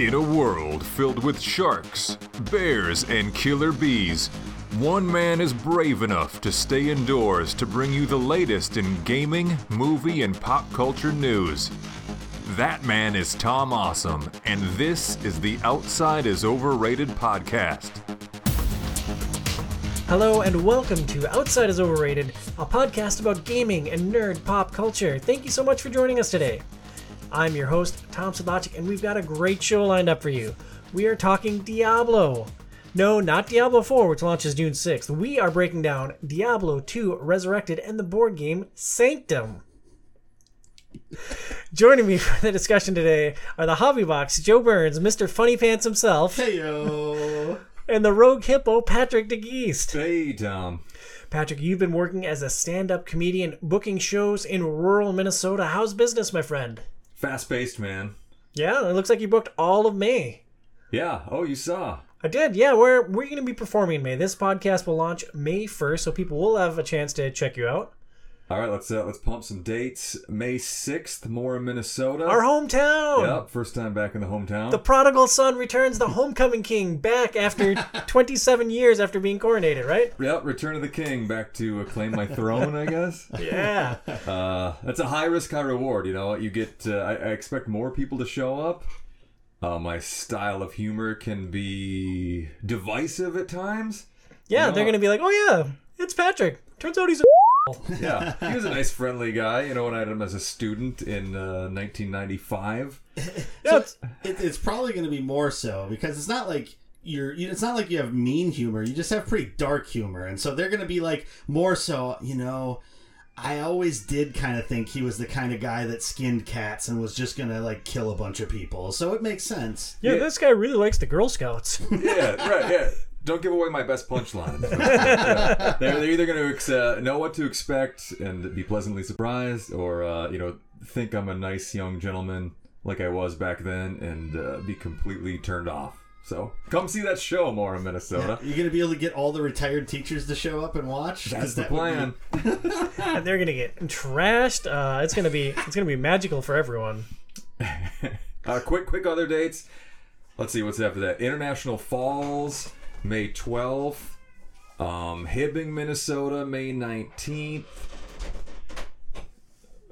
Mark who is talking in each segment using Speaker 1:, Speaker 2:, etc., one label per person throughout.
Speaker 1: In a world filled with sharks, bears, and killer bees, one man is brave enough to stay indoors to bring you the latest in gaming, movie, and pop culture news. That man is Tom Awesome, and this is the Outside is Overrated podcast.
Speaker 2: Hello and welcome to Outside is Overrated, a podcast about gaming and nerd pop culture. Thank you so much for joining us today. I'm your host, Tom Sedlacek, and we've got a great show lined up for you. We are talking Diablo. No, not Diablo 4, which launches June 6th. We are breaking down Diablo 2 Resurrected and the board game Sanctum. Joining me for the discussion today are the Hobby Box, Joe Burns, Mr. Funny Pants himself,
Speaker 3: Heyo.
Speaker 2: and the Rogue Hippo, Patrick DeGeest.
Speaker 1: Hey, Tom.
Speaker 2: Patrick, you've been working as a stand up comedian, booking shows in rural Minnesota. How's business, my friend?
Speaker 1: Fast paced, man.
Speaker 2: Yeah, it looks like you booked all of May.
Speaker 1: Yeah, oh, you saw.
Speaker 2: I did. Yeah, we're we're going to be performing May. This podcast will launch May 1st, so people will have a chance to check you out.
Speaker 4: All right, let's uh, let's pump some dates. May sixth, Mora, Minnesota.
Speaker 2: Our hometown.
Speaker 4: Yep, first time back in the hometown.
Speaker 2: The prodigal son returns the homecoming king back after 27 years after being coronated, right?
Speaker 4: Yep, Return of the King, back to claim my throne, I guess.
Speaker 2: Yeah.
Speaker 4: Uh, that's a high risk, high reward. You know, you get. Uh, I, I expect more people to show up. Uh, my style of humor can be divisive at times.
Speaker 2: Yeah,
Speaker 4: You
Speaker 2: they're going to be like, "Oh yeah, it's Patrick. Turns out he's a
Speaker 4: Yeah, he was a nice, friendly guy. You know, when I had him as a student in uh, 1995.
Speaker 2: Yeah,
Speaker 3: So
Speaker 2: it's-
Speaker 3: it, it's probably going to be more so because it's not like you're. You, it's not like you have mean humor. You just have pretty dark humor, and so they're going to be like more so. You know, I always did kind of think he was the kind of guy that skinned cats and was just going to like kill a bunch of people. So it makes sense.
Speaker 2: yeah, this guy really likes the Girl Scouts."
Speaker 4: Yeah, right. Yeah. Don't give away my best punchline. Yeah. They're, they're either going to uh, know what to expect and be pleasantly surprised, or uh, you know, think I'm a nice young gentleman like I was back then, and uh, be completely turned off. So come see that show more in Minnesota.
Speaker 3: You're going to be able to get all the retired teachers to show up and watch.
Speaker 4: That's
Speaker 3: 'Cause
Speaker 4: the
Speaker 3: that would be-
Speaker 4: plan.
Speaker 2: and they're gonna get trashed. Uh, it's gonna be it's gonna be magical for everyone.
Speaker 4: Uh, quick, quick other dates. Let's see what's after that. International Falls, May 12th. Um, Hibbing, Minnesota, May 19th.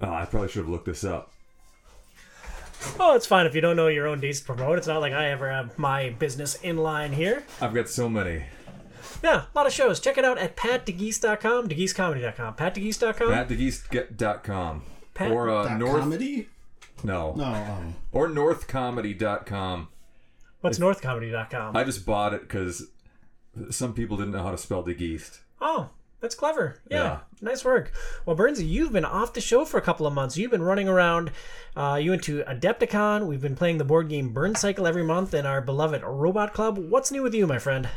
Speaker 4: Oh, I probably should have looked this up.
Speaker 2: Oh, it's fine if you don't know your own dates to promote. It's not like I ever have my business in line here.
Speaker 4: I've got so many.
Speaker 2: Yeah, a lot of shows. Check it out at patdegeest.com, degeestcomedy.com. Patdegeest.com.
Speaker 4: PatDeGeest.com.
Speaker 2: Pat-
Speaker 4: or uh,
Speaker 3: Dot
Speaker 4: North.
Speaker 3: comedy?
Speaker 4: No.
Speaker 3: No. Um,
Speaker 4: Or NorthComedy.com.
Speaker 2: What's northcomedy.com?
Speaker 4: I just bought it because some people didn't know how to spell DeGeest.
Speaker 2: oh, that's clever. Yeah,
Speaker 4: Yeah.
Speaker 2: nice work. Well, Burnsy, you've been off the show for a couple of months. You've been running around. Uh, you went to Adepticon. We've been playing the board game Burn Cycle every month in our beloved Robot Club. What's new with you, my friend?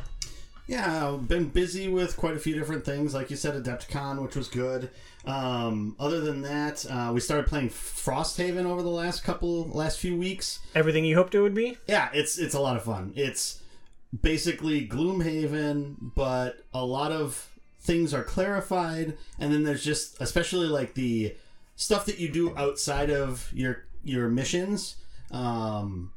Speaker 3: Yeah, I've been busy with quite a few different things. Like you said, Adepticon, which was good. Um, other than that, uh, we started playing Frosthaven over the last couple, last few weeks.
Speaker 2: Everything you hoped it would be?
Speaker 3: Yeah, it's it's a lot of fun. It's basically Gloomhaven, but a lot of things are clarified, and then there's just especially like the stuff that you do outside of your your missions um,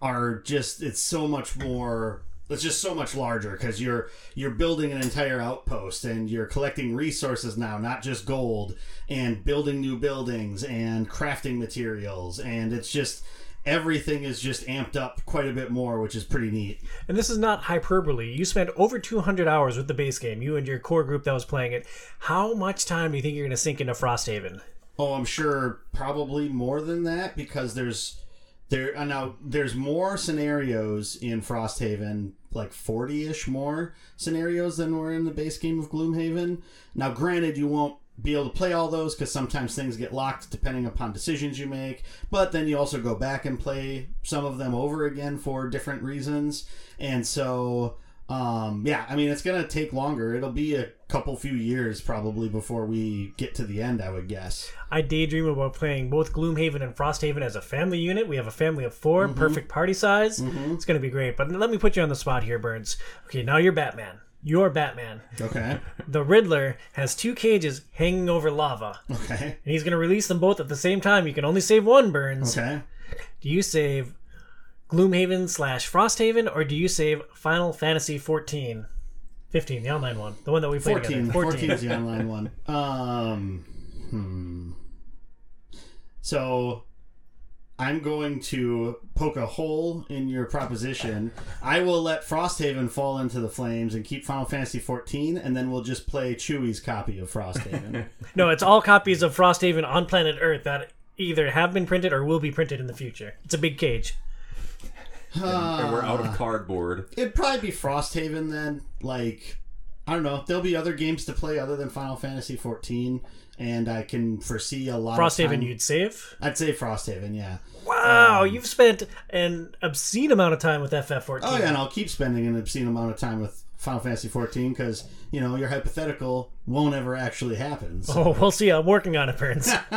Speaker 3: are just it's so much more it's just so much larger because you're you're building an entire outpost and you're collecting resources now not just gold and building new buildings and crafting materials and it's just everything is just amped up quite a bit more which is pretty neat
Speaker 2: And this is not hyperbole. You spent over 200 hours with the base game, you and your core group that was playing it. How much time do you think you're going to sink into Frosthaven?
Speaker 3: Oh, I'm sure probably more than that because there's there uh, now there's more scenarios in Frosthaven, like 40ish more scenarios than were in the base game of Gloomhaven. Now, granted, you won't be able to play all those because sometimes things get locked depending upon decisions you make. But then you also go back and play some of them over again for different reasons, and so um, yeah, I mean it's gonna take longer. It'll be a couple few years probably before we get to the end. I would guess.
Speaker 2: I daydream about playing both Gloomhaven and Frosthaven as a family unit. We have a family of 4
Speaker 3: Mm-hmm.
Speaker 2: perfect party size. It's going to be great. But let me put you on the spot here, Burns. Okay, now you're Batman. You're Batman.
Speaker 3: Okay.
Speaker 2: The Riddler has two cages hanging over lava,
Speaker 3: Okay.
Speaker 2: and he's going to release them both at the same time. You can only save one, Burns.
Speaker 3: Okay.
Speaker 2: Do you save Gloomhaven slash Frosthaven, or do you save Final Fantasy 14? 15, the online one. The one that we played
Speaker 3: 14.
Speaker 2: together.
Speaker 3: 14 is the online one. Um, hmm. So I'm going to poke a hole in your proposition. I will let Frosthaven fall into the flames and keep Final Fantasy 14, and then we'll just play Chewie's copy of Frosthaven.
Speaker 2: No, it's all copies of Frosthaven on planet Earth that either have been printed or will be printed in the future. It's a big cage.
Speaker 4: and we're out of cardboard.
Speaker 3: It'd probably be Frosthaven then. Like, I don't know. There'll be other games to play other than Final Fantasy 14, and I can foresee a lot of
Speaker 2: Frosthaven,
Speaker 3: time-
Speaker 2: you'd save?
Speaker 3: I'd say Frosthaven, yeah.
Speaker 2: Wow, you've spent an obscene amount of time with FF14.
Speaker 3: Oh yeah, and I'll keep spending an obscene amount of time with Final Fantasy 14 because you know your hypothetical won't ever actually happen. So,
Speaker 2: Oh, we'll see. I'm working on it, Prince.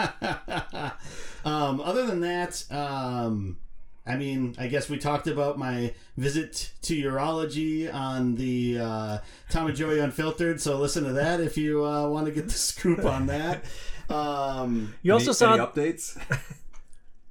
Speaker 3: um, other than that, um, I mean, I guess we talked about my visit to urology on the uh, Tom and Joey Unfiltered. So listen to that if you uh, want to get the scoop on that. Um,
Speaker 2: You also
Speaker 4: any,
Speaker 2: saw
Speaker 4: any updates?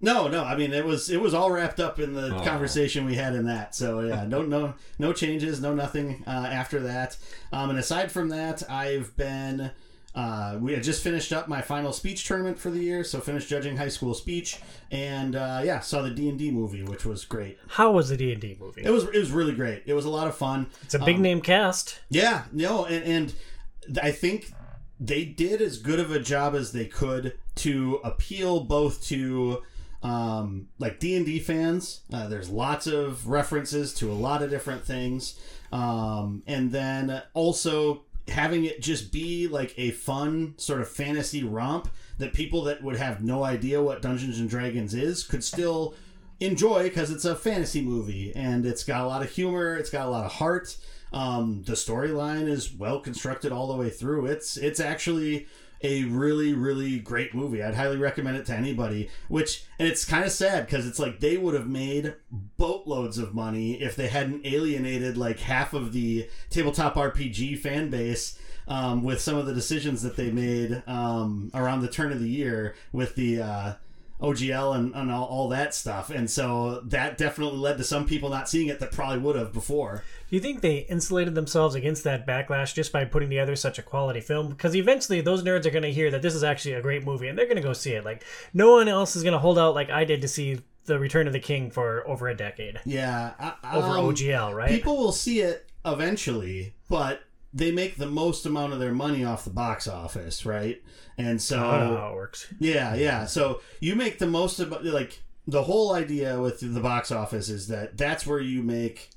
Speaker 3: No, no. I mean, it was it was all wrapped up in the
Speaker 4: Oh.
Speaker 3: conversation we had in that. So yeah, no, no, no changes, no nothing uh, after that. Um, and aside from that, I've been. Uh, we had just finished up my final speech tournament for the year, so finished judging high school speech, and uh, yeah, saw the D and D movie, which was great.
Speaker 2: How was the D&D movie?
Speaker 3: It was it was really great. It was a lot of fun.
Speaker 2: It's a big name cast.
Speaker 3: Yeah, no, and, and I think they did as good of a job as they could to appeal both to um, like D and D fans. Uh, there's lots of references to a lot of different things, um, and then also having it just be like a fun sort of fantasy romp that people that would have no idea what Dungeons and Dragons is could still enjoy because it's a fantasy movie and it's got a lot of humor it's got a lot of heart. Um, the storyline is well constructed all the way through. It's it's actually a really really great movie i'd highly recommend it to anybody which and it's kind of sad because it's like they would have made boatloads of money if they hadn't alienated like half of the tabletop rpg fan base um, with some of the decisions that they made um, around the turn of the year with the uh, OGL and, and all, all that stuff. And so that definitely led to some people not seeing it that probably would have before.
Speaker 2: Do you think they insulated themselves against that backlash just by putting together such a quality film? Because eventually those nerds are going to hear that this is actually a great movie and they're going to go see it. Like, no one else is going to hold out like I did to see The Return of the King for over a decade.
Speaker 3: Yeah. I-
Speaker 2: Over
Speaker 3: um,
Speaker 2: OGL, right?
Speaker 3: People will see it eventually, but they make the most amount of their money off the box office, right? And so
Speaker 2: I don't know how it works.
Speaker 3: Yeah, yeah. So you make the most of like the whole idea with the box office is that that's where you make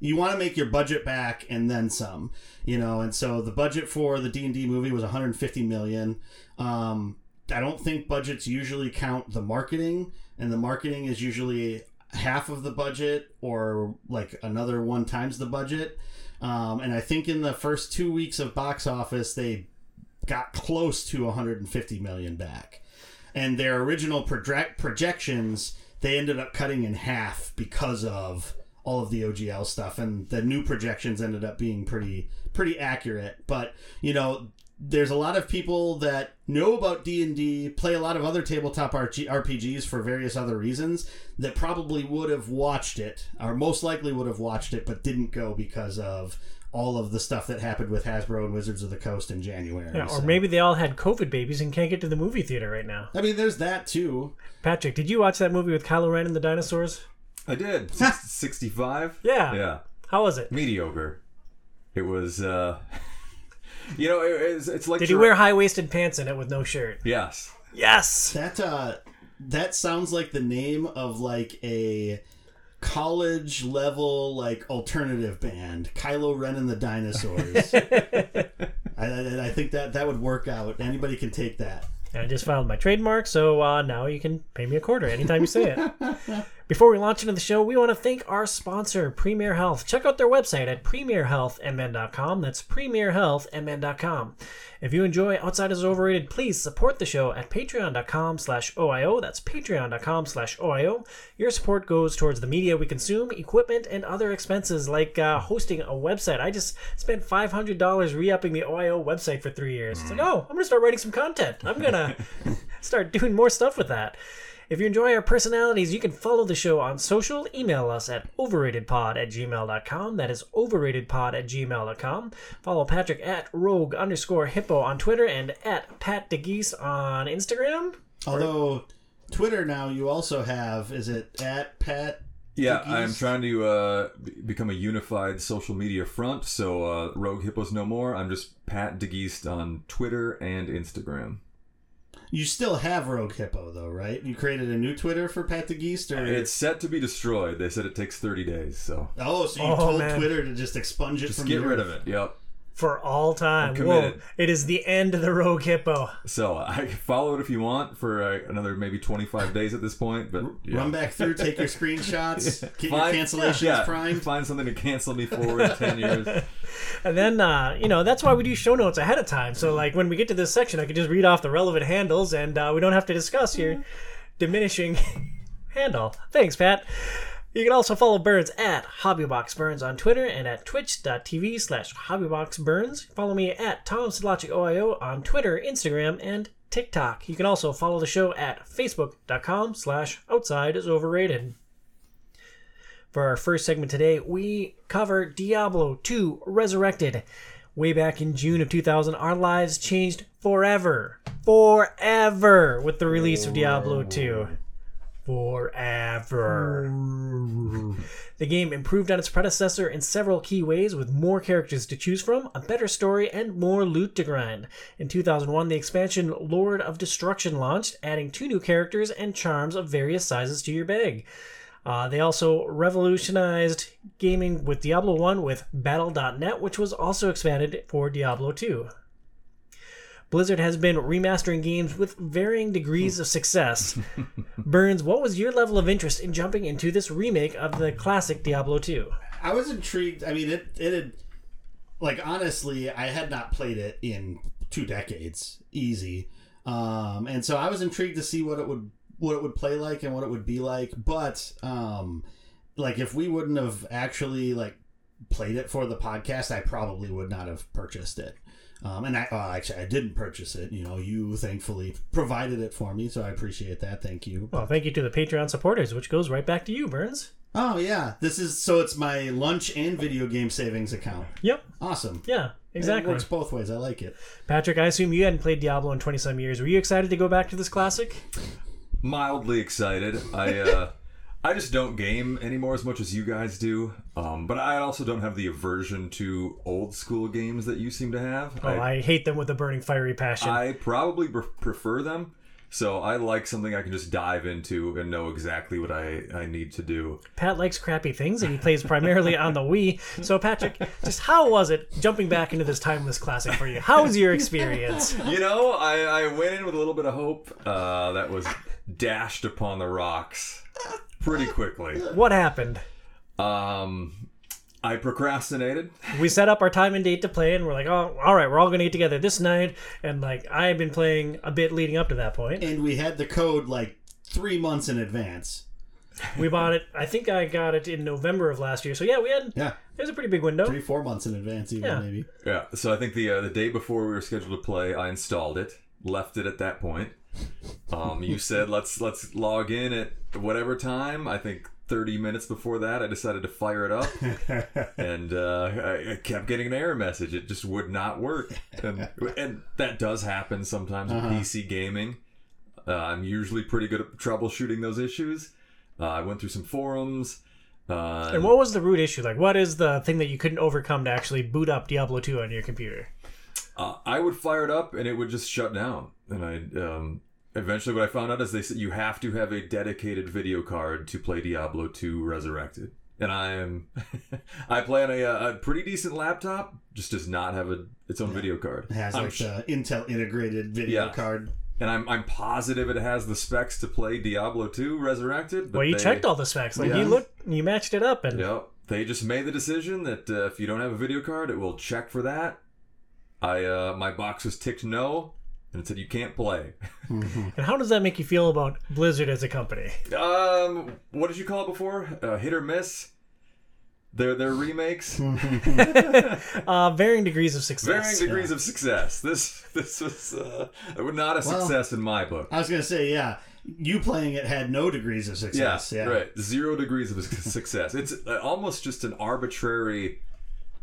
Speaker 3: you want to make your budget back and then some, you know. And so the budget for the D and D movie was 150 million. Um, I don't think budgets usually count the marketing, and the marketing is usually half of the budget or like another one times the budget. Um, and I think in the first two weeks of box office, they got close to 150 million back. And their original project projections, they ended up cutting in half because of all of the OGL stuff, and the new projections ended up being pretty pretty accurate. But you know, there's a lot of people that know about D&D, play a lot of other tabletop RG- RPGs for various other reasons that probably would have watched it or most likely would have watched it but didn't go because of all of the stuff that happened with Hasbro and Wizards of the Coast in January.
Speaker 2: Yeah, or
Speaker 3: So-
Speaker 2: maybe they all had COVID babies and can't get to the movie theater right now.
Speaker 3: I mean there's that too.
Speaker 2: Patrick, did you watch that movie with Kylo Ren and the dinosaurs?
Speaker 4: I did. Six- 65?
Speaker 2: Yeah.
Speaker 4: Yeah.
Speaker 2: How was it?
Speaker 4: Mediocre. It was, uh, you know, it, it's, it's like.
Speaker 2: Did he
Speaker 4: Jura-
Speaker 2: wear high waisted pants in it with no shirt?
Speaker 4: Yes.
Speaker 2: Yes.
Speaker 3: That uh that sounds like the name of like a college level like alternative band, Kylo Ren and the Dinosaurs. I, I, I think that that would work out. Anybody can take that.
Speaker 2: And I just filed my trademark, so uh, now you can pay me a quarter anytime you say it. Before we launch into the show, we want to thank our sponsor, Premier Health. Check out their website at premierhealthmn.com. That's premierhealthmn.com. If you enjoy Outside is Overrated, please support the show at patreon.com slash OIO. That's patreon.com slash OIO. Your support goes towards the media we consume, equipment, and other expenses like uh, hosting a website. I just spent $500 re-upping the OIO website for three years. It's like, oh, I'm going to start writing some content. I'm going to start doing more stuff with that. If you enjoy our personalities, you can follow the show on social. Email us at overratedpod at gmail.com. That is overratedpod at gmail.com. Follow Patrick at rogue underscore hippo on Twitter and at Pat DeGeest on Instagram.
Speaker 3: Although Twitter now you also have is it at Pat
Speaker 4: Yeah, I'm trying to uh, become a unified social media front. So uh, Rogue Hippos no more. I'm just Pat DeGeest on Twitter and Instagram.
Speaker 3: You still have Rogue Hippo though, right? You created a new Twitter for Pat DeGeest, or
Speaker 4: It's set to be destroyed. They said it takes 30 days, so
Speaker 3: oh, so you
Speaker 2: Oh,
Speaker 3: told
Speaker 2: man.
Speaker 3: Twitter to just expunge it
Speaker 4: just
Speaker 3: from
Speaker 4: get
Speaker 3: your-
Speaker 4: rid of it. Yep.
Speaker 2: For all time.
Speaker 4: I'm
Speaker 2: Whoa. It is the end of the Rogue Hippo.
Speaker 4: So I follow it if you want for uh, another maybe 25 days at this point. But yeah.
Speaker 3: Run back through, take your screenshots, get your
Speaker 4: Find-
Speaker 3: cancellations
Speaker 4: yeah,
Speaker 3: primed.
Speaker 4: Find something to cancel me for in 10 years.
Speaker 2: And then, uh, you know, that's why we do show notes ahead of time. So, like, when we get to this section, I can just read off the relevant handles and uh, we don't have to discuss your diminishing handle. Thanks, Pat. You can also follow Burns at HobbyBoxBurns on Twitter and at twitch.tv slash HobbyBoxBurns. Follow me at TomSedlacekOIO on Twitter, Instagram, and TikTok. You can also follow the show at Facebook.com slash Outside is Overrated. For our first segment today, we cover Diablo 2 Resurrected. Way back in June of 2000, our lives changed forever. Forever with the release of Diablo 2. Forever. The game improved on its predecessor in several key ways with more characters to choose from, a better story, and more loot to grind. In 2001, the expansion Lord of Destruction launched, adding two new characters and charms of various sizes to your bag. Uh, they also revolutionized gaming with Diablo 1 with Battle.net, which was also expanded for Diablo 2. Blizzard has been remastering games with varying degrees of success. Burns, what was your level of interest in jumping into this remake of the classic Diablo 2?
Speaker 3: I was intrigued. I mean, it it had like honestly, I had not played it in two decades, easy, um, and so I was intrigued to see what it would what it would play like and what it would be like. But um, like if we wouldn't have actually like played it for the podcast, I probably would not have purchased it. Um, and I well, actually I didn't purchase it. You know, you thankfully provided it for me, so I appreciate that. Thank you.
Speaker 2: Well, thank you to the Patreon supporters, which goes right back to you, Burns.
Speaker 3: Oh yeah, this is so it's my lunch and video game savings account.
Speaker 2: Yep.
Speaker 3: Awesome.
Speaker 2: Yeah,
Speaker 3: It
Speaker 2: exactly.
Speaker 3: works both ways. I like it.
Speaker 2: Patrick, I assume you hadn't played Diablo in 20 some years. Were you excited to go back to this classic?
Speaker 4: Mildly excited. I uh, I just don't game anymore as much as you guys do. Um, but I also don't have the aversion to old school games that you seem to have.
Speaker 2: Oh, I hate them with a burning fiery passion.
Speaker 4: I probably pre- prefer them. So I like something I can just dive into and know exactly what I, I need to do.
Speaker 2: Pat likes crappy things and he plays primarily on the Wii. So, Patrick, just how was it jumping back into this timeless classic for you? How was your experience?
Speaker 4: You know, I, I went in with a little bit of hope. Uh, that was dashed upon the rocks pretty quickly.
Speaker 2: What happened?
Speaker 4: Um, I procrastinated.
Speaker 2: We set up our time and date to play, and we're like, oh, all right, we're all going to get together this night. And, like, I had been playing a bit leading up to that point.
Speaker 3: And we had the code like three months in advance.
Speaker 2: We bought it, I think I got it in November of last year. So, yeah, we had,
Speaker 3: Yeah,
Speaker 2: it was a pretty big window.
Speaker 3: three, four months in advance, even
Speaker 2: Yeah.
Speaker 3: maybe.
Speaker 4: Yeah, so I think the uh, the day before we were scheduled to play, I installed it, left it at that point. Um, you said let's let's log in at whatever time. I think 30 minutes before that, I decided to fire it up, and uh, I, I kept getting an error message. It just would not work, and and that does happen sometimes with PC gaming. Uh, I'm usually pretty good at troubleshooting those issues. Uh, I went through some forums. Uh,
Speaker 2: And what was the root issue? Like, what is the thing that you couldn't overcome to actually boot up Diablo 2 on your computer?
Speaker 4: Uh, I would fire it up and it would just shut down. And I um, eventually, what I found out is they said you have to have a dedicated video card to play Diablo 2 Resurrected. And I am, I play on a, uh, a pretty decent laptop, just does not have a its own video card.
Speaker 3: It has
Speaker 4: I'm
Speaker 3: like
Speaker 4: sh-
Speaker 3: the Intel integrated video
Speaker 4: Yeah.
Speaker 3: card.
Speaker 4: and I'm I'm positive it has the specs to play Diablo 2 Resurrected. But
Speaker 2: Well, you
Speaker 4: they,
Speaker 2: checked all the specs. Like,
Speaker 3: Yeah.
Speaker 2: you looked, you matched it up, and
Speaker 4: Yep. They just made the decision that uh, if you don't have a video card, it will check for that. I uh, my box was ticked no, and it said you can't play.
Speaker 2: and how does that make you feel about Blizzard as a company?
Speaker 4: Um, what did you call it before? Uh, hit or miss. Their their remakes,
Speaker 2: Uh, varying degrees of success.
Speaker 4: varying degrees of success. This this was uh, not a
Speaker 3: Well-
Speaker 4: success in my book.
Speaker 3: I was gonna say, yeah, you playing it had no degrees of success. Yeah,
Speaker 4: right. Zero degrees of success. It's uh, almost just an arbitrary.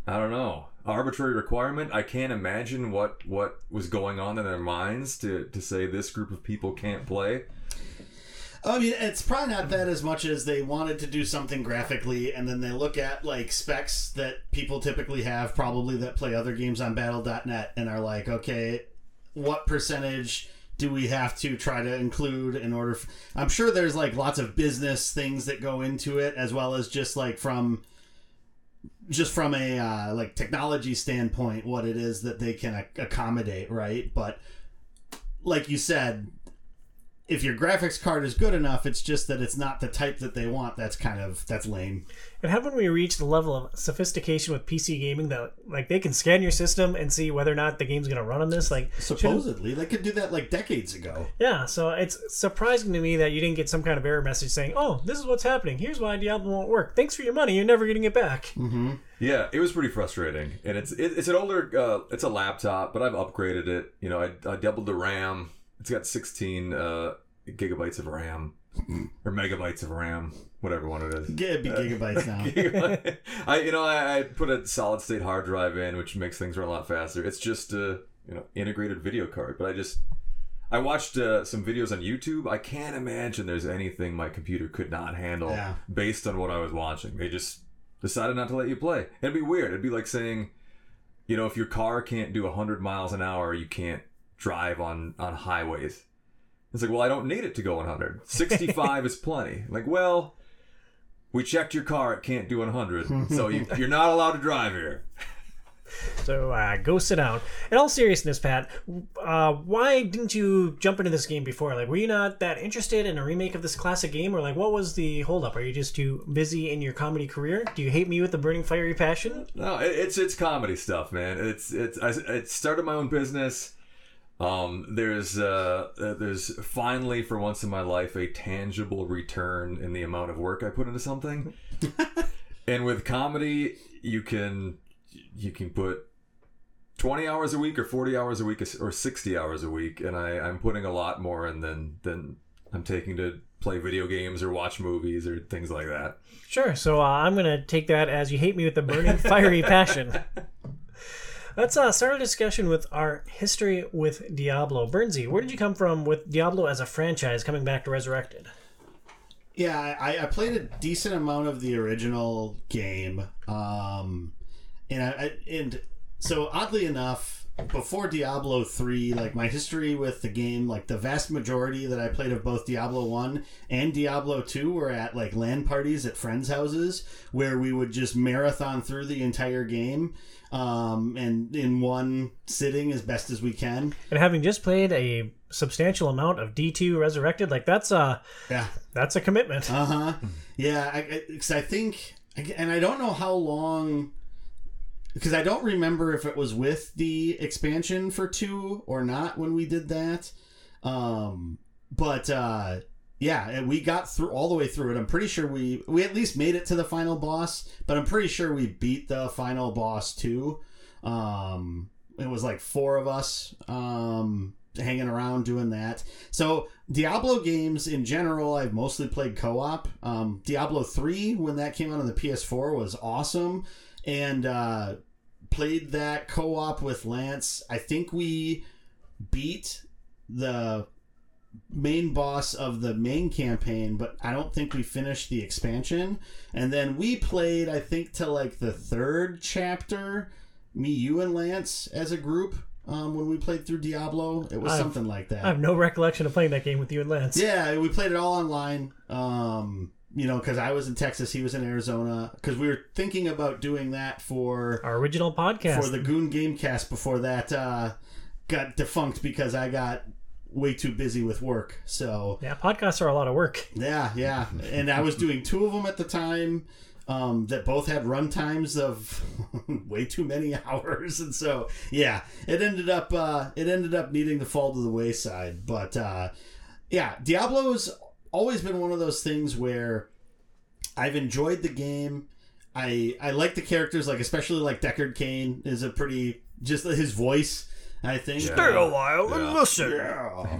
Speaker 4: I don't know. Arbitrary requirement. I can't imagine what what was going on in their minds to to say this group of people can't play.
Speaker 3: I mean, it's probably not that as much as they wanted to do something graphically, and then they look at like specs that people typically have, probably that play other games on Battle.net, and are like, okay, what percentage do we have to try to include in order? I'm sure there's like lots of business things that go into it, as well as just like from just from a uh, like technology standpoint, what it is that they can ac- accommodate, right? But like you said, if your graphics card is good enough, it's just that it's not the type that they want. That's kind of that's lame.
Speaker 2: And haven't we reached the level of sophistication with PC gaming that like they can scan your system and see whether or not the game's gonna run on this? Like shouldn't-
Speaker 3: Supposedly, they could do that like decades ago.
Speaker 2: Yeah, so it's surprising to me that you didn't get some kind of error message saying, "Oh, this is what's happening. Here's why Diablo won't work. Thanks for your money. You're never getting it back."
Speaker 4: Yeah, it was pretty frustrating, and it's it, it's an older uh, it's a laptop, but I've upgraded it. You know, I, I doubled the RAM. It's got 16 uh, gigabytes of RAM or megabytes of RAM, whatever one it is.
Speaker 3: Yeah, it'd be gigabytes now.
Speaker 4: Gigabyte. I you know I, I put a solid state hard drive in, which makes things run a lot faster. It's just a you know integrated video card, but I just I watched uh, some videos on YouTube. I can't imagine there's anything my computer could not handle
Speaker 3: Yeah.
Speaker 4: based on what I was watching. They just decided not to let you play. It'd be weird. It'd be like saying, you know, if your car can't do 100 miles an hour, you can't drive on on highways. It's like, well, I don't need it to go 100. 65 is plenty. Like, well, we checked your car; it can't do 100, so you, you're not allowed to drive here.
Speaker 2: So uh, go sit down. In all seriousness, Pat, uh, why didn't you jump into this game before? Like, were you not that interested in a remake of this classic game, or like, what was the holdup? Are you just too busy in your comedy career? Do you hate me with a burning fiery passion?
Speaker 4: No, it, it's it's comedy stuff, man. It's it's I, I started my own business. Um, there's uh, uh, there's finally for once in my life a tangible return in the amount of work I put into something. and with comedy, you can you can put 20 hours a week or 40 hours a week or 60 hours a week and I, I'm putting a lot more in than than I'm taking to play video games or watch movies or things like that.
Speaker 2: Sure. So uh, I'm gonna take that as you hate me with a burning fiery passion. Let's uh, start a discussion with our history with Diablo. Burnsy, where did you come from with Diablo as a franchise coming back to Resurrected?
Speaker 3: Yeah, I, I played a decent amount of the original game, um, and I, and so oddly enough, before Diablo three, like my history with the game, like the vast majority that I played of both Diablo one and Diablo two were at like LAN parties at friends' houses where we would just marathon through the entire game, um, and in one sitting as best as we can.
Speaker 2: And having just played a substantial amount of D2 Resurrected, like that's a
Speaker 3: Yeah.
Speaker 2: that's a commitment.
Speaker 3: Uh huh. Yeah, I, I, 'cause I think, and I don't know how long, because I don't remember if it was with the expansion for two or not when we did that. Um, but uh, yeah, we got through all the way through it. I'm pretty sure we we at least made it to the final boss, but I'm pretty sure we beat the final boss too. Um, it was like four of us. Um, hanging around doing that. So Diablo games in general, I've mostly played co-op. Um, Diablo three, when that came out on the PS4, was awesome, and uh, played that co-op with Lance. I think we beat the main boss of the main campaign, but I don't think we finished the expansion. And then we played, I think, to like the third chapter. Me, you, and Lance as a group. Um, when we played through Diablo, it was
Speaker 2: I've-
Speaker 3: something like that.
Speaker 2: I have no recollection of playing that game with you and Lance.
Speaker 3: Yeah, we played it all online. Um, you know, because I was in Texas, he was in Arizona. Because we were thinking about doing that for
Speaker 2: Our original podcast.
Speaker 3: for the Goon Gamecast before that uh, got defunct because I got way too busy with work. So
Speaker 2: yeah, podcasts are a lot of work.
Speaker 3: yeah, yeah, and I was doing two of them at the time. Um, that both had run times of way too many hours, and so yeah, it ended up uh, it ended up needing to fall to the wayside. But uh, yeah, Diablo's always been one of those things where I've enjoyed the game. I I like the characters, like especially like Deckard Cain is a pretty just his voice. I think
Speaker 4: Stay a
Speaker 2: while
Speaker 4: and Yeah.
Speaker 2: listen.
Speaker 3: yeah,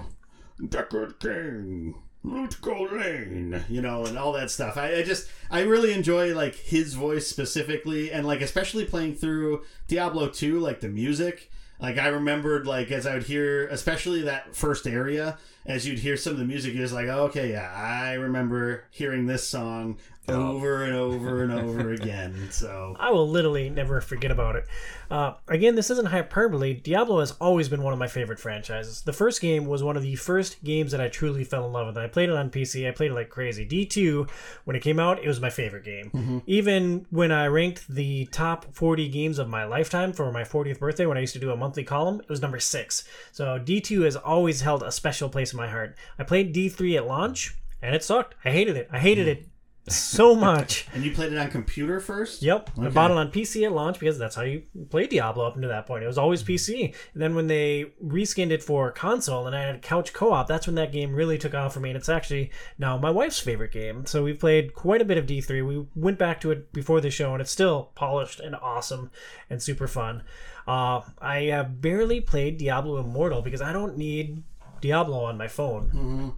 Speaker 3: Deckard Cain. Loot Lane, you know, and all that stuff. I, I just, I really enjoy like his voice specifically, and like especially playing through Diablo 2, like the music. Like I remembered, like as I would hear, especially that first area, as you'd hear some of the music, you're just like, oh, okay, yeah, I remember hearing this song over and over and over again. So
Speaker 2: I will literally never forget about it. Uh, again, this isn't hyperbole. Diablo has always been one of my favorite franchises. The first game was one of the first games that I truly fell in love with. I played it on PC. I played it like crazy. D2, when it came out, it was my favorite game. Even when I ranked the top 40 games of my lifetime for my 40th birthday, when I used to do a monthly column, it was number six. So D2 has always held a special place in my heart. I played D3 at launch, and it sucked. I hated it. I hated it so much.
Speaker 3: And you played it on computer first?
Speaker 2: Yep. I bought it on PC at launch because that's how you played Diablo up until that point. It was always PC. And then when they reskinned it for console and I had couch co op, that's when that game really took off for me. And it's actually now my wife's favorite game. So we've played quite a bit of D3. We went back to it before the show and it's still polished and awesome and super fun. Uh, I have barely played Diablo Immortal because I don't need Diablo on my phone.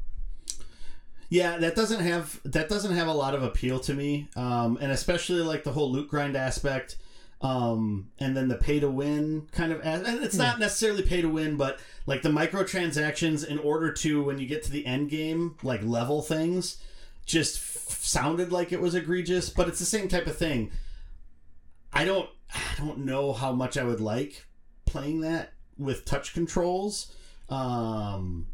Speaker 3: Yeah, that doesn't have that doesn't have a lot of appeal to me, um, and especially like the whole loot grind aspect, um, and then the pay to win kind of. And it's not necessarily pay to win, but like the microtransactions in order to when you get to the end game, like level things, just f- sounded like it was egregious. But it's the same type of thing. I don't I don't know how much I would like playing that with touch controls. Um,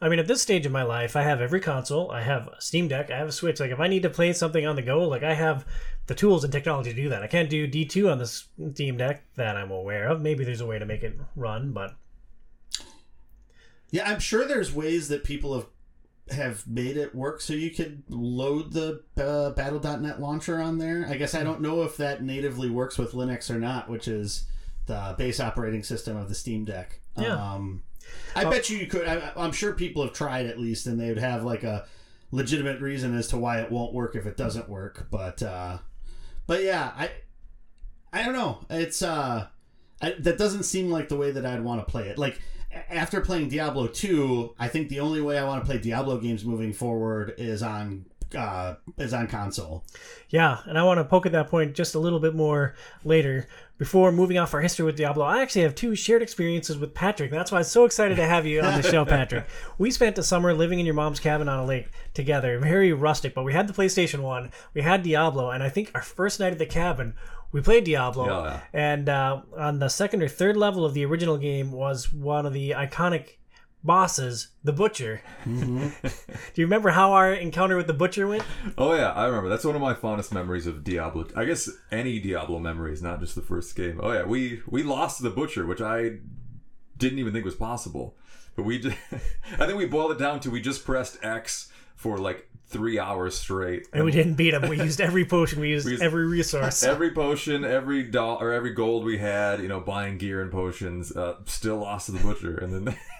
Speaker 2: I mean, at this stage of my life, I have every console. I have a Steam Deck. I have a Switch. Like, if I need to play something on the go, like I have the tools and technology to do that. I can't do D two on the Steam Deck that I'm aware of. Maybe there's a way to make it run, but
Speaker 3: Yeah, I'm sure there's ways that people have have made it work so you could load the uh, Battle.net launcher on there. I guess I don't know if that natively works with Linux or not, which is the base operating system of the Steam Deck.
Speaker 2: Yeah.
Speaker 3: Um, I bet you you could. I, I'm sure people have tried at least, and they would have like a legitimate reason as to why it won't work if it doesn't work. But uh, but yeah, I I don't know. It's uh, I, that doesn't seem like the way that I'd want to play it. Like after playing Diablo 2, I think the only way I want to play Diablo games moving forward is on uh, is on console.
Speaker 2: Yeah, and I want to poke at that point just a little bit more later. Before moving off our history with Diablo, I actually have two shared experiences with Patrick. That's why I'm so excited to have you on the show, Patrick. We spent a summer living in your mom's cabin on a lake together, very rustic, but we had the PlayStation 1, we had Diablo, and I think our first night at the cabin, we played Diablo.
Speaker 4: Yeah.
Speaker 2: And uh, on the second or third level of the original game was one of the iconic bosses, the Butcher.
Speaker 3: Mm-hmm.
Speaker 2: Do you remember how our encounter with the Butcher went?
Speaker 4: Oh yeah, I remember. That's one of my fondest memories of Diablo. I guess any Diablo memories, not just the first game. Oh yeah, we we lost to the butcher, which I didn't even think was possible. But we, just, I think we boiled it down to we just pressed X for like three hours straight.
Speaker 2: And we didn't beat him. We used every potion. We used,
Speaker 4: used
Speaker 2: every resource.
Speaker 4: Every potion, every doll or every gold we had, you know, buying gear and potions, uh, still lost to the butcher. And then,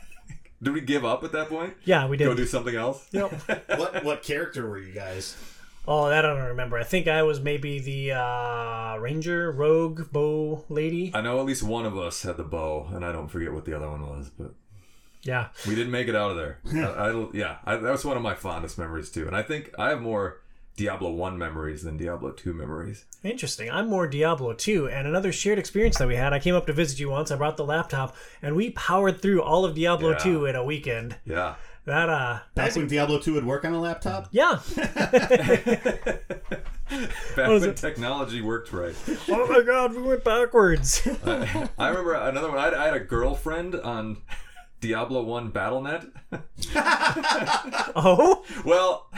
Speaker 4: did we give up at that point?
Speaker 2: yeah, we did.
Speaker 4: Go do something else?
Speaker 2: Yep.
Speaker 3: what what character were you guys?
Speaker 2: Oh, that I don't remember. I think I was maybe the uh, ranger, rogue, bow lady.
Speaker 4: I know at least one of us had the bow, and I don't forget what the other one was, but
Speaker 2: Yeah.
Speaker 4: we didn't make it out of there. I, I, yeah, I, that was one of my fondest memories too. And I think I have more Diablo 1 memories than Diablo 2 memories.
Speaker 2: Interesting. I'm more Diablo 2. And another shared experience that we had, I came up to visit you once. I brought the laptop, and we powered through all of Diablo
Speaker 4: Yeah.
Speaker 2: 2 in a weekend.
Speaker 4: Yeah.
Speaker 2: That, uh,
Speaker 3: Back when Diablo 2 would work on a laptop?
Speaker 2: yeah.
Speaker 4: Back when
Speaker 2: it?
Speaker 4: technology worked right.
Speaker 2: oh my god, we went backwards.
Speaker 4: I remember another one. I had, I had a girlfriend on Diablo 1 Battle.net.
Speaker 2: oh?
Speaker 4: Well,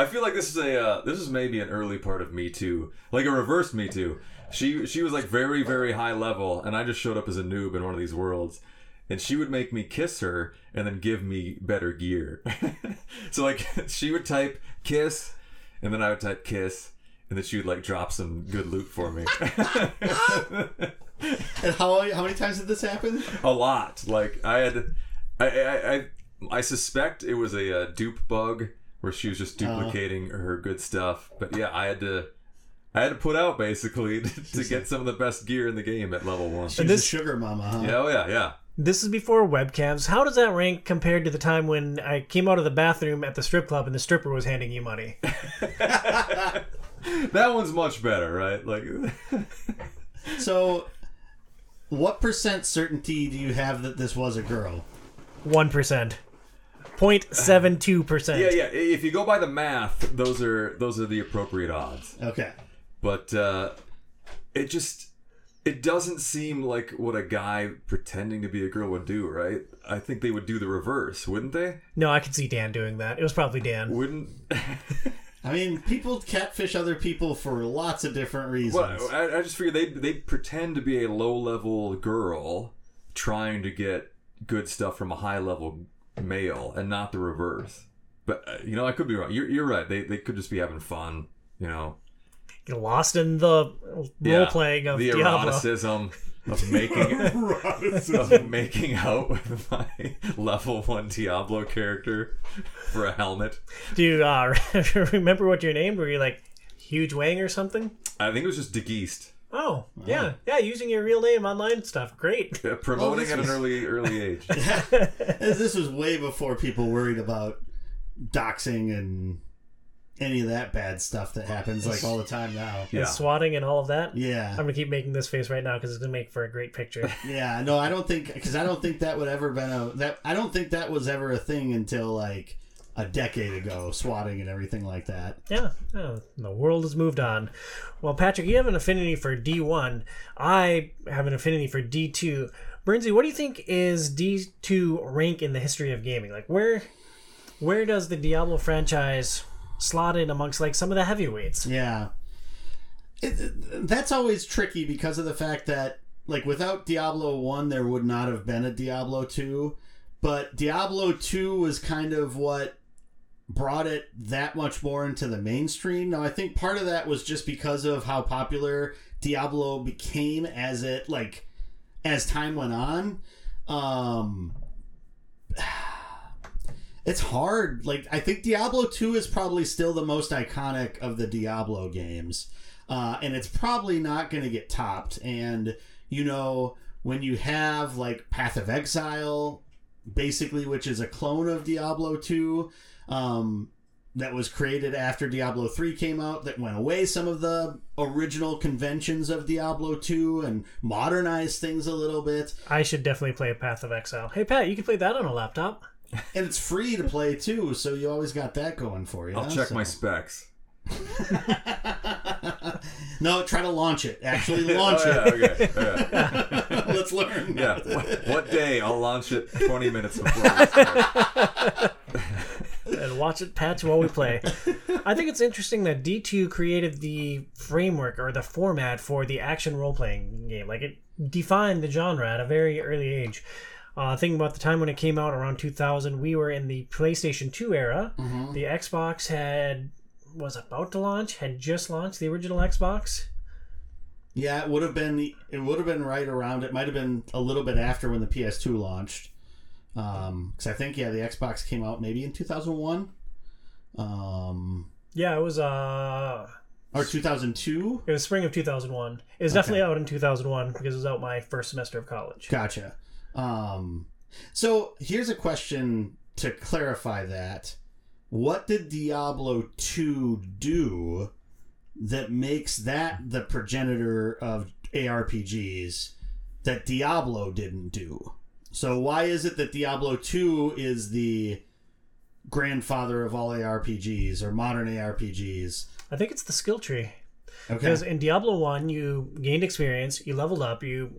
Speaker 4: I feel like this is a uh, this is maybe an early part of Me Too, like a reverse Me Too. She she was like very very high level, and I just showed up as a noob in one of these worlds, and she would make me kiss her and then give me better gear. so like she would type kiss, and then I would type kiss, and then she would like drop some good loot for me.
Speaker 3: And how how many times did this happen?
Speaker 4: a lot. Like I had, I I I, I suspect it was a, uh dupe bug where she was just oh. duplicating her good stuff. But yeah, I had to. I had to put out basically to, to get some of the best gear in the game at level one.
Speaker 3: She was
Speaker 2: this-
Speaker 3: a sugar mama, huh?
Speaker 4: Yeah, oh yeah, yeah.
Speaker 2: This is before webcams. How does that rank compared to the time when I came out of the bathroom at the strip club and the stripper was handing you money?
Speaker 4: That one's much better, right? Like,
Speaker 3: So, what percent certainty do you have that this was a girl?
Speaker 2: 1%. 0.72%.
Speaker 4: yeah, yeah. If you go by the math, those are those are the appropriate odds.
Speaker 3: Okay.
Speaker 4: But uh, it just it doesn't seem like what a guy pretending to be a girl would do, right? I think they would do the reverse, wouldn't they?
Speaker 2: No, I could see Dan doing that. It was probably Dan.
Speaker 4: Wouldn't?
Speaker 3: I mean, people catfish other people for lots of different reasons.
Speaker 4: well, I, I just figured they they pretend to be a low level girl trying to get good stuff from a high level male, and not the reverse. But uh, you know, I could be wrong. You're, you're right. They they could just be having fun. You know,
Speaker 2: Get lost in the role
Speaker 4: Yeah,
Speaker 2: playing of
Speaker 4: the
Speaker 2: Diablo.
Speaker 4: eroticism of making of making out with my level one Diablo character for a helmet.
Speaker 2: Do you uh, remember what your name? Were you like Huge Wang or something?
Speaker 4: I think it was just DeGeest.
Speaker 2: Oh, yeah. Yeah, using your real name online stuff. Great.
Speaker 4: Uh, promoting
Speaker 3: this
Speaker 4: at an early early age.
Speaker 3: this was way before people worried about doxing and any of that bad stuff that happens like all the time now.
Speaker 4: Yeah.
Speaker 2: And swatting and all of that.
Speaker 3: Yeah.
Speaker 2: I'm going to keep making this face right now because it's going to make for a great picture.
Speaker 3: Yeah, no, I don't think because I don't think that would ever been a that I don't think that was ever a thing until like a decade ago, swatting and everything like that.
Speaker 2: Yeah, yeah, the world has moved on. Well, Patrick, you have an affinity for D1. I have an affinity for D2. Burnsy, what do you think is D2 rank in the history of gaming? Like, where where does the Diablo franchise slot in amongst like some of the heavyweights?
Speaker 3: Yeah, it, it- that's always tricky because of the fact that like without Diablo one, there would not have been a Diablo two, but Diablo two was kind of what brought it that much more into the mainstream. Now, I think part of that was just because of how popular Diablo became as it like as time went on. Um it's hard. Like I think Diablo 2 is probably still the most iconic of the Diablo games. Uh, and it's probably not going to get topped and you know when you have like Path of Exile basically which is a clone of Diablo 2 um, that was created after Diablo 3 came out that went away some of the original conventions of Diablo 2 and modernized things a little bit.
Speaker 2: I should definitely play Path of Exile. Hey, Pat, you can play that on a laptop.
Speaker 3: And it's free to play too, so you always got that going for you.
Speaker 4: I'll check
Speaker 3: so.
Speaker 4: my specs.
Speaker 3: no, try to launch it. Actually launch
Speaker 4: Oh,
Speaker 3: it.
Speaker 4: okay. Yeah.
Speaker 3: Let's learn.
Speaker 4: yeah. What, what day? I'll launch it 20 minutes before.
Speaker 2: And watch it patch while we play. I think it's interesting that D2 created the framework or the format for the action role playing game. Like it defined the genre at a very early age. Uh, thinking about the time when it came out around 2000, we were in the PlayStation 2 era. The Xbox had was about to launch, had just launched the original Xbox.
Speaker 3: Yeah, it would have been. It would have been right around. It might have been a little bit after when the PS2 launched. Because I think yeah, the Xbox came out maybe in 2001, um,
Speaker 2: Yeah, it was uh
Speaker 3: or 2002.
Speaker 2: it was spring of 2001. It was definitely out in 2001 because it was out my first semester of college.
Speaker 3: Gotcha. Um, so here's a question to clarify that. What did Diablo 2 do that makes that the progenitor of ARPGs that Diablo didn't do? So why is it that Diablo 2 is the grandfather of all ARPGs or modern ARPGs?
Speaker 2: I think it's the skill tree.
Speaker 3: Okay.
Speaker 2: Because in Diablo 1, you gained experience, you leveled up, you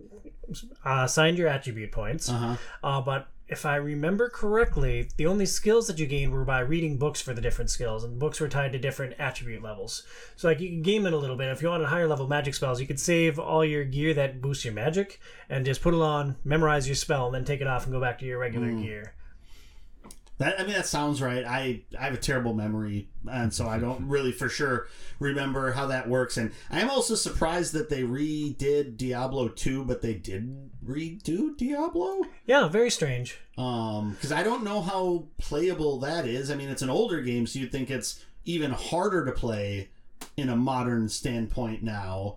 Speaker 2: uh, signed your attribute points.
Speaker 3: Uh-huh.
Speaker 2: Uh, but if I remember correctly, the only skills that you gained were by reading books for the different skills, and books were tied to different attribute levels. So, like, you can game it a little bit. If you wanted higher level magic spells, you could save all your gear that boosts your magic and just put it on, memorize your spell, and then take it off and go back to your regular hmm. gear.
Speaker 3: That I mean that sounds right. I I have a terrible memory, and so I don't really for sure remember how that works. And I am also surprised that they redid Diablo two, but they didn't redo Diablo.
Speaker 2: Yeah, very strange.
Speaker 3: Um, because I don't know how playable that is. I mean, it's an older game, so you'd think it's even harder to play in a modern standpoint now.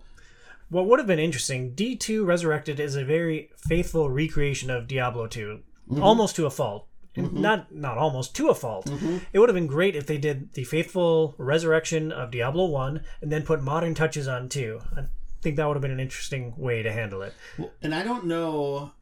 Speaker 2: what would have been interesting, D2 Resurrected is a very faithful recreation of Diablo 2, almost to a fault. Mm-hmm. Not not almost to a fault. Mm-hmm. It would have been great if they did the faithful resurrection of Diablo 1 and then put modern touches on 2. I think that would have been an interesting way to handle it.
Speaker 3: and I don't know,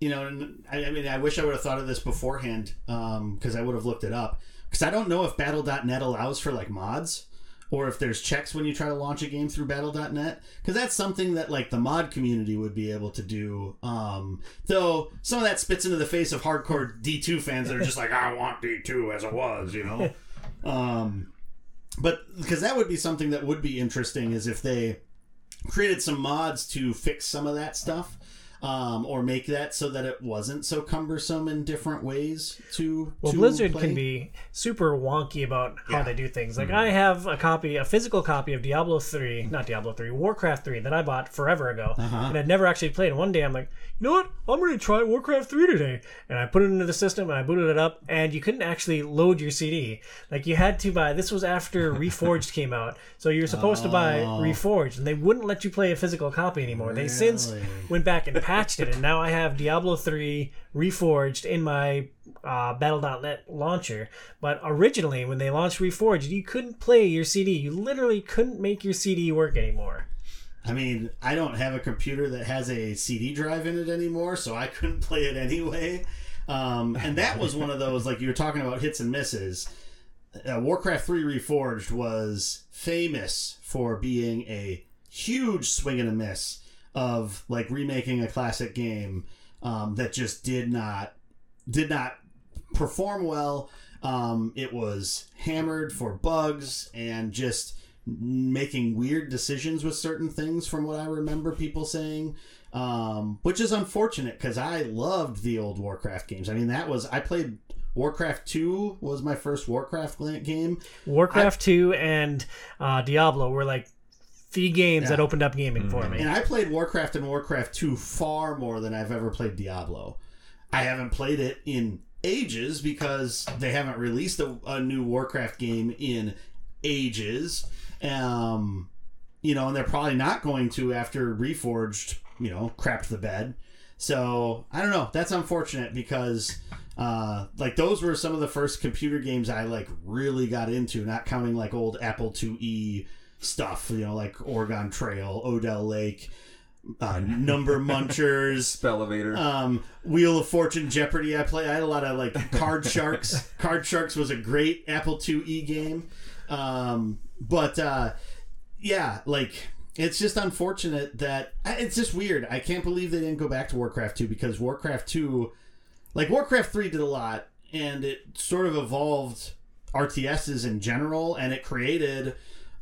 Speaker 3: you know, I, I mean, I wish I would have thought of this beforehand um, because I would have looked it up. Because I don't know if Battle.net allows for like mods or if there's checks when you try to launch a game through Battle.net. Because that's something that like the mod community would be able to do. Um, though some of that spits into the face of hardcore D2 fans that are just like, I want D2 as it was, you know. um, but because that would be something that would be interesting is if they created some mods to fix some of that stuff um, or make that so that it wasn't so cumbersome in different ways to
Speaker 2: Well,
Speaker 3: to
Speaker 2: Blizzard
Speaker 3: play.
Speaker 2: can be super wonky about how
Speaker 3: Yeah.
Speaker 2: they do things. Like I have a copy, a physical copy of Diablo three, not Diablo three, Warcraft three that I bought forever ago, and I'd never actually played. And one day I'm like, you know what? I'm going to try Warcraft three today, and I put it into the system and I booted it up, and you couldn't actually load your CD. Like you had to buy. This was after Reforged came out, so you were supposed to buy Reforged, and they wouldn't let you play a physical copy anymore. They since went back and patched it, and now I have Diablo 3 Reforged in my uh, Battle.net launcher. But originally, when they launched Reforged, you couldn't play your CD. You literally couldn't make your CD work anymore.
Speaker 3: I mean, I don't have a computer that has a CD drive in it anymore, so I couldn't play it anyway. Um, and that was one of those, like you were talking about hits and misses. Uh, Warcraft 3 Reforged was famous for being a huge swing and a miss of like remaking a classic game um, that just did not did not perform well. Um, it was hammered for bugs and just making weird decisions with certain things from what I remember people saying. Um, which is unfortunate because I loved the old Warcraft games. I mean, that was I played Warcraft 2 was my first Warcraft game.
Speaker 2: Warcraft 2 and uh, Diablo were like the games that opened up gaming for me.
Speaker 3: And I played Warcraft and Warcraft 2 far more than I've ever played Diablo. I haven't played it in ages because they haven't released a, a new Warcraft game in ages. Um, you know, and they're probably not going to after Reforged, you know, crapped the bed. So I don't know. That's unfortunate because uh, like those were some of the first computer games I like really got into, not counting like old Apple IIe stuff, you know, like Oregon Trail, Odell Lake, uh, Number Munchers,
Speaker 4: Elevator.
Speaker 3: um, Wheel of Fortune, Jeopardy. I play. I had a lot of like Card Sharks. Card Sharks was a great Apple IIe game, um, but uh, yeah, like it's just unfortunate that it's just weird. I can't believe they didn't go back to Warcraft 2 because Warcraft 2, like Warcraft 3 did a lot and it sort of evolved RTSs in general and it created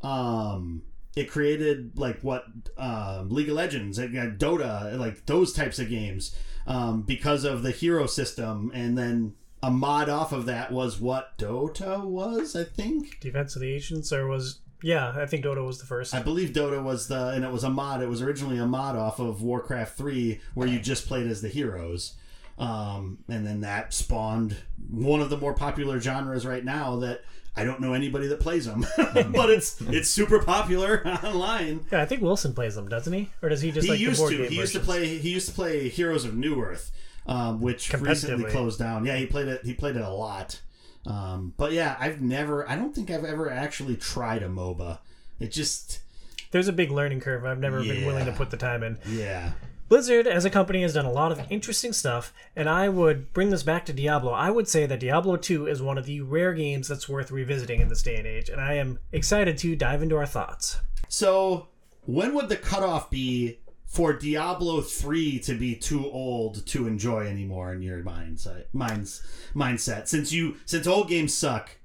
Speaker 3: um it created like what um, League of Legends, like, uh, Dota, like those types of games, um, because of the hero system, and then a mod off of that was what Dota was, I think.
Speaker 2: Defense of the Ancients, or was. Yeah, I think Dota was the first.
Speaker 3: I believe Dota was the, and it was a mod. It was originally a mod off of Warcraft Three, where you just played as the heroes, um, and then that spawned one of the more popular genres right now. That I don't know anybody that plays them, but it's it's super popular online.
Speaker 2: Yeah, I think Wilson plays them, doesn't he? Or does he just
Speaker 3: he
Speaker 2: like the
Speaker 3: used to. He used to play. He used to play Heroes of Newerth, um, which recently closed down. Yeah, he played it. He played it a lot. Um, but yeah, I've never. I don't think I've ever actually tried a MOBA. It just.
Speaker 2: There's a big learning curve. I've never been willing to put the time in.
Speaker 3: Yeah.
Speaker 2: Blizzard, as a company, has done a lot of interesting stuff, and I would bring this back to Diablo. I would say that Diablo 2 is one of the rare games that's worth revisiting in this day and age, and I am excited to dive into our thoughts.
Speaker 3: So, when would the cutoff be for Diablo 3 to be too old to enjoy anymore in your mindset? Uh, minds, mindset. Since you since old games suck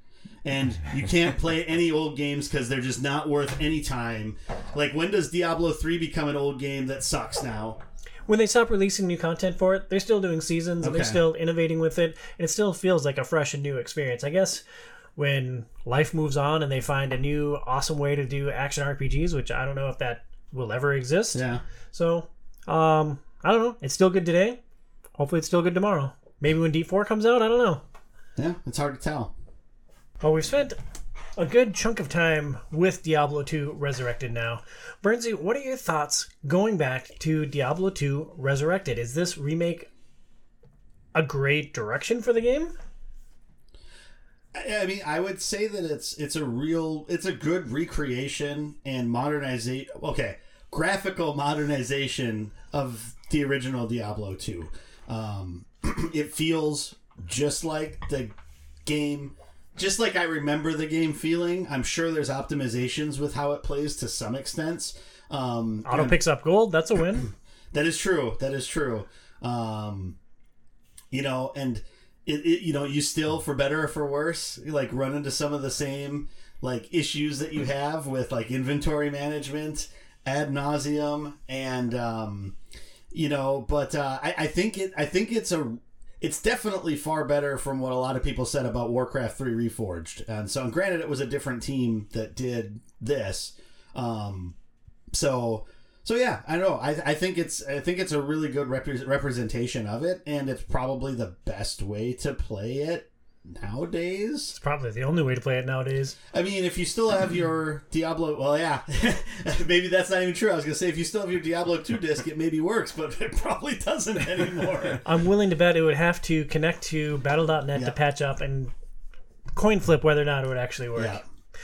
Speaker 3: and you can't play any old games cuz they're just not worth any time. Like when does Diablo 3 become an old game that sucks now?
Speaker 2: When they stop releasing new content for it, they're still doing seasons and they're still innovating with it, and it still feels like a fresh and new experience. I guess when life moves on and they find a new awesome way to do action RPGs, which I don't know if that will ever exist.
Speaker 3: Yeah.
Speaker 2: So, um, I don't know. It's still good today. Hopefully, it's still good tomorrow. Maybe when D4 comes out, I don't know.
Speaker 3: Yeah, it's hard to tell.
Speaker 2: Well, we've spent a good chunk of time with Diablo 2 Resurrected now. Burnsy, what are your thoughts going back to Diablo 2 Resurrected? Is this remake a great direction for the game?
Speaker 3: I mean, I would say that it's it's a real, it's a good recreation and modernization. Okay, graphical modernization of the original Diablo two. Um, it feels just like the game, just like I remember the game feeling. I'm sure there's optimizations with how it plays to some extent. Um,
Speaker 2: Auto picks up gold. That's a win.
Speaker 3: that is true. That is true. Um, you know, and it, it, you know, you still, for better or for worse, like run into some of the same like issues that you have with like inventory management ad nauseum, and um, you know, but uh, I, I think it, I think it's a, it's definitely far better from what a lot of people said about Warcraft Three Reforged, and so, and granted, it was a different team that did this, um, so so yeah, I know. I, I think it's I think it's a really good repre- representation of it, and it's probably the best way to play it nowadays.
Speaker 2: It's probably the only way to play it nowadays.
Speaker 3: I mean, if you still have your Diablo, well, yeah, maybe that's not even true. I was gonna say if you still have your Diablo two disc, it maybe works, but it probably doesn't anymore.
Speaker 2: I'm willing to bet it would have to connect to Battle.net to patch up and coin flip whether or not it would actually work.
Speaker 3: yeah,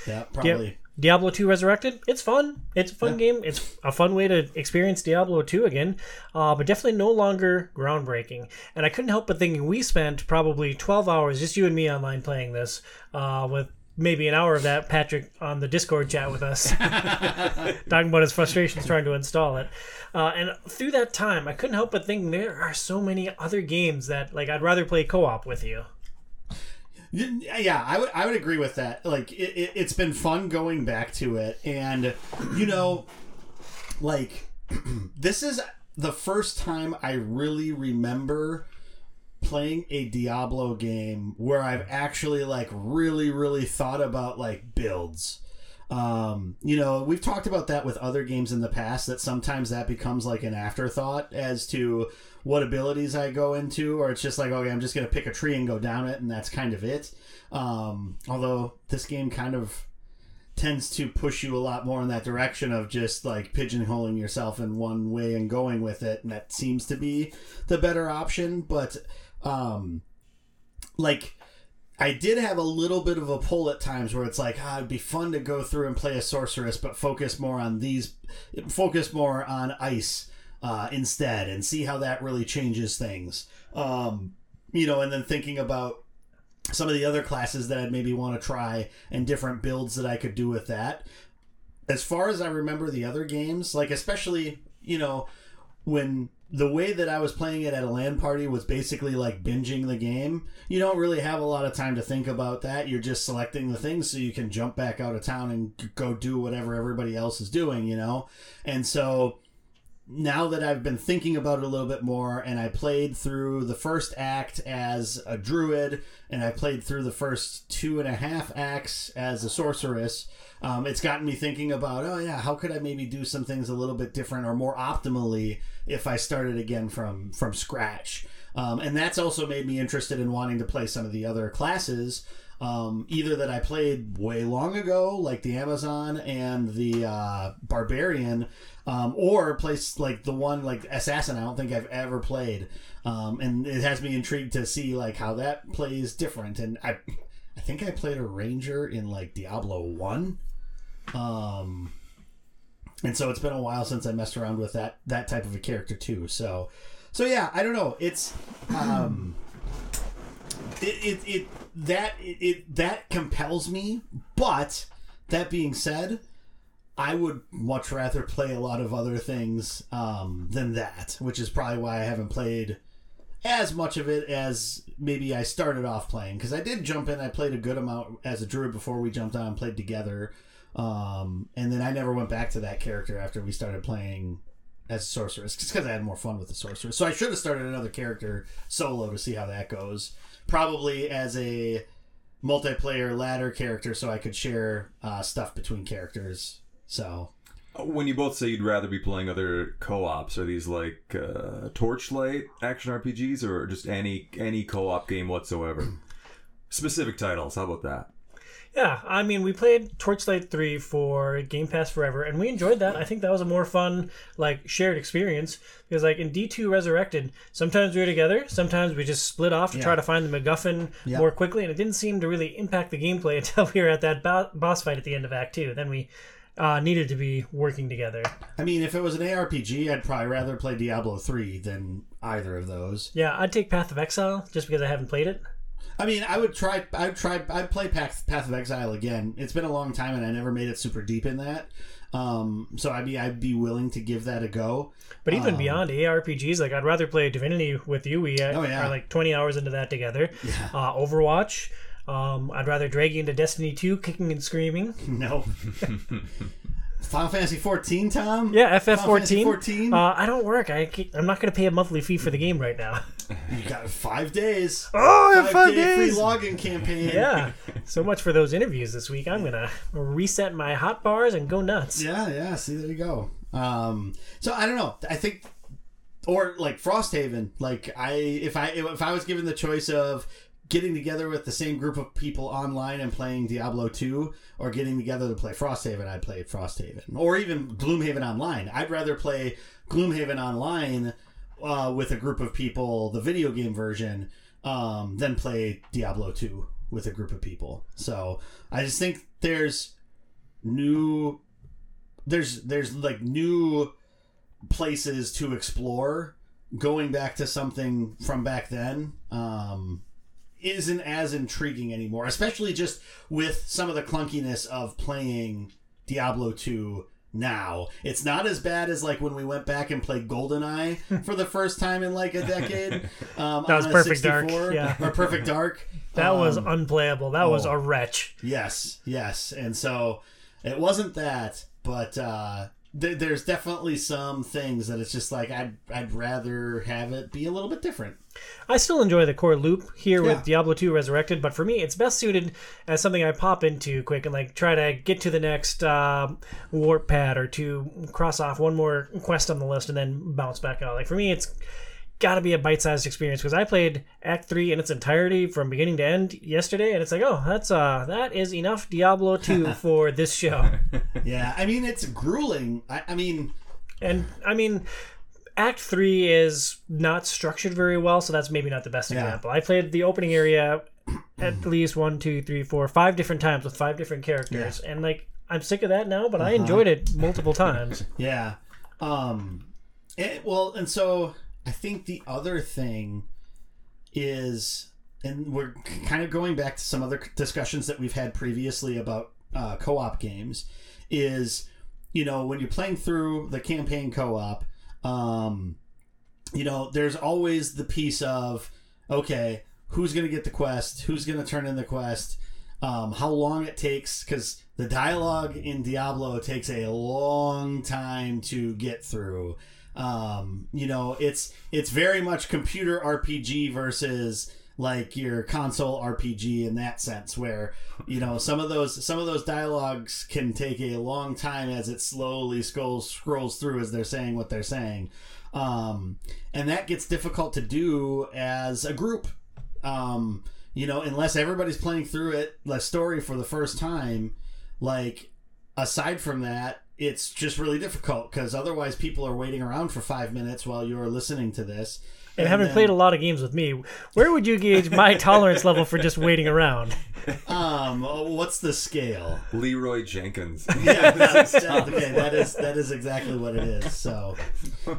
Speaker 3: yeah, probably.
Speaker 2: Diablo 2 Resurrected, it's fun. It's a fun game. It's a fun way to experience Diablo 2 again, uh, but definitely no longer groundbreaking. And I couldn't help but thinking we spent probably 12 hours, just you and me online playing this, uh, with maybe an hour of that, Patrick on the Discord chat with us, talking about his frustrations trying to install it. Uh, and through that time, I couldn't help but thinking there are so many other games that, like, I'd rather play co op with you.
Speaker 3: Yeah, I would I would agree with that. Like it, it, it's been fun going back to it, and you know, like this is the first time I really remember playing a Diablo game where I've actually like really really thought about like builds. Um, you know, we've talked about that with other games in the past that sometimes that becomes like an afterthought as to what abilities I go into, or it's just like, okay, I'm just gonna pick a tree and go down it, and that's kind of it. Um, although this game kind of tends to push you a lot more in that direction of just like pigeonholing yourself in one way and going with it, and that seems to be the better option. But um, like I did have a little bit of a pull at times where it's like, ah, it'd be fun to go through and play a sorceress, but focus more on these, focus more on ice uh, instead, and see how that really changes things. Um, you know, and then thinking about some of the other classes that I'd maybe want to try and different builds that I could do with that. As far as I remember the other games, like especially, you know, when the way that I was playing it at a LAN party was basically like binging the game. You don't really have a lot of time to think about that. You're just selecting the things so you can jump back out of town and go do whatever everybody else is doing, you know? And so now that I've been thinking about it a little bit more, and I played through the first act as a druid, and I played through the first two and a half acts as a sorceress, um, it's gotten me thinking about, oh yeah, how could I maybe do some things a little bit different or more optimally if I started again from from scratch. Um, and that's also made me interested in wanting to play some of the other classes. Um, either that I played way long ago, like the Amazon and the uh, Barbarian, um, or place like the one like Assassin. I don't think I've ever played, um, and it has me intrigued to see like how that plays different. And I, I think I played a Ranger in like Diablo One, um, and so it's been a while since I messed around with that that type of a character too. So, so yeah, I don't know. It's um, it, it, it that it, it that compels me but that being said i would much rather play a lot of other things um, than that which is probably why i haven't played as much of it as maybe i started off playing because i did jump in i played a good amount as a druid before we jumped on and played together um, and then i never went back to that character after we started playing as a sorceress just because i had more fun with the sorceress so i should have started another character solo to see how that goes probably as a multiplayer ladder character so I could share uh, stuff between characters. So
Speaker 4: When you both say you'd rather be playing other co-ops, are these like uh, Torchlight action RPGs or just any any co-op game whatsoever? Specific titles, how about that?
Speaker 2: Yeah, I mean, we played Torchlight 3 for Game Pass Forever, and we enjoyed that. I think that was a more fun, like, shared experience. Because, like, in D2 Resurrected, sometimes we were together, sometimes we just split off to try to find the MacGuffin
Speaker 3: Yeah.
Speaker 2: more quickly, and it didn't seem to really impact the gameplay until we were at that bo- boss fight at the end of Act 2. Then we uh, needed to be working together.
Speaker 3: I mean, if it was an ARPG, I'd probably rather play Diablo 3 than either of those.
Speaker 2: Yeah, I'd take Path of Exile just because I haven't played it.
Speaker 3: I mean, I would try. I'd try. I'd play Path, Path of Exile again. It's been a long time, and I never made it super deep in that. Um, so I'd be I'd be willing to give that a go.
Speaker 2: But even
Speaker 3: Um,
Speaker 2: beyond ARPGs, like I'd rather play Divinity with you. We uh,
Speaker 3: Oh, yeah.
Speaker 2: are like 20 hours into that together.
Speaker 3: Yeah.
Speaker 2: Uh, Overwatch. Um, I'd rather drag you into Destiny 2, kicking and screaming.
Speaker 3: No. Final Fantasy 14, Tom.
Speaker 2: Yeah,
Speaker 3: Fantasy
Speaker 2: FF14.
Speaker 3: 14.
Speaker 2: Uh, I don't work. I, I'm not going to pay a monthly fee for the game right now.
Speaker 3: you got five days.
Speaker 2: Oh, I have five
Speaker 3: day
Speaker 2: days.
Speaker 3: free login campaign.
Speaker 2: Yeah. so much for those interviews this week. I'm going to reset my hot bars and go nuts.
Speaker 3: Yeah, yeah. See, there you go. Um, so I don't know. I think, or like Frosthaven. Like I, if I if I was given the choice of getting together with the same group of people online and playing Diablo two, or getting together to play Frosthaven, I'd play Frosthaven, or even Gloomhaven online. I'd rather play Gloomhaven online uh, with a group of people, the video game version, um, than play Diablo two with a group of people. So I just think there's new there's there's like new places to explore going back to something from back then um isn't as intriguing anymore especially just with some of the clunkiness of playing diablo 2 now it's not as bad as like when we went back and played goldeneye for the first time in like a decade um
Speaker 2: That was
Speaker 3: on a
Speaker 2: Perfect Dark,
Speaker 3: 64,
Speaker 2: yeah.
Speaker 3: or perfect dark
Speaker 2: That was
Speaker 3: Um,
Speaker 2: unplayable. That was
Speaker 3: oh.
Speaker 2: a wretch.
Speaker 3: Yes, yes. And so it wasn't that, but uh, th- there's definitely some things that it's just like I'd, I'd rather have it be a little bit different.
Speaker 2: I still enjoy the core loop here
Speaker 3: Yeah.
Speaker 2: with Diablo 2 Resurrected, but for me, it's best suited as something I pop into quick and like try to get to the next uh, warp pad or to cross off one more quest on the list and then bounce back out. Like for me, it's got to be a bite-sized experience because I played Act Three in its entirety from beginning to end yesterday, and it's like, oh, that's uh, that is enough Diablo 2 for this show.
Speaker 3: Yeah, I mean it's grueling. I, I mean,
Speaker 2: And I mean, Act Three is not structured very well, so that's maybe not the best
Speaker 3: Yeah.
Speaker 2: example. I played the opening area at least one, two, three, four, five different times with five different characters, and like I'm sick of that now, but I enjoyed it multiple times.
Speaker 3: yeah. Um, it, well, and so I think the other thing is, and we're kind of going back to some other discussions that we've had previously about uh, co-op games, is you know when you're playing through the campaign co-op, um, you know there's always the piece of okay, who's going to get the quest, who's going to turn in the quest, um, how long it takes? Because the dialogue in Diablo takes a long time to get through. Um, you know, it's it's very much computer RPG versus like your console RPG in that sense where you know some of those some of those dialogues can take a long time as it slowly scrolls scrolls through as they're saying what they're saying. Um, and that gets difficult to do as a group. Um, you know unless everybody's playing through it the story for the first time like aside from that it's just really difficult because otherwise people are waiting around for five minutes while you're listening to this
Speaker 2: And having
Speaker 3: then-
Speaker 2: played a lot of games with me, where would you gauge my tolerance level for just waiting around?
Speaker 3: um what's the scale
Speaker 4: Leroy Jenkins.
Speaker 3: yeah, that's, that, okay, that is that is exactly what it is. So,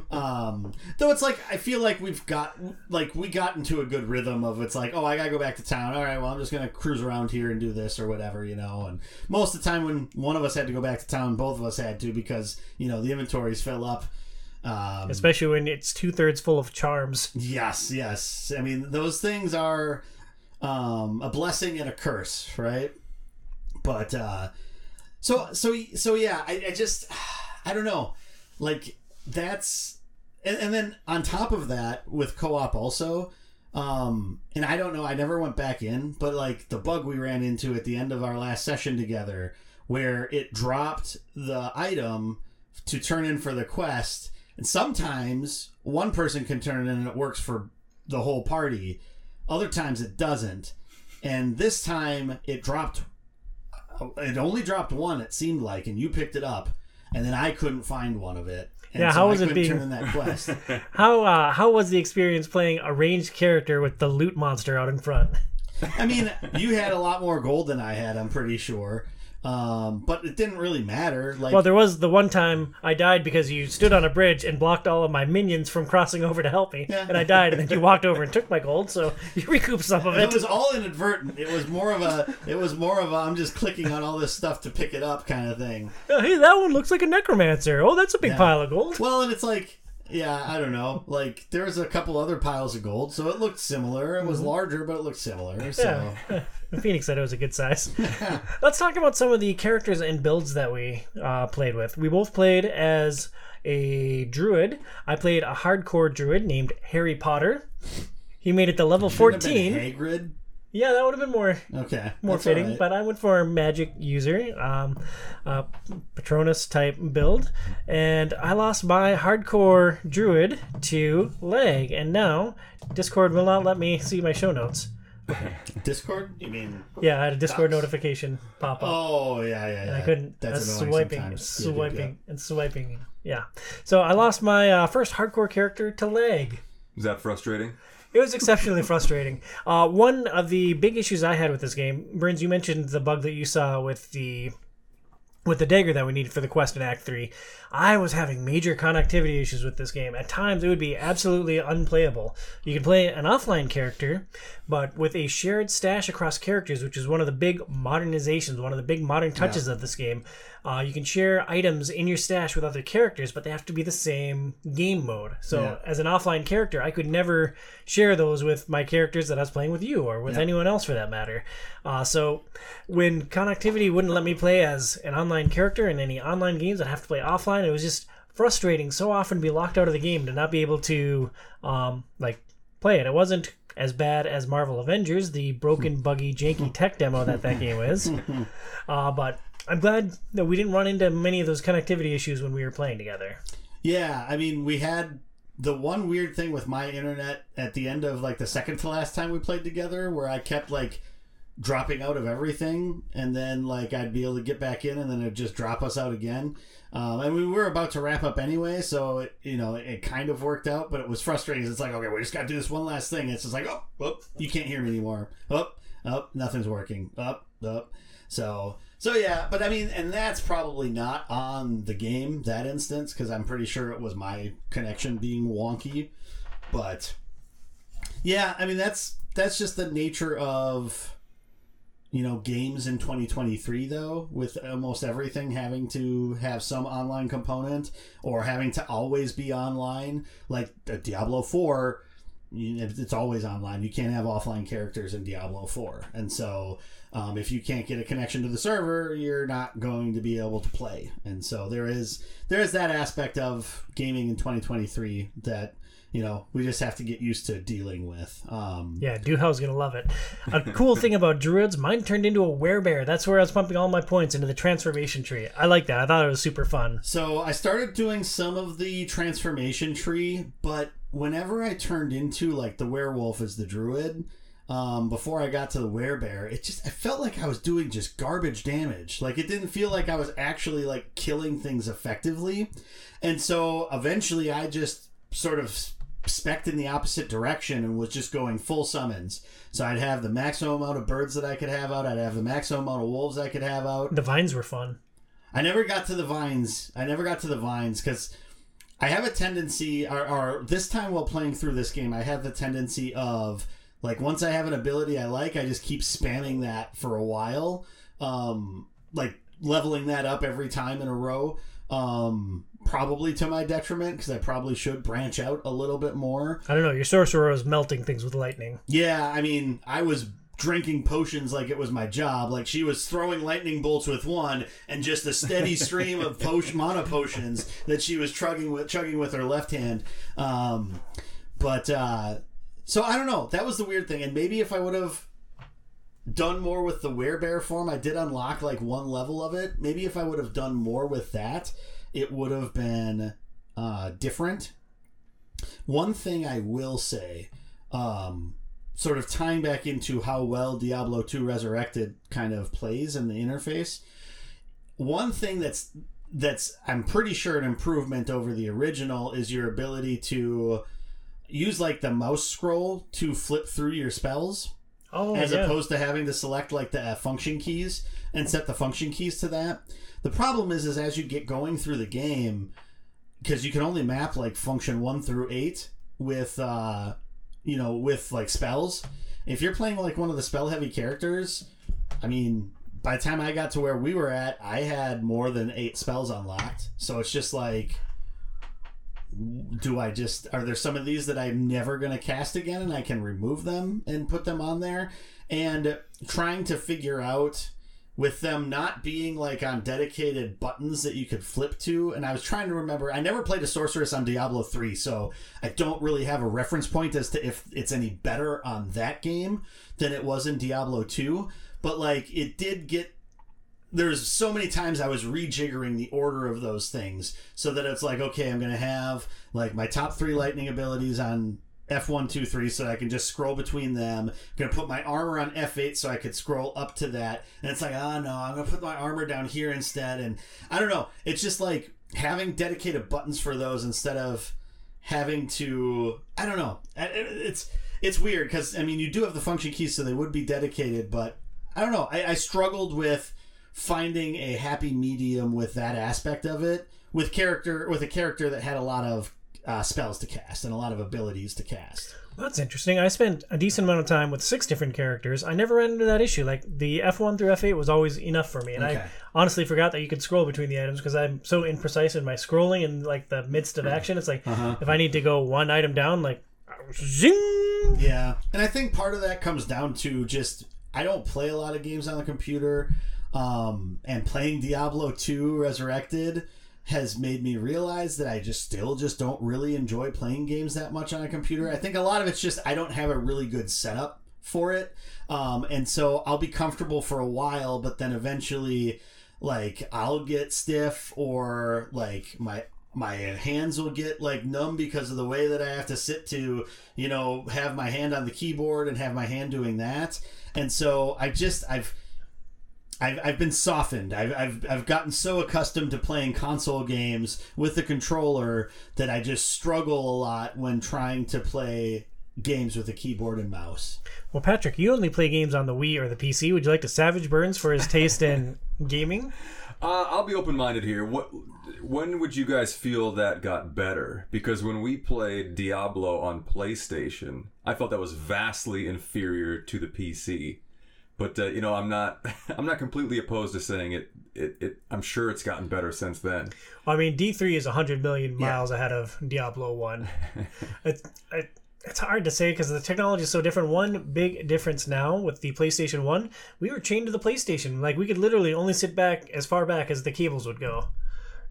Speaker 3: um, though it's like I feel like we've got like we got into a good rhythm of it's like oh I gotta go back to town. All right, well I'm just gonna cruise around here and do this or whatever, you know. And most of the time when one of us had to go back to town, both of us had to because you know the inventories fill up. Um,
Speaker 2: Especially when it's two thirds full of charms.
Speaker 3: Yes, yes. I mean, those things are um, a blessing and a curse, right? But uh, so so so yeah. I, I just I don't know. Like that's and, and then on top of that with co-op also. Um, and I don't know. I never went back in, but like the bug we ran into at the end of our last session together, where it dropped the item to turn in for the quest, and sometimes one person can turn it in and it works for the whole party. Other times it doesn't. And this time it dropped it only dropped one. It seemed like, and you picked it up, and then I couldn't find one of it. And
Speaker 2: Yeah,
Speaker 3: so
Speaker 2: how
Speaker 3: I
Speaker 2: was it being-
Speaker 3: turn in that quest?
Speaker 2: How uh, how was the experience playing a ranged character with the loot monster out in front?
Speaker 3: I mean, you had a lot more gold than I had. I'm pretty sure, um, but it didn't really matter. Like,
Speaker 2: Well, there was the one time I died because you stood on a bridge and blocked all of my minions from crossing over to help me,
Speaker 3: Yeah.
Speaker 2: and I died, and then you walked over and took my gold, so you recouped some of
Speaker 3: it
Speaker 2: it.
Speaker 3: was all inadvertent. It was more of a. It was more of a. I'm just clicking on all this stuff to pick it up kind of thing.
Speaker 2: Oh, hey, that one looks like a necromancer. Oh, that's a big
Speaker 3: Yeah.
Speaker 2: pile of gold.
Speaker 3: Well, and it's like, yeah, I don't know. Like there was a couple other piles of gold, so it looked similar. It was larger, but it looked similar. So
Speaker 2: Mm-hmm. Yeah. Phoenix said it was a good size. Let's talk about some of the characters and builds that we uh, played with. We both played as a druid. I played a hardcore druid named Harry Potter. He made it to level
Speaker 3: Shouldn't have
Speaker 2: 14.
Speaker 3: been Hagrid.
Speaker 2: Yeah, that would have been more
Speaker 3: Okay,
Speaker 2: more fitting,
Speaker 3: alright.
Speaker 2: but I went for a magic user, um, uh, Patronus type build, and I lost my hardcore druid to leg, and now Discord will not let me see my show notes.
Speaker 3: Discord. You mean?
Speaker 2: Yeah, I had a Discord
Speaker 3: Docs.
Speaker 2: notification pop up.
Speaker 3: Oh yeah, yeah. yeah.
Speaker 2: I couldn't.
Speaker 3: That's
Speaker 2: uh,
Speaker 3: annoying
Speaker 2: swiping,
Speaker 3: sometimes. Yeah, yeah,
Speaker 2: swiping, and swiping. Yeah. So I lost my uh, first hardcore character to leg.
Speaker 4: Is that frustrating?
Speaker 2: It was exceptionally frustrating. Uh, one of the big issues I had with this game, Burns, you mentioned the bug that you saw with the with the dagger that we needed for the quest in Act Three. I was having major connectivity issues with this game. At times, it would be absolutely unplayable. You can play an offline character, but with a shared stash across characters, which is one of the big modernizations, one of the big modern touches of this game. Uh, you can share items in your stash with other characters, but they have to be the same game mode. So,
Speaker 3: Yeah.
Speaker 2: as an offline character, I could never share those with my characters that I was playing with you or with anyone else for that matter. Uh, so, when connectivity wouldn't let me play as an online character in any online games, I'd have to play offline. It was just frustrating so often to be locked out of the game to not be able to um, like play it. It wasn't as bad as Marvel Avengers, the broken, buggy, janky tech demo that that game is. Uh, but I'm glad that we didn't run into many of those connectivity issues when we were playing together.
Speaker 3: Yeah, I mean, we had the one weird thing with my internet at the end of like the second to last time we played together, where I kept like dropping out of everything, and then like I'd be able to get back in, and then it'd just drop us out again. Um, and we were about to wrap up anyway, so it, you know it kind of worked out, but it was frustrating. It's like okay, we just got to do this one last thing. It's just like oh, oh, you can't hear me anymore. Oh, oh, nothing's working. Up, up. So so yeah, but I mean, and that's probably not on the game that instance because I'm pretty sure it was my connection being wonky. But yeah, I mean that's that's just the nature of you know games in 2023 though with almost everything having to have some online component or having to always be online like diablo 4 it's always online. You can't have offline characters in diablo 4 and so um, if you can't get a connection to the server you're not going to be able to play. And so there is there is that aspect of gaming in 2023 that you know we just have to get used to dealing with um,
Speaker 2: Yeah, Duhal's gonna love it. A cool thing about druids, mine turned into a werebear. That's where I was pumping all my points into the transformation tree. I like that. I thought it was super fun.
Speaker 3: So I started doing some of the transformation tree, but whenever I turned into like the werewolf as the druid, um, before I got to the werebear, it just I felt like I was doing just garbage damage. Like it didn't feel like I was actually like killing things effectively. And so eventually I just sort of spec in the opposite direction and was just going full summons. So I'd have the maximum amount of birds that I could have out, I'd have the maximum amount of wolves I could have out.
Speaker 2: The vines were fun.
Speaker 3: I never got to the vines. I never got to the vines because I have a tendency, or, or this time while playing through this game, I have the tendency of like once I have an ability I like, I just keep spamming that for a while, um, like leveling that up every time in a row. Um, probably to my detriment because I probably should branch out a little bit more.
Speaker 2: I don't know. Your sorcerer was melting things with lightning.
Speaker 3: Yeah, I mean, I was drinking potions like it was my job. Like she was throwing lightning bolts with one, and just a steady stream of potion, mana potions that she was chugging with, chugging with her left hand. Um, but uh, so I don't know. That was the weird thing, and maybe if I would have done more with the werebear form, I did unlock like one level of it. Maybe if I would have done more with that, it would have been uh, different. One thing I will say, um, sort of tying back into how well Diablo 2 Resurrected kind of plays in the interface. One thing that's that's I'm pretty sure an improvement over the original is your ability to use like the mouse scroll to flip through your spells
Speaker 2: Oh,
Speaker 3: as
Speaker 2: yeah.
Speaker 3: opposed to having to select like the uh, function keys and set the function keys to that. The problem is, is as you get going through the game, because you can only map like function one through eight with, uh, you know, with like spells. If you're playing like one of the spell heavy characters, I mean, by the time I got to where we were at, I had more than eight spells unlocked. So it's just like, do I just are there some of these that I'm never going to cast again and I can remove them and put them on there and trying to figure out with them not being like on dedicated buttons that you could flip to. And I was trying to remember I never played a sorceress on Diablo 3 so I don't really have a reference point as to if it's any better on that game than it was in Diablo 2 but like it did get there's so many times I was rejiggering the order of those things so that it's like, okay, I'm gonna have like my top three lightning abilities on F1, 2, 3, so I can just scroll between them. I'm gonna put my armor on F8 so I could scroll up to that. And it's like, oh no, I'm gonna put my armor down here instead. And I don't know. It's just like having dedicated buttons for those instead of having to. I don't know. It's it's weird because I mean you do have the function keys, so they would be dedicated, but I don't know. I, I struggled with finding a happy medium with that aspect of it with character with a character that had a lot of uh, spells to cast and a lot of abilities to cast.
Speaker 2: That's interesting. I spent a decent amount of time with six different characters. I never ran into that issue. Like the F1 through F8 was always enough for me, and
Speaker 3: Okay.
Speaker 2: I honestly forgot that you could scroll between the items because I'm so imprecise in my scrolling in like the midst of action. It's like if I need to go one item down, like zing.
Speaker 3: Yeah, and I think part of that comes down to just I don't play a lot of games on the computer, um, and playing Diablo 2 Resurrected has made me realize that I just still just don't really enjoy playing games that much on a computer. I think a lot of it's just I don't have a really good setup for it, um, and so I'll be comfortable for a while, but then eventually, like I'll get stiff or like my my hands will get like numb because of the way that I have to sit to, you know, have my hand on the keyboard and have my hand doing that. And so I just I've I've, I've been softened. I've, I've, I've gotten so accustomed to playing console games with the controller that I just struggle a lot when trying to play games with a keyboard and mouse.
Speaker 2: Well, Patrick, you only play games on the Wii or the PC. Would you like to Savage Burns for his taste in gaming?
Speaker 4: Uh, I'll be open minded here. What when would you guys feel that got better? Because when we played Diablo on PlayStation, I felt that was vastly inferior to the PC. But uh, you know, I'm not I'm not completely opposed to saying it, it. It I'm sure it's gotten better since then.
Speaker 2: Well, I mean, D3 is 100 million miles ahead of Diablo 1. it's, it, it's hard to say because the technology is so different. One big difference now with the PlayStation 1, we were chained to the PlayStation. Like, we could literally only sit back as far back as the cables would go.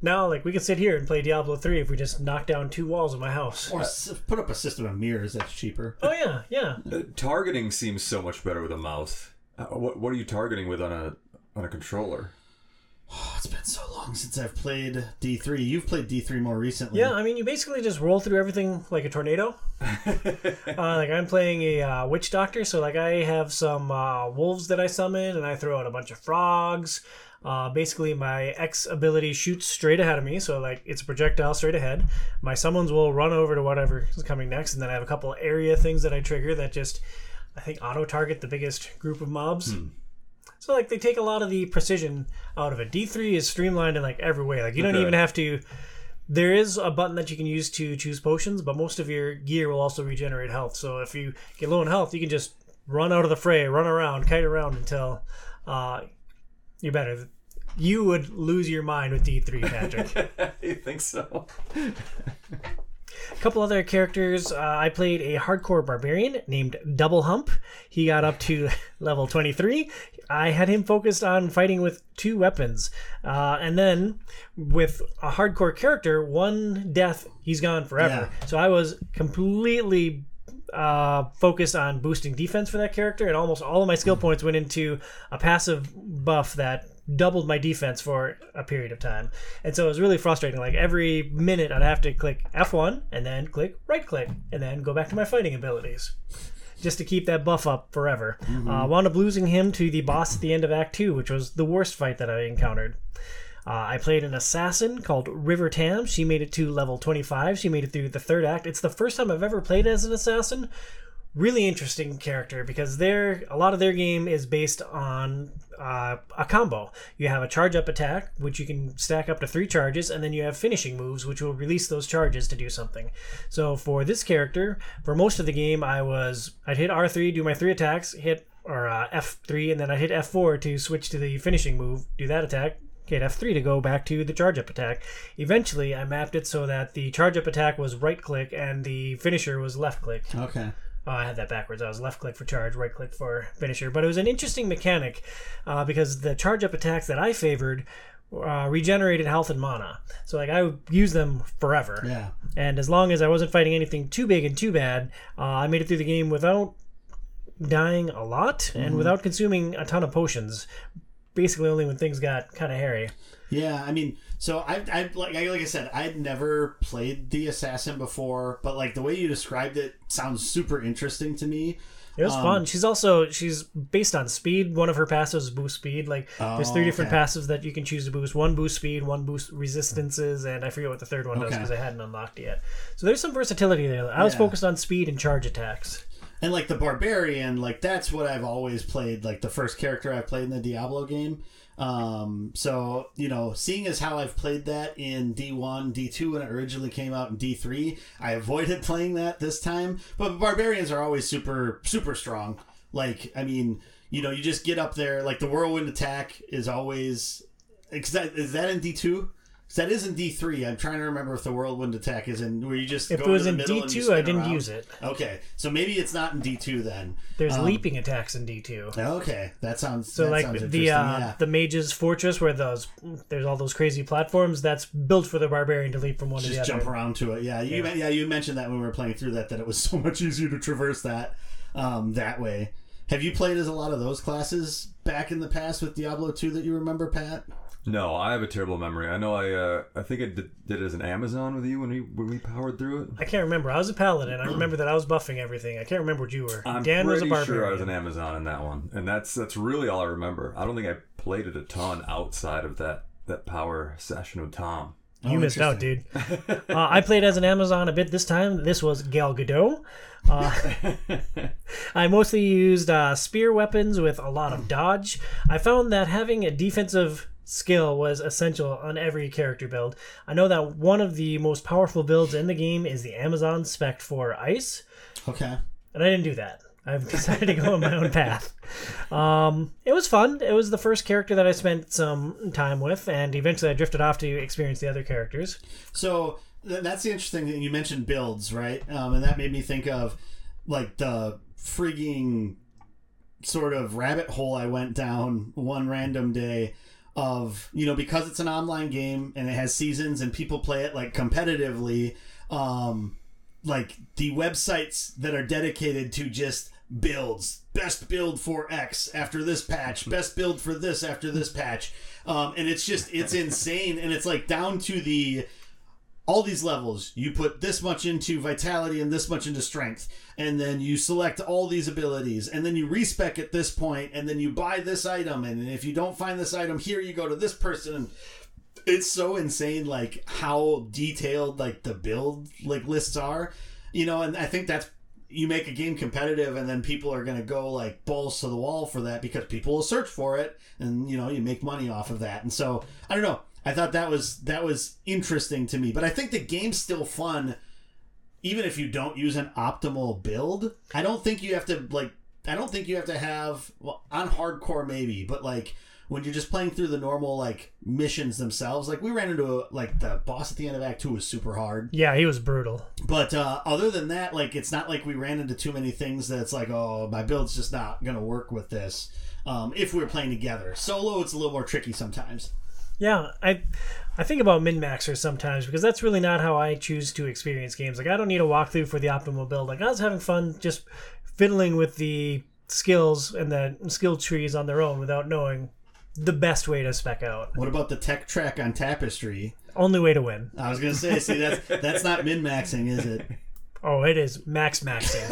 Speaker 2: Now, like, we can sit here and play Diablo 3 if we just knock down two walls of my house.
Speaker 3: Or s- put up a system of mirrors that's cheaper.
Speaker 2: Oh, yeah, yeah.
Speaker 4: Uh, targeting seems so much better with a mouse. Uh, what what are you targeting with on a on a controller?
Speaker 3: Oh, it's been so long since I've played D3. You've played D3 more recently.
Speaker 2: Yeah, I mean, you basically just roll through everything like a tornado. uh, like I'm playing a uh, witch doctor, so like I have some uh, wolves that I summon, and I throw out a bunch of frogs. Uh, basically, my X ability shoots straight ahead of me, so like it's a projectile straight ahead. My summons will run over to whatever is coming next, and then I have a couple area things that I trigger that just, I think, auto target the biggest group of mobs. So like they take a lot of the precision out of it. D three is streamlined in like every way. Like you don't
Speaker 4: Okay.
Speaker 2: even have to. There is a button that you can use to choose potions, but most of your gear will also regenerate health. So if you get low in health, you can just run out of the fray, run around, kite around until uh, you're better. You would lose your mind with D three, Patrick.
Speaker 4: you think so?
Speaker 2: A couple other characters. Uh, I played a hardcore barbarian named Double Hump. He got up to level 23. I had him focused on fighting with two weapons. Uh, and then with a hardcore character, one death, he's gone forever. So I was completely uh, focused on boosting defense for that character, and almost all of my skill points went into a passive buff that doubled my defense for a period of time. And so it was really frustrating. Like every minute, I'd have to click F1 and then click right click and then go back to my fighting abilities. just to keep that buff up forever. Uh, wound up losing him to the boss at the end of Act Two, which was the worst fight that I encountered. Uh, I played an assassin called River Tam. She made it to level 25. She made it through the third act. It's the first time I've ever played as an assassin. Really interesting character because their a lot of their game is based on uh, a combo. You have a charge up attack, which you can stack up to three charges, and then you have finishing moves, which will release those charges to do something. So for this character, for most of the game, I was I'd hit R3, do my three attacks, hit or uh, F3, and then I'd hit F4 to switch to the finishing move, do that attack, hit F3 to go back to the charge up attack. Eventually, I mapped it so that the charge up attack was right click and the finisher was left click.
Speaker 3: Okay.
Speaker 2: Oh, I had that backwards. I was left click for charge, right click for finisher. But it was an interesting mechanic uh, because the charge up attacks that I favored uh, regenerated health and mana. So like I would use them forever.
Speaker 3: Yeah.
Speaker 2: And as long as I wasn't fighting anything too big and too bad, uh, I made it through the game without dying a lot and without consuming a ton of potions. Basically, only when things got kind of hairy.
Speaker 3: Yeah, I mean, so I, I like, I, like I said, I'd never played the assassin before, but like the way you described it sounds super interesting to me.
Speaker 2: It was
Speaker 3: Um,
Speaker 2: fun. She's also she's based on speed. One of her passives is boost speed. Like there's three different
Speaker 3: okay.
Speaker 2: passives that you can choose to boost. One boost speed, one boost resistances, and I forget what the third one does because I hadn't unlocked it yet. So there's some versatility there. I was focused on speed and charge attacks.
Speaker 3: And like the barbarian, like that's what I've always played. Like the first character I played in the Diablo game. Um, so you know, seeing as how I've played that in D one, D two when it originally came out in D three, I avoided playing that this time. But barbarians are always super super strong. Like I mean, you know, you just get up there. Like the whirlwind attack is always. Is that, is that in D two? That is in D three. I'm trying to remember if the whirlwind attack is in where you just
Speaker 2: If
Speaker 3: go
Speaker 2: it was
Speaker 3: the
Speaker 2: in D two, I didn't
Speaker 3: around.
Speaker 2: use it.
Speaker 3: Okay, so maybe it's not in D two then.
Speaker 2: There's
Speaker 3: Um,
Speaker 2: leaping attacks in D two.
Speaker 3: Okay, that sounds
Speaker 2: So
Speaker 3: that
Speaker 2: like
Speaker 3: sounds
Speaker 2: the uh,
Speaker 3: yeah.
Speaker 2: the mage's fortress where those there's all those crazy platforms that's built for the barbarian to leap from one to
Speaker 3: just jump around to it. Yeah, you yeah. yeah you mentioned that when we were playing through that that it was so much easier to traverse that um, that way. Have you played as a lot of those classes back in the past with Diablo 2 that you remember, Pat?
Speaker 4: No, I have a terrible memory. I know I uh, I think I did, did it as an Amazon with you when we when we powered through it.
Speaker 2: I can't remember. I was a paladin. I remember that I was buffing everything. I can't remember what you were.
Speaker 4: I'm
Speaker 2: Dan was a
Speaker 4: pretty
Speaker 2: barbarian.
Speaker 4: sure I was an Amazon in that one, and that's that's really all I remember. I don't think I played it a ton outside of that that power session with Tom.
Speaker 2: You
Speaker 3: Oh,
Speaker 2: missed out, dude. uh, I played as an Amazon a bit this time. This was Gal Gadot. Uh, I mostly used uh, spear weapons with a lot of dodge. I found that having a defensive skill was essential on every character build. I know that one of the most powerful builds in the game is the Amazon spec for ice,
Speaker 3: Okay.
Speaker 2: and I didn't do that. I've decided to go on my own path. Um, it was fun. It was the first character that I spent some time with, and eventually I drifted off to experience the other characters.
Speaker 3: So th- that's the interesting thing. You mentioned builds, right? Um, and that made me think of like the frigging sort of rabbit hole I went down one random day of you know because it's an online game and it has seasons and people play it like competitively um like the websites that are dedicated to just builds. Best build for x after this patch. Best build for this after this patch. Um and it's just it's insane. And it's like down to the all these levels. You put this much into vitality and this much into strength and then you select all these abilities and then you respec at this point and then you buy this item and if you don't find this item here you go to this person. It's so insane like how detailed like the build like lists are you know and i think that's you make a game competitive and then people are to go like balls to the wall for that because people will search for it and you know you make money off of that. And so i don't know i thought that was that was interesting to me but i think the game's still fun even if you don't use an optimal build i don't think you have to like i don't think you have to have well on hardcore maybe but like when you're just playing through the normal like missions themselves like we ran into a, like the boss at the end of act 2 was super hard
Speaker 2: Yeah, he was brutal.
Speaker 3: but uh, other than that, like it's not like we ran into too many things that's like, oh, my build's just not gonna work with this. Um, if we're playing together, solo, it's a little more tricky sometimes.
Speaker 2: Yeah, I I think about min maxers sometimes because that's really not how I choose to experience games. Like I don't need a walkthrough for the optimal build. Like I was having fun just fiddling with the skills and the skill trees on their own without knowing the best way to spec out.
Speaker 3: What about the tech track on Tapestry?
Speaker 2: Only way to win.
Speaker 3: I was gonna say, see, that's that's not min maxing, is it?
Speaker 2: Oh, it is max maxing.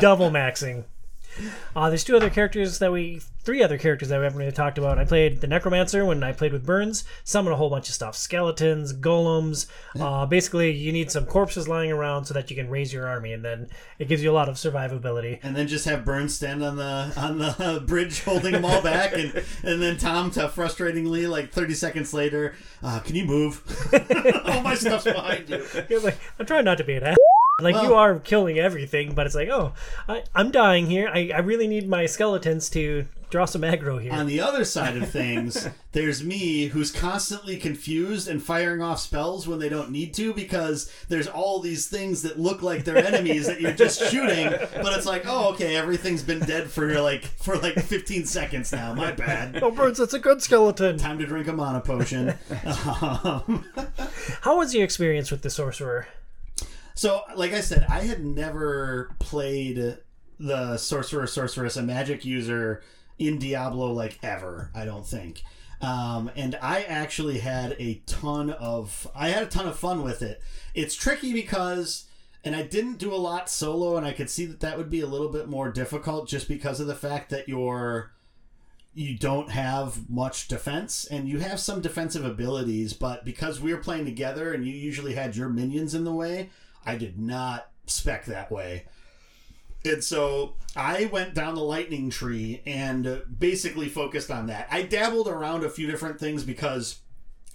Speaker 2: double maxing. Uh, there's two other characters that we, three other characters that we haven't really talked about. I played the Necromancer when I played with Burns. Summoned a whole bunch of stuff: skeletons, golems. Uh, basically, you need some corpses lying around so that you can raise your army, and then it gives you a lot of survivability.
Speaker 3: and then just have Burns stand on the on the bridge holding them all back, and and then Tom to frustratingly like thirty seconds later, uh, can you move? all my stuff's behind you.
Speaker 2: Like, I'm trying not to be an ass. Like you are killing everything, but it's like, oh, I, I'm dying here. I, I really need my skeletons to draw some aggro here.
Speaker 3: On the other side of things, there's me who's constantly confused and firing off spells when they don't need to because there's all these things that look like they're enemies that you're just shooting, but it's like, oh, okay, everything's been dead for like for like 15 seconds now. My bad.
Speaker 2: oh, Burns, that's a good skeleton.
Speaker 3: Time to drink a mana potion. Um,
Speaker 2: How was your experience with the sorcerer?
Speaker 3: So, like I said, I had never played the sorcerer, sorceress, a magic user in Diablo like ever. I don't think. Um, and I actually had a ton of I had a ton of fun with it. It's tricky because, and I didn't do a lot solo, and I could see that that would be a little bit more difficult just because of the fact that you're you don't have much defense and you have some defensive abilities but because we were playing together and you usually had your minions in the way i did not spec that way and so i went down the lightning tree and basically focused on that i dabbled around a few different things because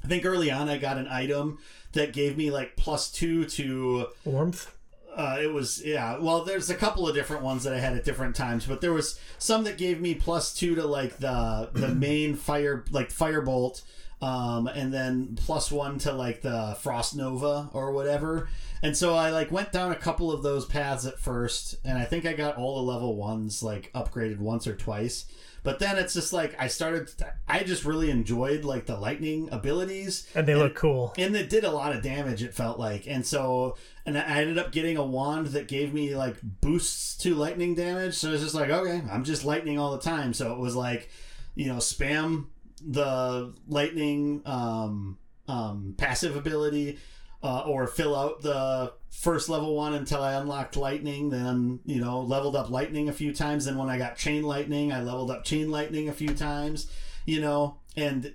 Speaker 3: i think early on i got an item that gave me like plus two to
Speaker 2: Warmth?
Speaker 3: uh, it was yeah. Well, there's a couple of different ones that I had at different times, but there was some that gave me plus two to like the the main fire like firebolt, um, and then plus one to like the frost nova or whatever. And so I like went down a couple of those paths at first, and I think I got all the level ones like upgraded once or twice. But then it's just like I started. I just really enjoyed like the lightning abilities,
Speaker 2: And they look cool.
Speaker 3: and it did a lot of damage it felt like and so and i ended up getting a wand that gave me like boosts to lightning damage so it's just like okay i'm just lightning all the time so it was like you know spam the lightning um, um, passive ability uh, or fill out the first level one until I unlocked lightning. Then you know leveled up lightning a few times. Then when I got chain lightning, I leveled up chain lightning a few times. You know, and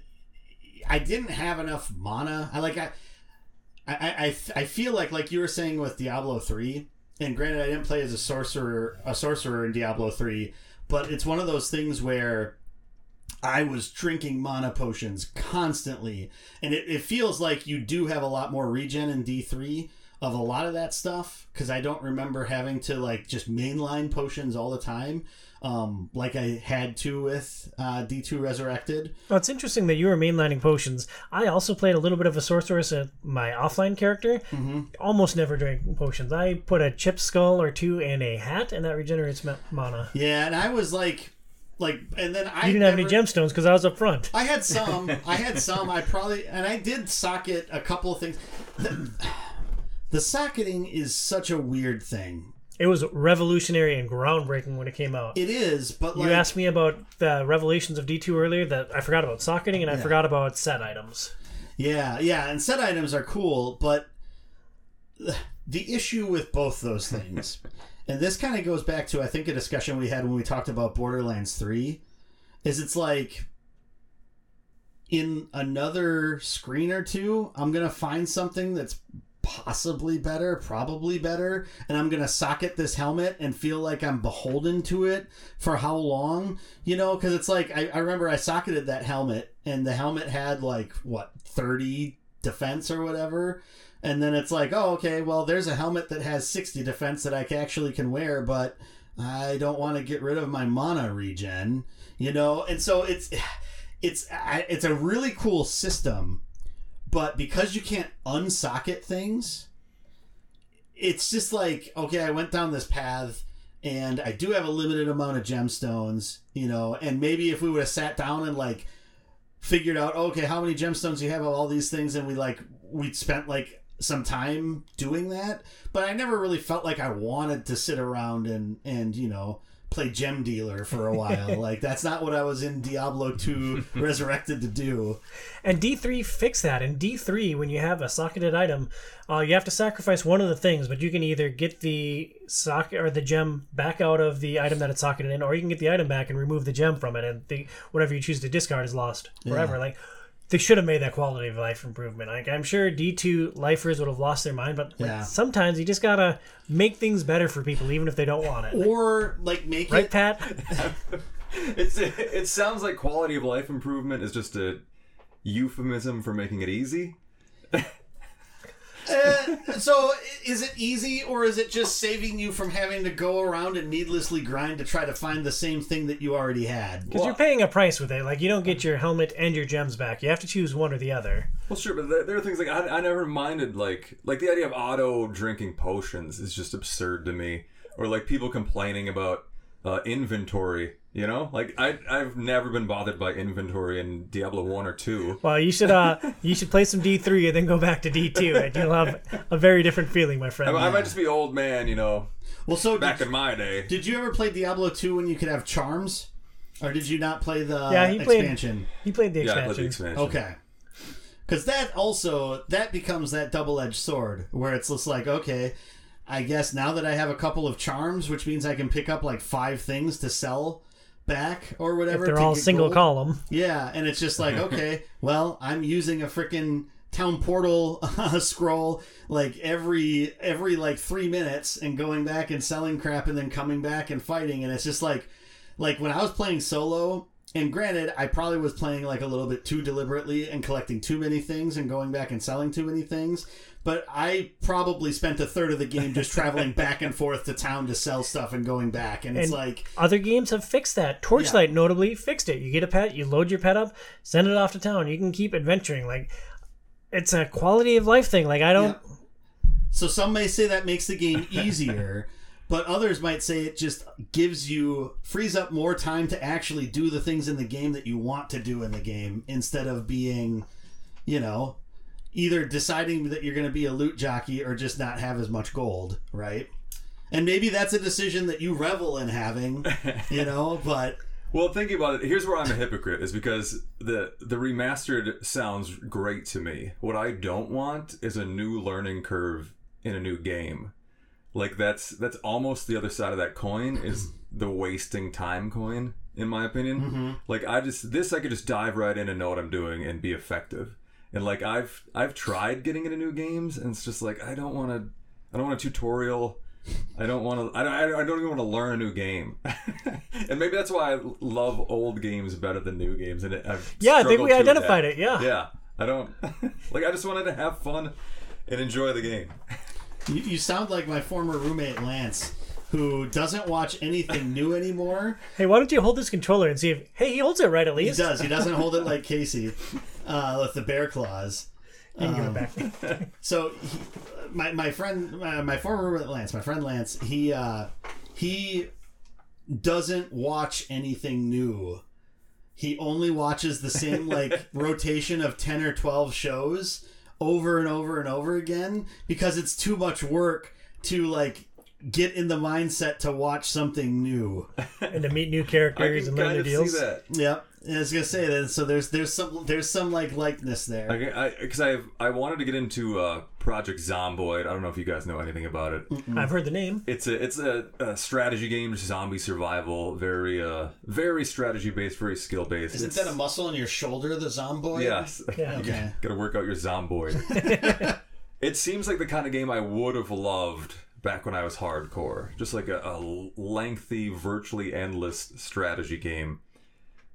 Speaker 3: I didn't have enough mana. I like I. I, I, I feel like like you were saying with Diablo three, and granted I didn't play as a sorcerer a sorcerer in Diablo three, but it's one of those things where I was drinking mana potions constantly, and it, it feels like you do have a lot more regen in D three of a lot of that stuff because I don't remember having to like just mainline potions all the time, um, like I had to with uh, D two Resurrected.
Speaker 2: Well, it's interesting that you were mainlining potions. I also played a little bit of a sorceress at my offline character.
Speaker 3: Mm-hmm.
Speaker 2: Almost never drank potions. I put a chip skull or two in a hat, and that regenerates ma- mana.
Speaker 3: Yeah, and I was like, like, and then I
Speaker 2: You didn't have any gemstones because I was up front.
Speaker 3: I had some. I had some. I probably and I did socket a couple of things. The, the socketing is such a weird thing.
Speaker 2: It was revolutionary and groundbreaking when it came out.
Speaker 3: It is, but like
Speaker 2: you asked me about the revelations of D2 earlier that I forgot about socketing and I forgot about set items.
Speaker 3: yeah, yeah, and set items are cool, but the issue with both those things, and this kind of goes back to I think a discussion we had when we talked about Borderlands Three, is it's like in another screen or two, I'm gonna find something that's possibly better, probably better, and I'm gonna socket this helmet and feel like I'm beholden to it for how long, you know? Because it's like I, I remember I socketed that helmet, and the helmet had like what 30 defense or whatever. And then it's like, oh, okay, well, there's a helmet that has 60 defense that I actually can wear, but I don't want to get rid of my mana regen, you know? And so it's it's it's a really cool system, but because you can't unsocket things, it's just like okay, I went down this path and I do have a limited amount of gemstones, you know, and maybe if we would have sat down and like figured out okay, how many gemstones you have of all these things and we like we spent like some time doing that, but I never really felt like I wanted to sit around and and you know play gem dealer for a while. like that's not what I was in Diablo 2 Resurrected to do.
Speaker 2: And D3 fixed that. In D3, when you have a socketed item, uh, you have to sacrifice one of the things, but you can either get the socket or the gem back out of the item that it's socketed in, or you can get the item back and remove the gem from it, and the whatever you choose to discard is lost forever. Like they should have made that quality of life improvement. Like I'm sure D2 lifers would have lost their mind, but like,
Speaker 3: Yeah.
Speaker 2: sometimes you just gotta make things better for people, even if they don't want it.
Speaker 3: Or like make
Speaker 2: Right,
Speaker 3: it
Speaker 2: Pat?
Speaker 4: It's it sounds like quality of life improvement is just a euphemism for making it easy.
Speaker 3: So is it easy or is it just saving you from having to go around and needlessly grind to try to find the same thing that you already had?
Speaker 2: Because you're paying a price with it. Like you don't get your helmet and your gems back. You have to choose one or the other.
Speaker 4: Well, sure, but there, there are things like I, I never minded like like the idea of auto drinking potions is just absurd to me, or like people complaining about uh, inventory. You know, like I I've never been bothered by inventory in Diablo one or two.
Speaker 2: Well, you should uh you should play some D three and then go back to D two, and you'll have a very different feeling, my friend.
Speaker 4: I might just be old man, you know,
Speaker 3: Well, so
Speaker 4: back
Speaker 3: did,
Speaker 4: in my day.
Speaker 3: did you ever play Diablo 2 when you could have charms? Or did you not play the
Speaker 2: Yeah, he played-
Speaker 3: expansion?
Speaker 2: He played the expansion.
Speaker 4: Yeah, I played the expansion.
Speaker 3: Okay. Because that also that becomes that double-edged sword where it's just like, okay, I guess now that I have a couple of charms, which means I can pick up like five things to sell back or whatever.
Speaker 2: If they're all single
Speaker 3: gold.
Speaker 2: column.
Speaker 3: Yeah, and it's just like, okay, well, I'm using a freaking town portal uh, scroll like every every like three minutes and going back and selling crap and then coming back and fighting and it's just like like when I was playing solo and granted I probably was playing like a little bit too deliberately and collecting too many things and going back and selling too many things but I probably spent a third of the game just traveling back and forth to town to sell stuff and going back and it's
Speaker 2: And-
Speaker 3: like
Speaker 2: Other games have fixed that. Torchlight notably fixed it. You get a pet, you load your pet up, send it off to town. You can keep adventuring. Like it's a quality of life thing. Like I don't.
Speaker 3: Yeah. So some may say that makes the game easier, but others might say it just gives you frees up more time to actually do the things in the game that you want to do in the game instead of being, you know, either deciding that you're going to be a loot jockey or just not have as much gold, right? And maybe that's a decision that you revel in having, you know, but
Speaker 4: Well, thinking about it, here's where I'm a hypocrite is because the the remastered sounds great to me. What I don't want is a new learning curve in a new game. Like that's that's almost the other side of that coin is the wasting time coin in my opinion. Mm-hmm. Like I just this I could just dive right in and know what I'm doing and be effective. And like I've I've tried getting into new games and it's just like I don't want to I don't want a tutorial. I don't want to. I don't, I don't even want to learn a new game, and maybe that's why I love old games better than new games. And it, I've
Speaker 2: Yeah, I think we identified
Speaker 4: that.
Speaker 2: it, yeah.
Speaker 4: yeah. I don't like. I just wanted to have fun and enjoy the game.
Speaker 3: you, you sound like my former roommate Lance, who doesn't watch anything new anymore.
Speaker 2: Hey, why don't you hold this controller and see if? Hey, he holds it right at least?
Speaker 3: He does. He doesn't hold it like Casey uh, with the bear claws.
Speaker 2: You can give it back.
Speaker 3: So he, my my friend, my, my former roommate Lance, my friend Lance, he uh, he doesn't watch anything new. He only watches the same like rotation of ten or twelve shows over and over and over again because it's too much work to like get in the mindset to watch something new.
Speaker 2: and to meet new
Speaker 4: I
Speaker 2: characters
Speaker 4: can
Speaker 2: and learn
Speaker 4: kind
Speaker 2: their
Speaker 4: of
Speaker 2: deals.
Speaker 4: see that.
Speaker 3: Yep. I was gonna say that. So there's there's some there's some like likeness there.
Speaker 4: I because I, I wanted to get into uh, Project Zomboid. I don't know if you guys know anything about it.
Speaker 2: I've heard the name.
Speaker 4: It's a it's a, a strategy game, just zombie survival. Very uh very strategy based, very skill based.
Speaker 3: Isn't that a muscle in your shoulder, the zomboid?
Speaker 4: Yes.
Speaker 2: Yeah.
Speaker 3: Okay.
Speaker 4: Got to work out your zomboid. it seems like the kind of game I would have loved back when I was hardcore. Just like a, a lengthy, virtually endless strategy game.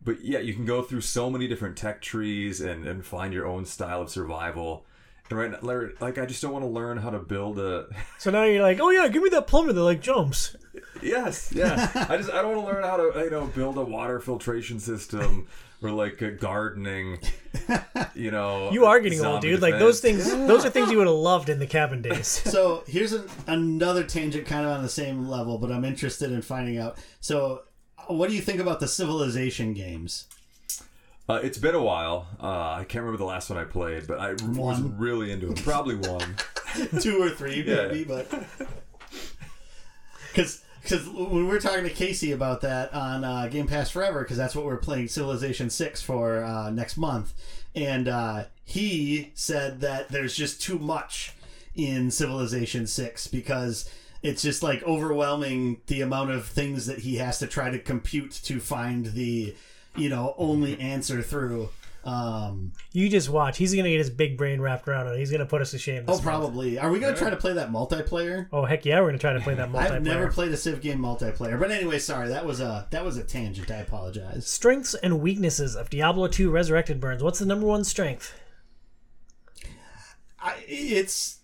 Speaker 4: But yeah, you can go through so many different tech trees and, and find your own style of survival. And right, now, like I just don't want to learn how to build a.
Speaker 2: So now you're like, oh yeah, give me that plumber that like jumps.
Speaker 4: yes, yeah. I just I don't want to learn how to you know build a water filtration system or like uh, gardening. You know,
Speaker 2: You are getting old,
Speaker 4: zombie
Speaker 2: dude. Like those things, those are things you would have loved in the cabin days.
Speaker 3: So here's an, another tangent, kind of on the same level, but I'm interested in finding out. So, what do you think about the Civilization games?
Speaker 4: Uh, it's been a while. Uh, I can't remember the last one I played, but I r- was really into it. Probably one.
Speaker 3: Two or three,
Speaker 4: Yeah.
Speaker 3: maybe, but because because when we were talking to Casey about that on uh, Game Pass Forever, because that's what we're playing Civilization Six for uh, next month, and uh, he said that there's just too much in Civilization Six because it's just like overwhelming the amount of things that he has to try to compute to find the you know only answer through. Um,
Speaker 2: You just watch. He's gonna get his big brain wrapped around it. He's gonna put us to shame.
Speaker 3: oh,
Speaker 2: This month.
Speaker 3: probably. Are we gonna try to play that multiplayer?
Speaker 2: Oh heck yeah, we're gonna try to play that multiplayer.
Speaker 3: I've never played a Civ game multiplayer, but anyway, sorry that was a that was a tangent. I apologize.
Speaker 2: Strengths and weaknesses of Diablo 2 Resurrected Burns. What's the number one strength?
Speaker 3: I, it's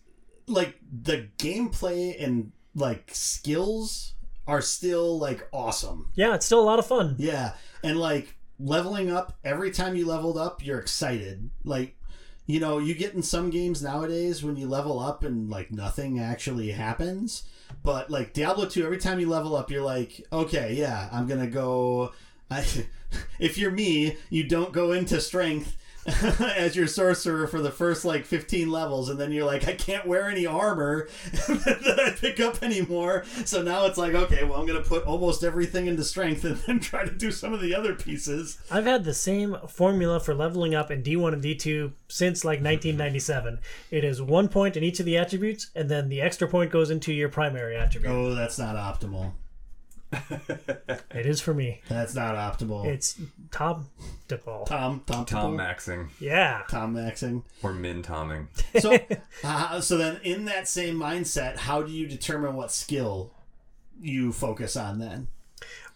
Speaker 3: like the gameplay and like skills are still like awesome.
Speaker 2: Yeah, it's still a lot of fun.
Speaker 3: Yeah, and like leveling up every time you leveled up, you're excited. Like you know, you get in some games nowadays when you level up and like nothing actually happens. But like Diablo 2, every time you level up, you're like, okay, yeah, I'm gonna go. I, if you're me, you don't go into strength as your sorcerer for the first like 15 levels, and then you're like, I can't wear any armor that I pick up anymore. So now it's like, okay, well, I'm gonna put almost everything into strength and then try to do some of the other pieces.
Speaker 2: I've had the same formula for leveling up in D1 and D2 since like 1997. It is one point in each of the attributes, and then the extra point goes into your primary attribute.
Speaker 3: Oh, that's not optimal.
Speaker 2: It is for me.
Speaker 3: That's not optimal.
Speaker 2: It's top DePaul.
Speaker 3: Tom, Tom,
Speaker 4: Tom maxing
Speaker 2: Yeah.
Speaker 3: Tom maxing.
Speaker 4: or min tomming.
Speaker 3: So, uh, so then in that same mindset, how do you determine what skill you focus on then?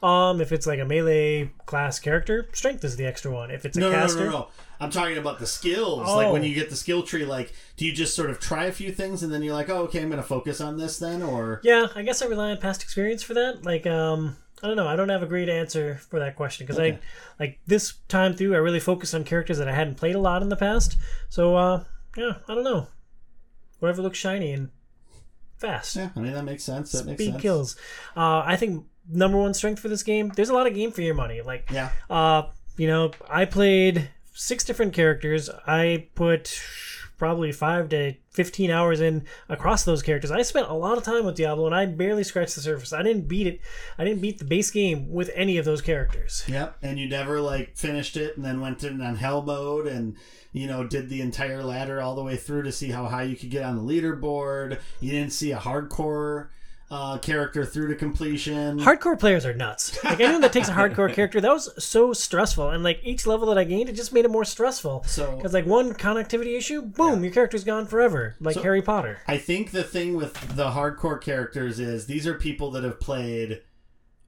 Speaker 2: Um, if it's like a melee class character, strength is the extra one. If it's a
Speaker 3: No, no, no,
Speaker 2: caster,
Speaker 3: no, no. I'm talking about the skills. Like when
Speaker 2: Oh.
Speaker 3: you get the skill tree, like do you just sort of try a few things and then you're like, oh, okay, I'm going to focus on this then, or
Speaker 2: yeah, I guess I rely on past experience for that. Like, um, I don't know. I don't have a great answer for that question because
Speaker 3: Okay.
Speaker 2: I, like this time through, I really focused on characters that I hadn't played a lot in the past. So, uh, yeah, I don't know. Whatever looks shiny and fast.
Speaker 3: yeah, I mean that makes sense. That makes
Speaker 2: Speed
Speaker 3: sense.
Speaker 2: kills. Uh, I think number one strength for this game. There's a lot of game for your money. Like,
Speaker 3: Yeah,
Speaker 2: uh, you know, I played six different characters. I put probably five to fifteen hours in across those characters. I spent a lot of time with Diablo, and I barely scratched the surface. I didn't beat it. I didn't beat the base game with any of those characters.
Speaker 3: Yep, and you never like finished it and then went in on hell mode and you know did the entire ladder all the way through to see how high you could get on the leaderboard. You didn't see a hardcore uh, character through to completion.
Speaker 2: Hardcore players are nuts. Like anyone that takes a hardcore character, that was so stressful. And like each level that I gained, it just made it more stressful.
Speaker 3: So-
Speaker 2: because like one connectivity issue, boom, your character's gone forever, like
Speaker 3: So-
Speaker 2: Harry Potter.
Speaker 3: I think the thing with the hardcore characters is these are people that have played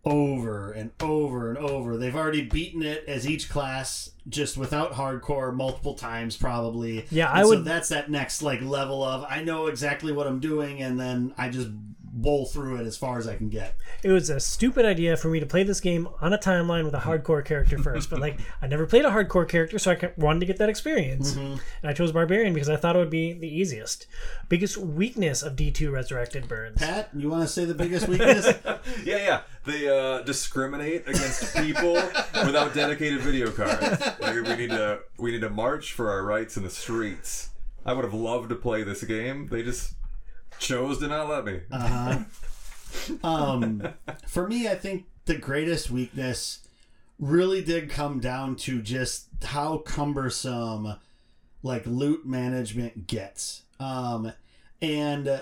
Speaker 3: over and over and over. They've already beaten it as each class just without hardcore multiple times probably.
Speaker 2: Yeah,
Speaker 3: And
Speaker 2: I
Speaker 3: so
Speaker 2: would-
Speaker 3: that's that next like level of I know exactly what I'm doing and then I just bowl through it as far as I can get.
Speaker 2: It was a stupid idea for me to play this game on a timeline with a hardcore character first, but like I never played a hardcore character, so I wanted to get that experience. And I chose Barbarian because I thought it would be the easiest. Biggest weakness of D2 Resurrected Burns.
Speaker 3: Pat, you want to say the biggest weakness?
Speaker 4: Yeah, yeah. They uh, discriminate against people without dedicated video cards. Like, we need to we need to march for our rights in the streets. I would have loved to play this game. They just chose to not let me.
Speaker 3: um, for me, I think the greatest weakness really did come down to just how cumbersome like loot management gets. Um, and uh,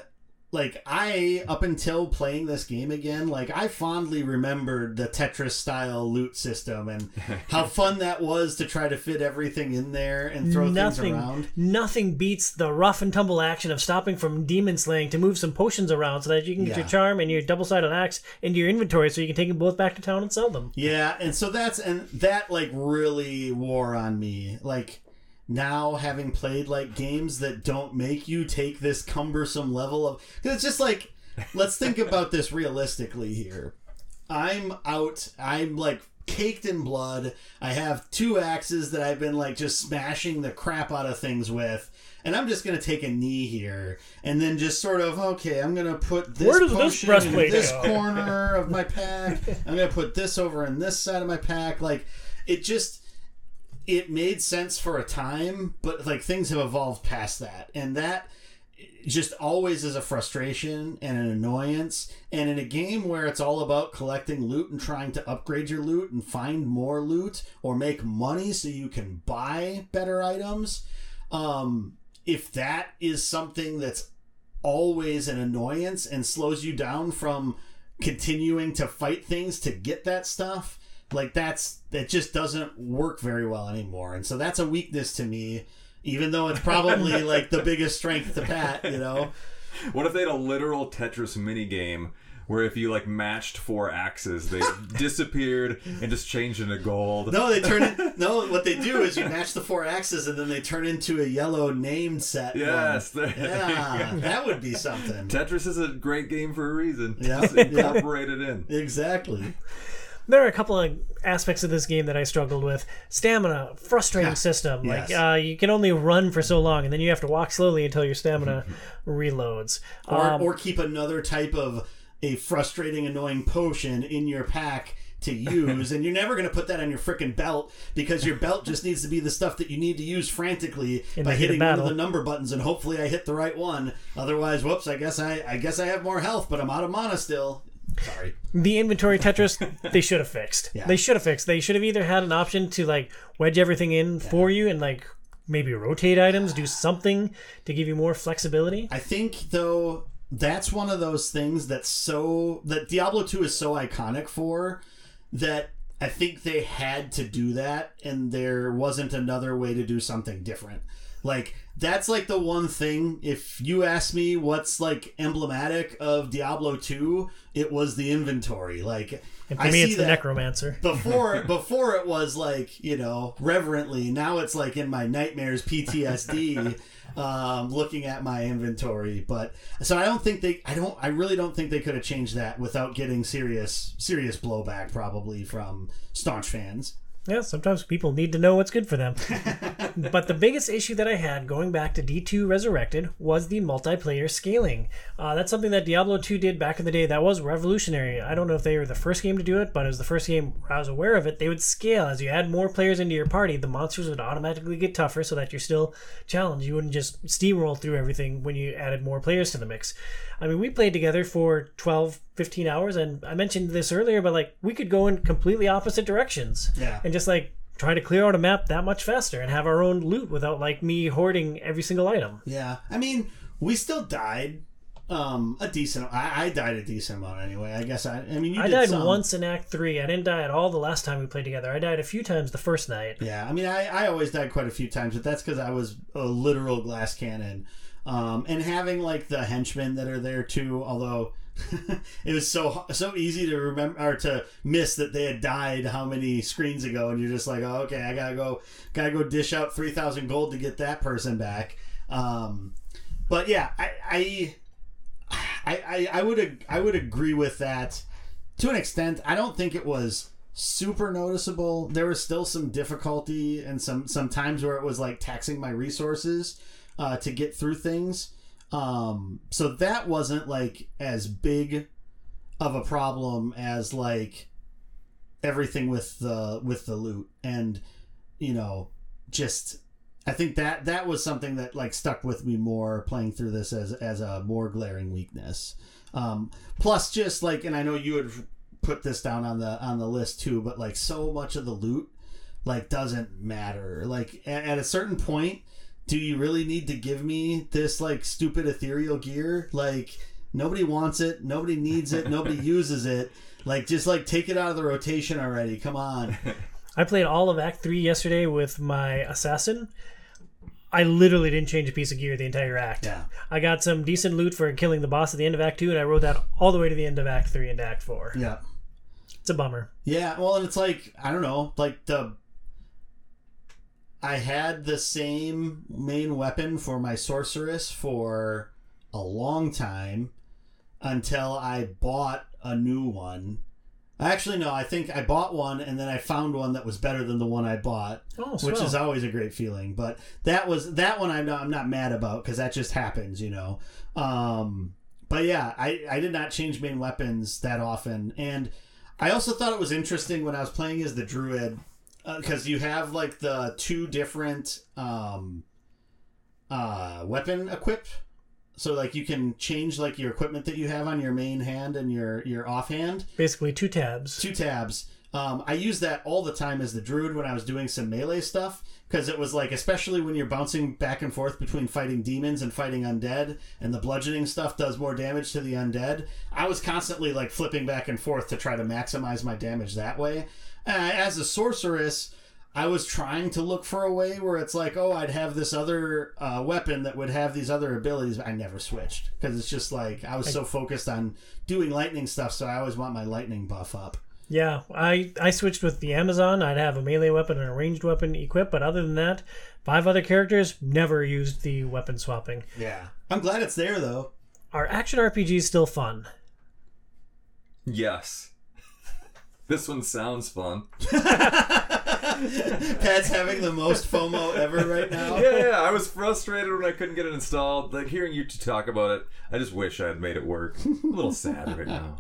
Speaker 3: like I up until playing this game again, like I fondly remembered the Tetris style loot system and how fun that was to try to fit everything in there and throw
Speaker 2: nothing,
Speaker 3: things around.
Speaker 2: nothing beats the rough and tumble action of stopping from demon slaying to move some potions around so that you can get
Speaker 3: Yeah.
Speaker 2: your charm and your double sided axe into your inventory so you can take them both back to town and sell them.
Speaker 3: Yeah, and so that's and that like really wore on me. Like now having played like games that don't make you take this cumbersome level of cuz it's just like let's think about this realistically here. I'm out, I'm like caked in blood. I have two axes that I've been like just smashing the crap out of things with. And I'm just gonna take a knee here, and then just sort of okay. I'm gonna put this
Speaker 2: does this
Speaker 3: potion in this
Speaker 2: go?
Speaker 3: corner of my pack. I'm gonna put this over in this side of my pack. Like it just it made sense for a time, but like things have evolved past that, and that just always is a frustration and an annoyance. And in a game where it's all about collecting loot and trying to upgrade your loot and find more loot or make money so you can buy better items, um, if that is something that's always an annoyance and slows you down from continuing to fight things to get that stuff, like that's that just doesn't work very well anymore. And so that's a weakness to me even though it's probably like the biggest strength to Pat, you know.
Speaker 4: What if they had a literal Tetris mini game where if you like matched four axes, they disappeared and just changed into gold?
Speaker 3: No, they turn it. No, what they do is you match the four axes and then they turn into a yellow name set.
Speaker 4: Yes,
Speaker 3: one. yeah, that would be something.
Speaker 4: Tetris is a great game for a reason.
Speaker 3: Yeah,
Speaker 4: It's incorporated in.
Speaker 3: Exactly.
Speaker 2: There are a couple of aspects of this game that I struggled with. Stamina, frustrating system.
Speaker 3: Yes.
Speaker 2: Like uh, you can only run for so long, and then you have to walk slowly until your stamina reloads.
Speaker 3: Or,
Speaker 2: Um,
Speaker 3: or keep another type of a frustrating, annoying potion in your pack to use, and you're never going to put that on your freaking belt because your belt just needs to be the stuff that you need to use frantically by
Speaker 2: the heat of
Speaker 3: hitting one of the number buttons, and hopefully I hit the right one. Otherwise, whoops! I guess I I guess I have more health, but I'm out of mana still. Sorry.
Speaker 2: the inventory Tetris, they should have fixed.
Speaker 3: Yeah.
Speaker 2: They should have fixed. They should have either had an option to like wedge everything in for you and like maybe rotate items, do something to give you more flexibility.
Speaker 3: I think though that's one of those things that's so that Diablo 2 is so iconic for that I think they had to do that and there wasn't another way to do something different. Like that's like the one thing if you ask me what's like emblematic of Diablo 2, it was the inventory. Like
Speaker 2: And for
Speaker 3: I
Speaker 2: me,
Speaker 3: see
Speaker 2: it's the necromancer.
Speaker 3: before before it was like you know reverently now it's like in my nightmares ptsd um, looking at my inventory but so i don't think they i don't i really don't think they could have changed that without getting serious serious blowback probably from staunch fans
Speaker 2: Yeah, sometimes people need to know what's good for them. but the biggest issue that I had going back to D2 Resurrected was the multiplayer scaling. Uh, that's something that Diablo 2 did back in the day that was revolutionary. I don't know if they were the first game to do it, but it was the first game I was aware of it. They would scale. As you add more players into your party, the monsters would automatically get tougher so that you're still challenged. You wouldn't just steamroll through everything when you added more players to the mix. I mean, we played together for 12, 15 hours, and I mentioned this earlier, but like we could go in completely opposite directions
Speaker 3: Yeah.
Speaker 2: and just like try to clear out a map that much faster and have our own loot without like me hoarding every single item.
Speaker 3: yeah i mean we still died um a decent i, I died a decent amount anyway i guess i i mean you
Speaker 2: I died
Speaker 3: some.
Speaker 2: once in Act Three. I didn't die at all the last time we played together. I died a few times the first night.
Speaker 3: Yeah, I mean, I, I always died quite a few times, but that's because I was a literal glass cannon. Um, and having like the henchmen that are there too, although it was so so easy to remember or to miss that they had died how many screens ago, and you're just like, oh, okay, I gotta go, gotta go dish out three thousand gold to get that person back. Um, but yeah, I I, I I would I would agree with that to an extent. I don't think it was super noticeable. There was still some difficulty and some some times where it was like taxing my resources uh, to get through things. Um, so that wasn't like as big of a problem as like everything with the with the loot and you know just I think that that was something that like stuck with me more playing through this as as a more glaring weakness. Um, plus, just like, and I know you would put this down on the on the list too, but like so much of the loot like doesn't matter. Like at, at a certain point, do you really need to give me this like stupid ethereal gear? Like nobody wants it, nobody needs it, nobody uses it. Like just like take it out of the rotation already. Come on.
Speaker 2: I played all of Act Three yesterday with my assassin. I literally didn't change a piece of gear the entire act.
Speaker 3: Yeah.
Speaker 2: I got some decent loot for killing the boss at the end of Act Two, and I rode that all the way to the end of Act Three and Act Four.
Speaker 3: Yeah.
Speaker 2: It's a bummer.
Speaker 3: Yeah, well, and it's like I don't know, like the I had the same main weapon for my sorceress for a long time until I bought a new one. Actually, no, I think I bought one and then I found one that was better than the one I bought,
Speaker 2: Oh,
Speaker 3: which is always a great feeling. But that was that one I'm not I'm not mad about because that just happens, you know. Um, but yeah, I I did not change main weapons that often, and I also thought it was interesting when I was playing as the druid because you have like the two different um, uh, weapon equip So like you can change like your equipment that you have on your main hand and your your offhand.
Speaker 2: Basically, two tabs.
Speaker 3: Two tabs. Um, I use that all the time as the druid when I was doing some melee stuff because it was like, especially when you're bouncing back and forth between fighting demons and fighting undead, and the bludgeoning stuff does more damage to the undead. I was constantly like flipping back and forth to try to maximize my damage that way. Uh, as a sorceress, I was trying to look for a way where it's like, oh, I'd have this other uh, weapon that would have these other abilities. But I never switched because it's just like I was so focused on doing lightning stuff, so I always want my lightning buff up.
Speaker 2: Yeah, I I switched with the Amazon. I'd have a melee weapon and a ranged weapon equipped, but other than that, five other characters never used the weapon swapping.
Speaker 3: Yeah, I'm glad it's there though.
Speaker 2: Are action RPGs still fun?
Speaker 4: Yes. this one sounds fun.
Speaker 3: Pat's having the most FOMO ever right now.
Speaker 4: Yeah, yeah. I was frustrated when I couldn't get it installed. Like hearing you two talk about it, I just wish I had made it work. a little sad right now.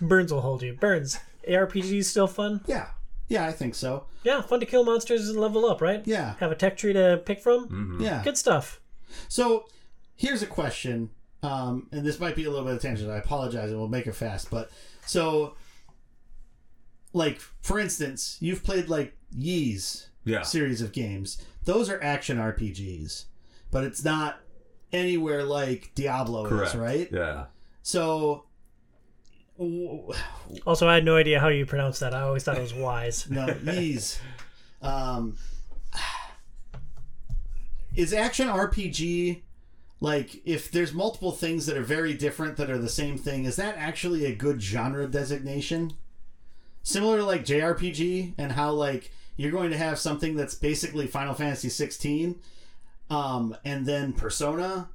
Speaker 2: Burns will hold you. Burns, ARPG is still fun?
Speaker 3: Yeah, yeah, I think so.
Speaker 2: Yeah, fun to kill monsters and level up, right?
Speaker 3: Yeah,
Speaker 2: Have a tech tree to pick from.
Speaker 3: yeah.
Speaker 2: Good stuff.
Speaker 3: So here's a question, um, and this might be a little bit of tangent. I apologize, and we'll make it fast. But so, like for instance, you've played like Yee's
Speaker 4: Yeah.
Speaker 3: series of games. Those are action RPGs, but it's not anywhere like Diablo
Speaker 4: Correct.
Speaker 3: is, right?
Speaker 4: Yeah.
Speaker 3: So.
Speaker 2: Also, I had no idea how you pronounce that. I always thought it was wise.
Speaker 3: No, Yee's. Um, is action RPG like if there's multiple things that are very different that are the same thing? Is that actually a good genre designation? Similar to like JRPG and how like you're going to have something that's basically Final Fantasy 16, um, and then Persona,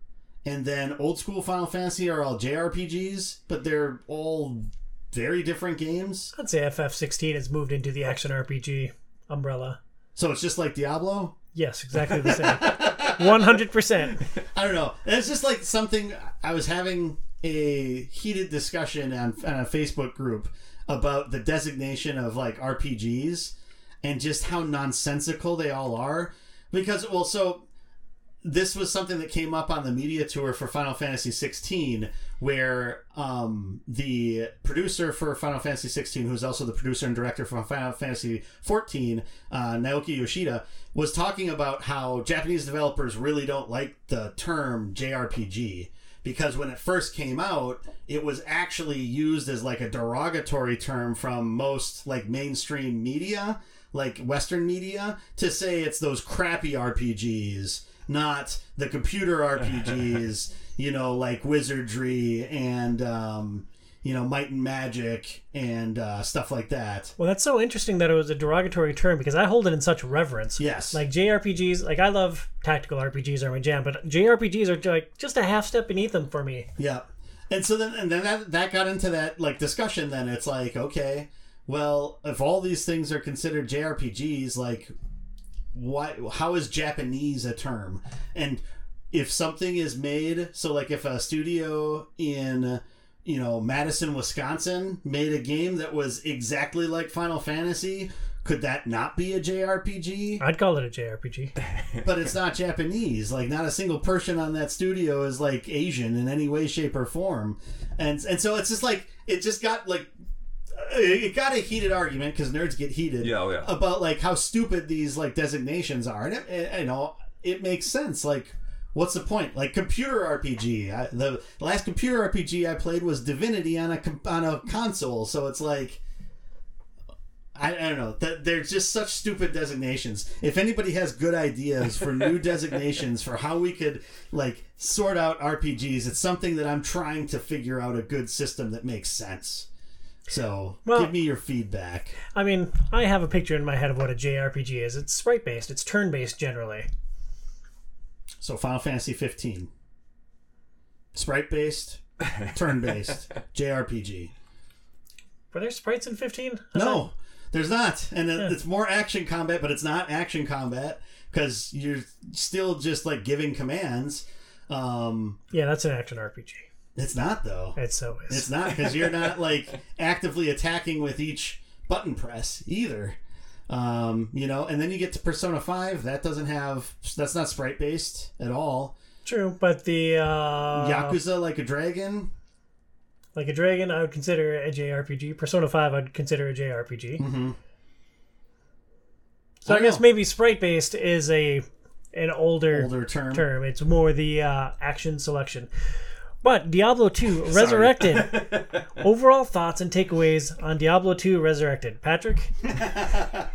Speaker 3: and then old school Final Fantasy are all JRPGs, but they're all very different games.
Speaker 2: I'd say FF16 has moved into the action RPG umbrella.
Speaker 3: So it's just like Diablo.
Speaker 2: Yes, exactly the same. 100%.
Speaker 3: I don't know. It's just like something I was having a heated discussion on, on a Facebook group about the designation of like RPGs and just how nonsensical they all are. Because, well, so this was something that came up on the media tour for Final Fantasy 16, where um, the producer for Final Fantasy 16, who's also the producer and director for Final Fantasy 14, uh, Naoki Yoshida, was talking about how Japanese developers really don't like the term JRPG because when it first came out, it was actually used as like a derogatory term from most like mainstream media, like Western media, to say it's those crappy RPGs, not the computer RPGs, you know, like Wizardry and, um, you know, Might and Magic and uh, stuff like that.
Speaker 2: Well, that's so interesting that it was a derogatory term because I hold it in such reverence.
Speaker 3: Yes.
Speaker 2: Like JRPGs, like I love tactical RPGs are my jam, but JRPGs are like just a half step beneath them for me.
Speaker 3: Yeah. And so then and then that that got into that like discussion then it's like, okay, well, if all these things are considered JRPGs, like why how is Japanese a term? And if something is made so like if a studio in you know Madison, Wisconsin made a game that was exactly like Final Fantasy, could that not be a JRPG?
Speaker 2: I'd call it a JRPG.
Speaker 3: but it's not Japanese. Like not a single person on that studio is like Asian in any way, shape, or form, and and so it's just like it just got like it got a heated argument because nerds get heated
Speaker 4: Yeah, oh, yeah.
Speaker 3: about like how stupid these like designations are, and it, you know it makes sense. Like, what's the point? Like computer RPG. I, the last computer RPG I played was Divinity on a on a console, so it's like. I, I don't know. That they're just such stupid designations. If anybody has good ideas for new designations for how we could like sort out RPGs, it's something that I'm trying to figure out a good system that makes sense. So
Speaker 2: Well-
Speaker 3: give me your feedback.
Speaker 2: I mean, I have a picture in my head of what a JRPG is. It's sprite based, it's turn based generally.
Speaker 3: So Final Fantasy 15, sprite based, turn based, JRPG.
Speaker 2: Were there sprites in 15?
Speaker 3: No, there's not, and it, it's more action combat, but it's not action combat because you're still just like giving commands. Um,
Speaker 2: Yeah, that's an action RPG.
Speaker 3: It's not though.
Speaker 2: It so is.
Speaker 3: It's not because you're not like actively attacking with each button press either. Um, you know, and then you get to Persona 5, that doesn't have that's not sprite based at all.
Speaker 2: True, but the uh,
Speaker 3: Yakuza like a dragon,
Speaker 2: like a dragon, I would consider a JRPG. Persona Five, I'd consider a JRPG.
Speaker 3: Mm-hmm.
Speaker 2: So
Speaker 3: I
Speaker 2: I, guess maybe sprite based is a an older,
Speaker 3: older term.
Speaker 2: term. It's more the uh, action selection. But Diablo 2 Resurrected. Overall thoughts and takeaways on Diablo 2 Resurrected. Patrick?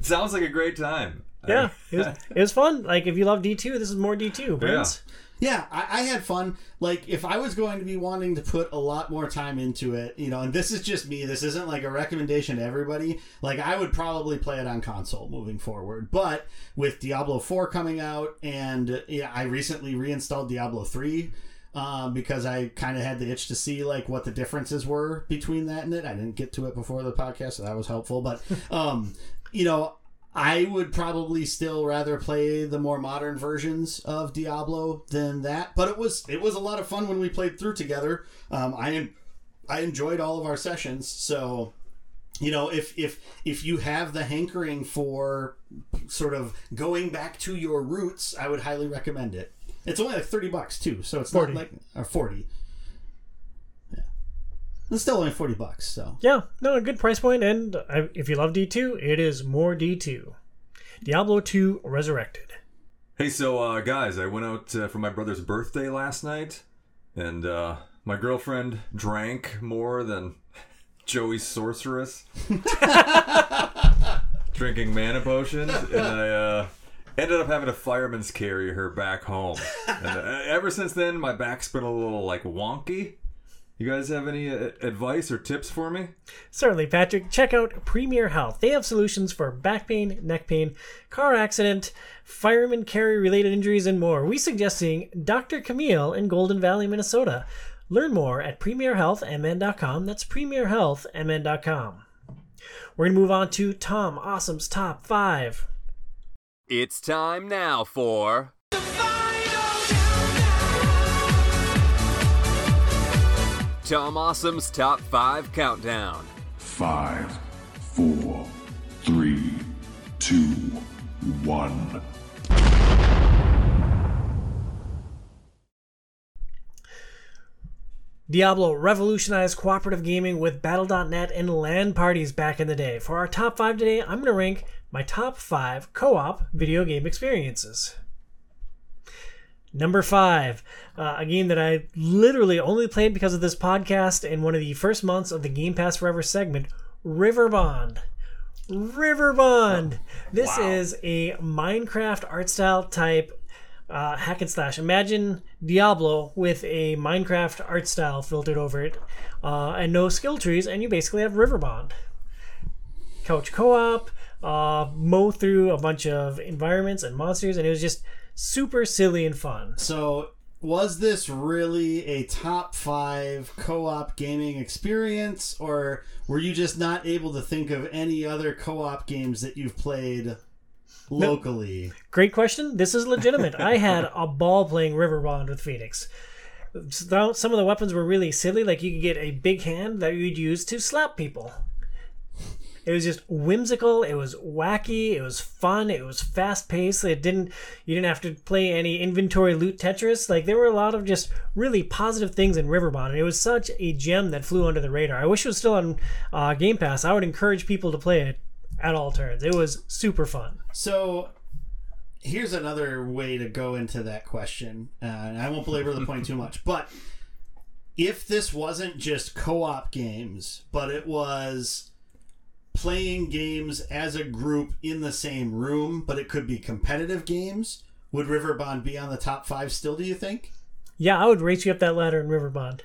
Speaker 4: Sounds like a great time.
Speaker 2: Yeah, it was, it was fun. Like, if you love D2, this is more D2. Prince?
Speaker 3: Yeah, I, I had fun. Like, if I was going to be wanting to put a lot more time into it, you know, and this is just me, this isn't like a recommendation to everybody. Like, I would probably play it on console moving forward. But with Diablo 4 coming out, and yeah, I recently reinstalled Diablo 3 um, because I kind of had the itch to see like what the differences were between that and it. I didn't get to it before the podcast, so that was helpful. But um, you know, I would probably still rather play the more modern versions of Diablo than that. But it was it was a lot of fun when we played through together. Um, I I enjoyed all of our sessions, so you know if if if you have the hankering for sort of going back to your roots, I would highly recommend it. It's only like thirty bucks too, so it's
Speaker 2: 40.
Speaker 3: not like or forty. Yeah, it's still only forty bucks. So
Speaker 2: Yeah, no, a good price point, and I, if you love D2, it is more D2. Diablo 2 Resurrected.
Speaker 4: Hey, so uh, guys, I went out uh, for my brother's birthday last night, and uh, my girlfriend drank more than Joey's sorceress, drinking mana potions, and I uh, ended up having to fireman's carry her back home. And uh, ever since then, my back's been a little like wonky. You guys have any uh, advice or tips for me?
Speaker 2: Certainly, Patrick. Check out Premier Health. They have solutions for back pain, neck pain, car accident, fireman carry related injuries, and more. We suggest seeing Dr. Camille in Golden Valley, Minnesota. Learn more at premierhealthmn.com. That's premierhealthmn.com. We're going to move on to Tom Awesome's Top 5.
Speaker 5: It's time now for. Tom Awesome's Top 5 Countdown.
Speaker 6: Five, four, three, two, one.
Speaker 2: Diablo revolutionized cooperative gaming with Battle.net and LAN parties back in the day. For our top five today, I'm going to rank my top five co op video game experiences. Number five, uh, a game that I literally only played because of this podcast in one of the first months of the Game Pass Forever segment Riverbond. River Bond! This is a Minecraft art style type uh, hack and slash. Imagine Diablo with a Minecraft art style filtered over it, uh, and no skill trees, and you basically have Riverbond. Couch co-op, uh, mow through a bunch of environments and monsters, and it was just super silly and fun.
Speaker 3: So, was this really a top five co op gaming experience, or were you just not able to think of any other co op games that you've played locally?
Speaker 2: Great question. This is legitimate. I had a ball playing Riverbond with Phoenix. Some of the weapons were really silly, like you could get a big hand that you'd use to slap people. It was just whimsical. It was wacky. It was fun. It was fast paced. It didn't. You didn't have to play any inventory loot Tetris. Like there were a lot of just really positive things in Riverbond, and it was such a gem that flew under the radar. I wish it was still on uh, Game Pass. I would encourage people to play it at all turns. It was super fun.
Speaker 3: So, here's another way to go into that question. Uh, I won't belabor the point too much, but if this wasn't just co op games, but it was playing games as a group in the same room, but it could be competitive games, would Riverbond be on the top five still, do you think?
Speaker 2: Yeah, I would race you up that ladder in Riverbond.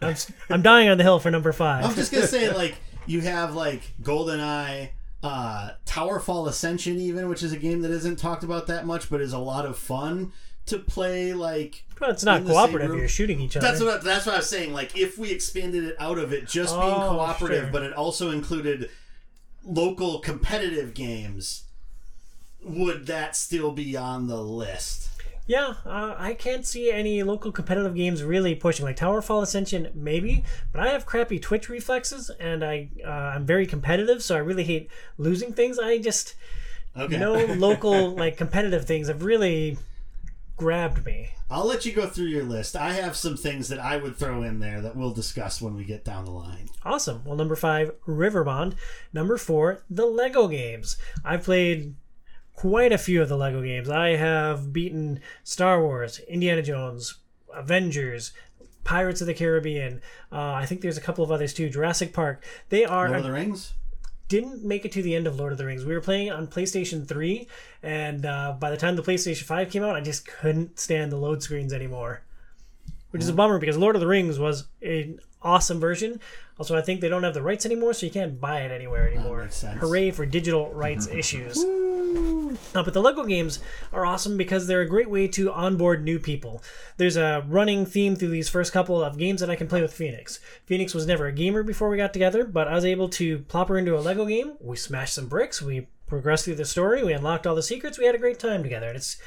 Speaker 2: I'm, I'm dying on the hill for number five.
Speaker 3: I'm just gonna say like you have like GoldenEye, uh, Towerfall Ascension, even which is a game that isn't talked about that much, but is a lot of fun to play. Like
Speaker 2: Well, it's not
Speaker 3: in the same
Speaker 2: cooperative. You're shooting each other.
Speaker 3: that's what I, that's what I was saying. Like if we expanded it out of it just being
Speaker 2: Oh,
Speaker 3: cooperative,
Speaker 2: sure.
Speaker 3: but it also included local competitive games, would that still be on the list?
Speaker 2: Yeah, uh, I can't see any local competitive games really pushing. Like Towerfall Ascension, maybe, but I have crappy Twitch reflexes, and I uh, I'm very competitive, so I really hate losing things. I just
Speaker 3: Okay.
Speaker 2: no local like competitive things have really grabbed me.
Speaker 3: I'll let you go through your list. I have some things that I would throw in there that we'll discuss when we get down the line.
Speaker 2: Awesome. Well, number five, Riverbond. Number four, the Lego games. I've played quite a few of the Lego games. I have beaten Star Wars, Indiana Jones, Avengers, Pirates of the Caribbean. Uh, I think there's a couple of others too. Jurassic Park. They are
Speaker 3: Lord of the Rings?
Speaker 2: Didn't make it to the end of Lord of the Rings. We were playing on PlayStation 3, and uh, by the time the PlayStation 5 came out, I just couldn't stand the load screens anymore. Which is a bummer because Lord of the Rings was an awesome version. Also, I think they don't have the rights anymore, so you can't buy it anywhere anymore. Hooray for digital rights issues. Uh, but the Lego games are awesome because they're a great way to onboard new people. There's a running theme through these first couple of games that I can play with Phoenix. Phoenix was never a gamer before we got together, but I was able to plop her into a Lego game. We smashed some bricks, we progressed through the story, we unlocked all the secrets, we had a great time together. And it's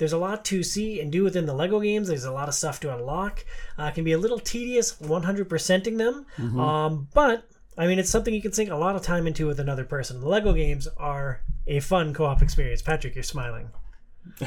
Speaker 2: there's a lot to see and do within the Lego games. There's a lot of stuff to unlock. Uh, it can be a little tedious 100%ing them, um, but I mean, it's something you can sink a lot of time into with another person. The Lego games are a fun co-op experience. Patrick, you're smiling.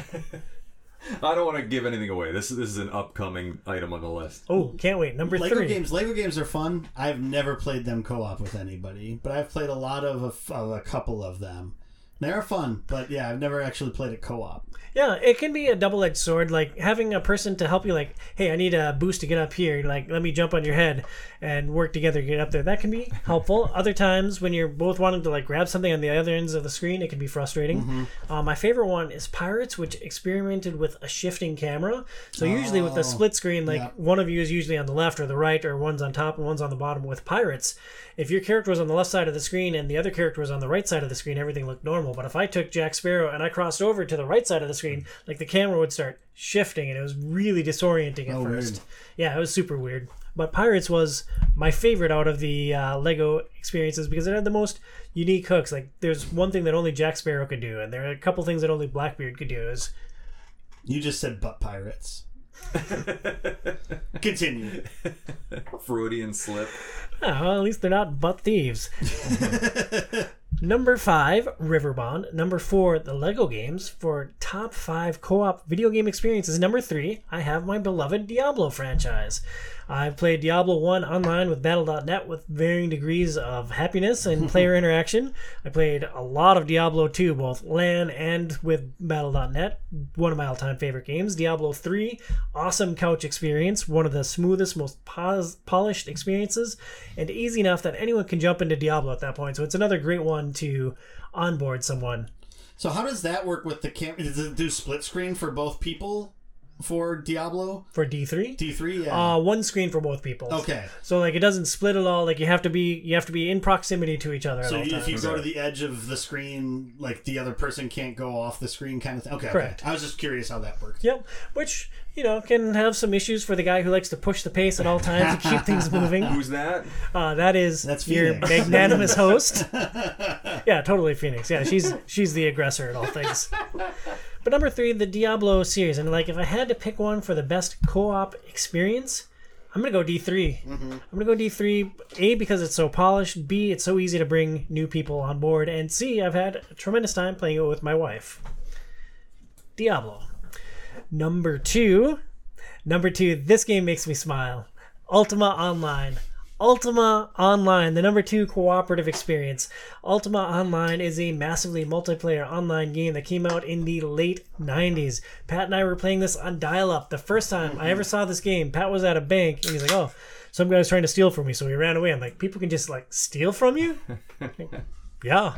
Speaker 4: I don't want to give anything away. This is this is an upcoming item on the list.
Speaker 2: Oh, can't wait. Number
Speaker 3: Lego
Speaker 2: three.
Speaker 3: games. Lego games are fun. I've never played them co-op with anybody, but I've played a lot of a, of a couple of them. They're fun, but yeah, I've never actually played a co-op.
Speaker 2: Yeah, it can be a double-edged sword. Like having a person to help you, like, hey, I need a boost to get up here. Like, let me jump on your head and work together to get up there. That can be helpful. Other times, when you're both wanting to like grab something on the other ends of the screen, it can be frustrating. Uh, my favorite one is Pirates, which experimented with a shifting camera. So usually with the split screen, like
Speaker 3: yeah.
Speaker 2: one of you is usually on the left or the right, or one's on top and one's on the bottom. With Pirates, if your character was on the left side of the screen and the other character was on the right side of the screen, everything looked normal. But if I took Jack Sparrow and I crossed over to the right side of the screen, like the camera would start shifting and it was really disorienting at
Speaker 3: Oh, weird.
Speaker 2: first. Yeah, it was super weird. But Pirates was my favorite out of the uh, Lego experiences because it had the most unique hooks. Like, there's one thing that only Jack Sparrow could do, and there are a couple things that only Blackbeard could do. Is
Speaker 3: You just said butt pirates. Continue.
Speaker 4: Freudian slip.
Speaker 2: Oh, well, at least they're not butt thieves. Number five, Riverbond. Number four, the Lego games. For top five co op video game experiences, number three, I have my beloved Diablo franchise. I've played Diablo 1 online with Battle.net with varying degrees of happiness and player interaction. I played a lot of Diablo 2, both LAN and with Battle.net. One of my all time favorite games. Diablo 3, awesome couch experience. One of the smoothest, most pos- polished experiences, and easy enough that anyone can jump into Diablo at that point. So it's another great one to onboard someone.
Speaker 3: So how does that work with the camera? Does it do split screen for both people for Diablo
Speaker 2: For D3,
Speaker 3: D three? Yeah.
Speaker 2: uh, one screen for both people.
Speaker 3: okay.
Speaker 2: So like it doesn't split at all. Like you have to be you have to be in proximity to each other
Speaker 3: So
Speaker 2: at all
Speaker 3: you, if you go to the edge of the screen, like the other person can't go off the screen, kind of thing. Okay.
Speaker 2: Correct.
Speaker 3: Okay. I was just curious how that worked.
Speaker 2: Yep, which you know can have some issues for the guy who likes to push the pace at all times to keep things moving.
Speaker 4: Who's that?
Speaker 2: Uh, that is
Speaker 3: That's
Speaker 2: your magnanimous host. yeah, totally Phoenix. Yeah, she's she's the aggressor at all things. But number three, the Diablo series, and like if I had to pick one for the best co-op experience, I'm gonna go D3. Mm-hmm. I'm gonna go D3. A because it's so polished. B it's so easy to bring new people on board, and C I've had a tremendous time playing it with my wife. Diablo. Number two, number two. This game makes me smile. Ultima Online. Ultima Online, the number two cooperative experience. Ultima Online is a massively multiplayer online game that came out in the late 90s. Pat and I were playing this on dial up. The first time I ever saw this game, Pat was at a bank and he's like, Oh, some guy's trying to steal from me. So we ran away. I'm like, People can just like steal from you? yeah.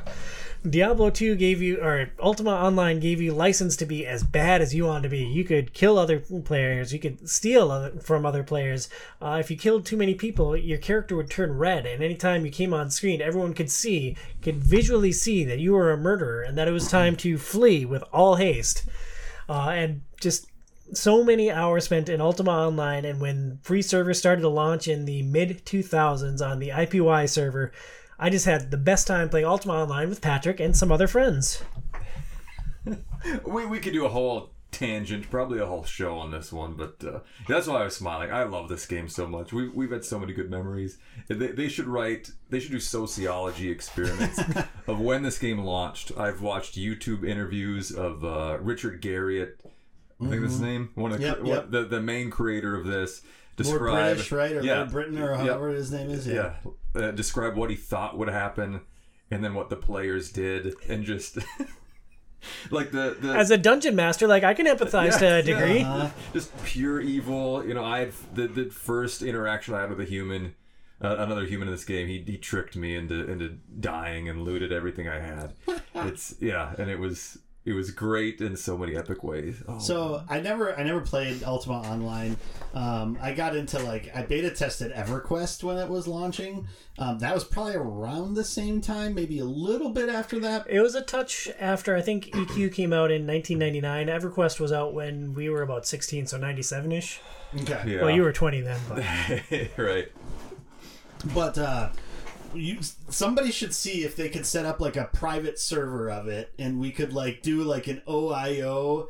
Speaker 2: Diablo 2 gave you, or Ultima Online gave you license to be as bad as you want to be. You could kill other players, you could steal from other players. Uh, if you killed too many people, your character would turn red, and anytime you came on screen, everyone could see, could visually see that you were a murderer and that it was time to flee with all haste. Uh, and just so many hours spent in Ultima Online, and when free servers started to launch in the mid 2000s on the IPY server, I just had the best time playing Ultima Online with Patrick and some other friends.
Speaker 4: We, we could do a whole tangent, probably a whole show on this one, but uh, that's why I was smiling. I love this game so much. We, we've had so many good memories. They, they should write, they should do sociology experiments of when this game launched. I've watched YouTube interviews of uh, Richard Garriott, I think that's his name, one of the,
Speaker 3: Yep,
Speaker 4: one-
Speaker 3: yep.
Speaker 4: the the main creator of this.
Speaker 3: More British, right? Or
Speaker 4: yeah,
Speaker 3: Great Britain, or
Speaker 4: yeah.
Speaker 3: however his name is.
Speaker 4: yeah, uh, describe what he thought would happen, and then what the players did, and just like the the
Speaker 2: As a dungeon master, like I can empathize to a degree.
Speaker 3: Uh-huh.
Speaker 4: just pure evil. You know, I had the the first interaction I had with a human, uh, another human in this game. He he tricked me into into dying and looted everything I had. it's yeah, and it was it was great in so many epic ways. Oh,
Speaker 3: So I never, I never played Ultima Online. Um, I got into like I beta tested EverQuest when it was launching. Um, that was probably around the same time, maybe a little bit after that.
Speaker 2: It was a touch after I think EQ came out in 1999. EverQuest was out when we were about 16, so 97 ish.
Speaker 3: Okay,
Speaker 4: yeah,
Speaker 2: Well, you were 20 then, but
Speaker 4: right.
Speaker 3: but uh, you somebody should see if they could set up like a private server of it, and we could like do like an OIO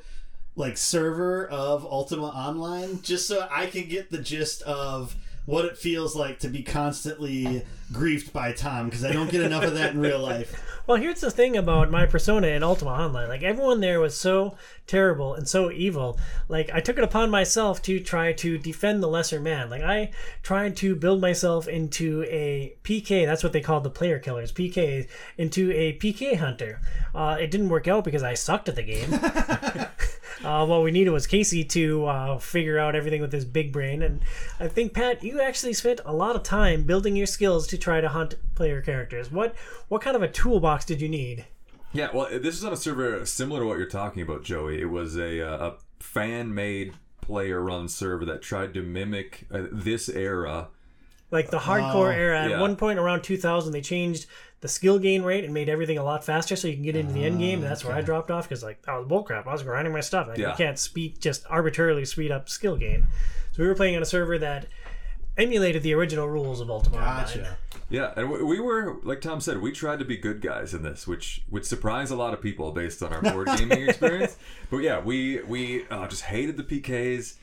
Speaker 3: like server of Ultima Online, just so I can get the gist of what it feels like to be constantly griefed by Tom because I don't get enough of that in real life.
Speaker 2: Well, here's the thing about my persona in Ultima Online. Like everyone there was so terrible and so evil. Like I took it upon myself to try to defend the lesser man. Like I tried to build myself into a PK. That's what they called the player killers. PK into a PK hunter. Uh, it didn't work out because I sucked at the game. Uh, what we needed was Casey to uh, figure out everything with his big brain, and I think Pat, you actually spent a lot of time building your skills to try to hunt player characters. What what kind of a toolbox did you need?
Speaker 4: Yeah, well, this is on a server similar to what you're talking about, Joey. It was a, uh, a fan-made player-run server that tried to mimic uh, this era.
Speaker 2: Like the hardcore era. At
Speaker 4: yeah.
Speaker 2: one point around 2000, they changed the skill gain rate and made everything a lot faster, so you can get into the end game. And that's where I dropped off because like that was bullcrap. I was grinding my stuff. Like,
Speaker 4: Yeah.
Speaker 2: You can't speed just arbitrarily speed up skill gain. So we were playing on a server that emulated the original rules of Ultima. Online.
Speaker 3: Gotcha.
Speaker 4: Yeah, and we- we were like Tom said, we tried to be good guys in this, which would surprise a lot of people based on our board gaming experience. But yeah, we we uh, just hated the PKs.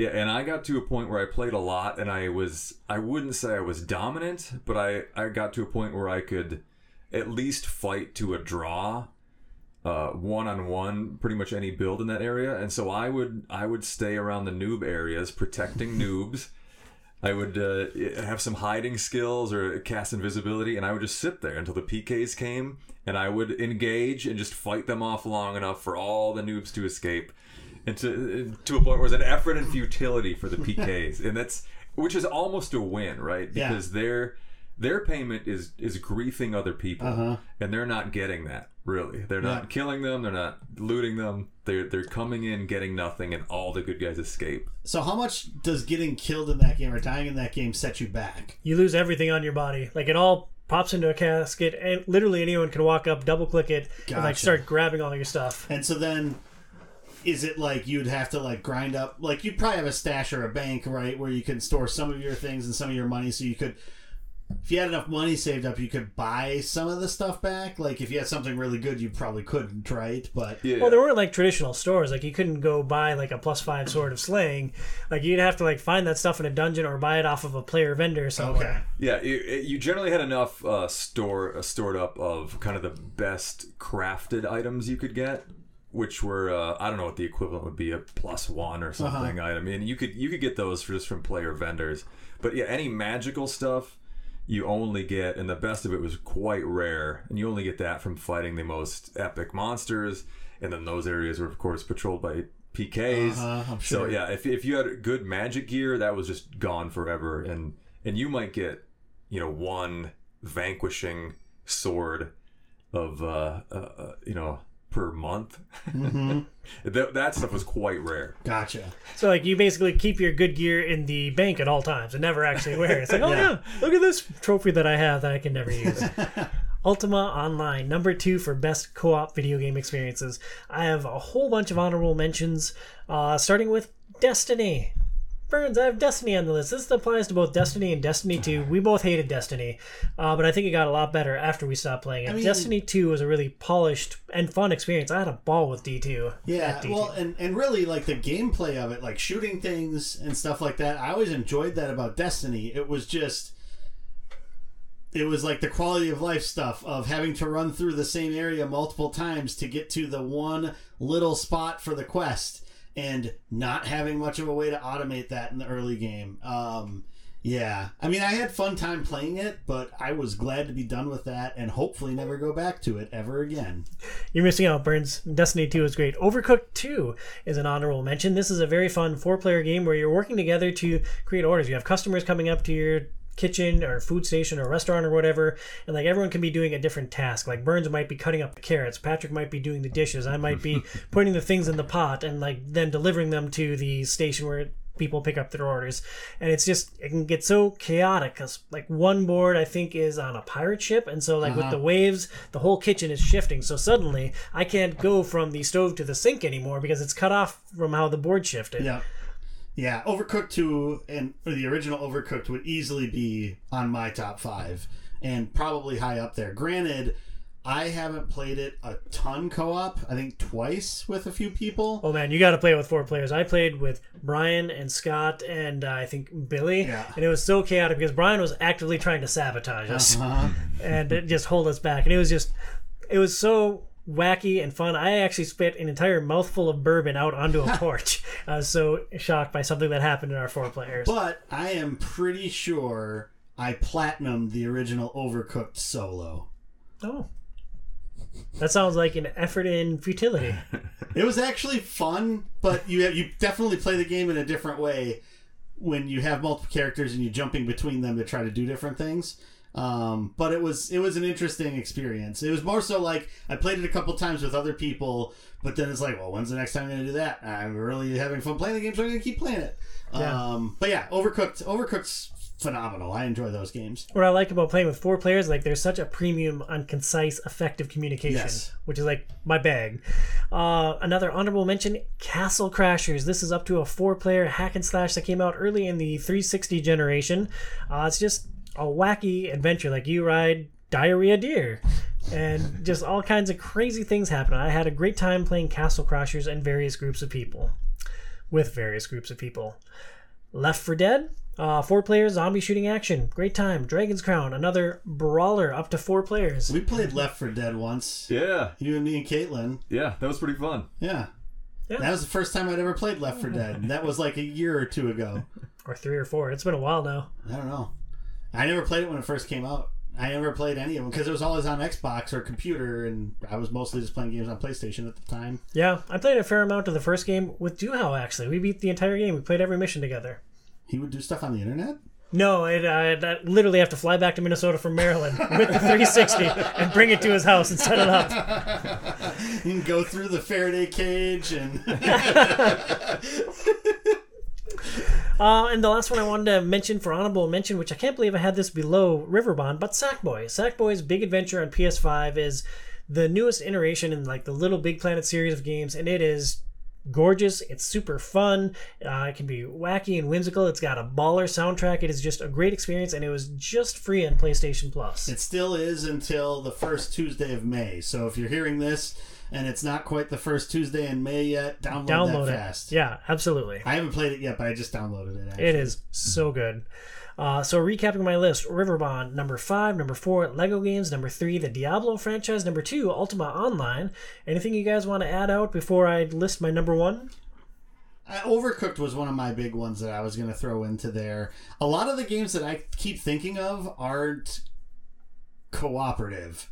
Speaker 4: Yeah, and I got to a point where I played a lot, and I was I wouldn't say I was dominant, but I I got to a point where I could at least fight to a draw one on one pretty much any build in that area. And so i would i would stay around the noob areas protecting noobs. I would uh, have some hiding skills or cast invisibility and i would just sit there until the pks came and i would engage and just fight them off long enough for all the noobs to escape and to, to a point where it's an effort and futility for the pks and that's which is almost a win right
Speaker 3: Yeah.
Speaker 4: because their their payment is is griefing other people uh-huh. and they're not getting that really they're not
Speaker 3: Yeah.
Speaker 4: killing them they're not looting them they're they're coming in getting nothing and all the good guys escape
Speaker 3: So how much does getting killed in that game or dying in that game set you back?
Speaker 2: you lose everything on your body. Like it all pops into a casket, and literally anyone can walk up, double click it, and like start grabbing all your stuff.
Speaker 3: And so then is it like you'd have to like grind up like you'd probably have a stash or a bank, right, where you can store some of your things and some of your money so you could if you had enough money saved up you could buy some of the stuff back. Like if you had something really good you probably couldn't, right? But
Speaker 4: yeah
Speaker 2: Well, there weren't like traditional stores. Like you couldn't go buy like a plus five sword of slaying. Like you'd have to like find that stuff in a dungeon or buy it off of a player vendor somewhere.
Speaker 3: okay.
Speaker 4: yeah you, you generally had enough uh, store uh, stored up of kind of the best crafted items you could get which were uh, I don't know what the equivalent would be a plus one or something item. I mean you could you could get those just from player vendors, but yeah, any magical stuff you only get, and the best of it was quite rare, and you only get that from fighting the most epic monsters, and then those areas were of course patrolled by PKs.
Speaker 3: Uh-huh, I'm
Speaker 4: So yeah, if, if you had good magic gear, that was just gone forever, and and you might get you know one vanquishing sword of uh, uh, uh you know per month. that, that stuff was quite rare.
Speaker 3: Gotcha.
Speaker 2: So like you basically keep your good gear in the bank at all times and never actually wear it. It's like, oh yeah, look at this trophy that I have that I can never use. Ultima Online, number two for best co-op video game experiences. I have a whole bunch of honorable mentions, uh, starting with Destiny. Burns, I have Destiny on the list. This applies to both Destiny and Destiny 2. We both hated Destiny, uh, but I think it got a lot better after we stopped playing it.
Speaker 3: mean-
Speaker 2: Destiny 2 was a really polished and fun experience. I had a ball with D2.
Speaker 3: Yeah,
Speaker 2: D2.
Speaker 3: well, and, and really, like the gameplay of it, like shooting things and stuff like that, I always enjoyed that about Destiny. It was just, it was like the quality of life stuff of having to run through the same area multiple times to get to the one little spot for the quest and not having much of a way to automate that in the early game. Um, yeah, I mean, I had fun time playing it, but I was glad to be done with that and hopefully never go back to it ever again.
Speaker 2: You're missing out, Burns. Destiny 2 is great. Overcooked 2 is an honorable mention. This is a very fun four player game where you're working together to create orders. You have customers coming up to your kitchen or food station or restaurant or whatever and like everyone can be doing a different task. Like burns might be cutting up the carrots patrick might be doing the dishes i might be putting the things in the pot and like then delivering them to the station where people pick up their orders. And it's just it can get so chaotic because like one board i think is on a pirate ship and so like with uh-huh. the waves the whole kitchen is shifting. So suddenly i can't go from the stove to the sink anymore because it's cut off from how the board shifted.
Speaker 3: Yeah. Yeah, Overcooked 2 and the original Overcooked would easily be on my top 5 and probably high up there. Granted, I haven't played it a ton co-op. I think twice with a few people.
Speaker 2: Oh man, you got to play it with four players. I played with Brian and Scott and uh, I think Billy,
Speaker 3: Yeah.
Speaker 2: and it was so chaotic because Brian was actively trying to sabotage us
Speaker 3: Uh-huh.
Speaker 2: and just hold us back, and it was just, it was so wacky and fun. I actually spit an entire mouthful of bourbon out onto a porch. I was so shocked by something that happened in our four players.
Speaker 3: But I am pretty sure I platinumed the original Overcooked solo.
Speaker 2: oh, that sounds like an effort in futility.
Speaker 3: It was actually fun, but you you definitely play the game in a different way when you have multiple characters and you're jumping between them to try to do different things. Um, but it was it was an interesting experience. It was more so like I played it a couple times with other people, but then it's like, well, when's the next time I'm going to do that? I'm really having fun playing the game, so I'm going to keep playing it.
Speaker 2: Yeah.
Speaker 3: Um, but yeah, Overcooked, Overcooked's phenomenal. I enjoy those games.
Speaker 2: what I like about playing with four players, like there's such a premium on concise, effective communication,
Speaker 3: Yes.
Speaker 2: which is like my bag. Uh, another honorable mention: Castle Crashers. This is up to a four-player hack and slash that came out early in the 360 generation. Uh, it's just a wacky adventure, like you ride diarrhea deer. And just all kinds of crazy things happen. I had a great time playing Castle Crashers and various groups of people. With various groups of people. Left for Dead, uh, four players, zombie shooting action. Great time. Dragon's Crown, another brawler up to four players.
Speaker 3: We played Left for Dead once.
Speaker 4: Yeah,
Speaker 3: You and me and Caitlin.
Speaker 4: yeah, that was pretty fun.
Speaker 3: Yeah.
Speaker 2: Yeah.
Speaker 3: That was the first time I'd ever played Left for Dead. That was like a year or two ago.
Speaker 2: Or three or four. It's been a while now.
Speaker 3: I don't know. I never played it when it first came out. I never played any of them because it was always on Xbox or computer, and I was mostly just playing games on PlayStation at the time.
Speaker 2: Yeah, I played a fair amount of the first game with Duhao, actually. We beat the entire game. We played every mission together.
Speaker 3: He would do stuff on the internet.
Speaker 2: No, I'd, I'd literally have to fly back to Minnesota from Maryland with the 360 and bring it to his house and set it up.
Speaker 3: You can go through the Faraday cage and
Speaker 2: Uh, and the last one I wanted to mention for honorable mention, which I can't believe I had this below Riverbond, but Sackboy. Sackboy's Big Adventure on PS5 is the newest iteration in like the Little Big Planet series of games, and it is gorgeous. It's super fun. Uh, it can be wacky and whimsical. It's got a baller soundtrack. It is just a great experience, and it was just free on PlayStation Plus.
Speaker 3: it still is until the first Tuesday of May. So if you're hearing this and it's not quite the first Tuesday in May yet, download,
Speaker 2: Download
Speaker 3: that
Speaker 2: it.
Speaker 3: fast.
Speaker 2: Yeah, absolutely.
Speaker 3: I haven't played it yet, but I just downloaded it. Actually.
Speaker 2: It is so good. Uh, so recapping my list: Riverbond number five, number four, Lego games number three, the Diablo franchise number two, Ultima Online. Anything you guys want to add out before I list my number one?
Speaker 3: Uh, Overcooked was one of my big ones that I was going to throw into there. A lot of the games that I keep thinking of aren't cooperative,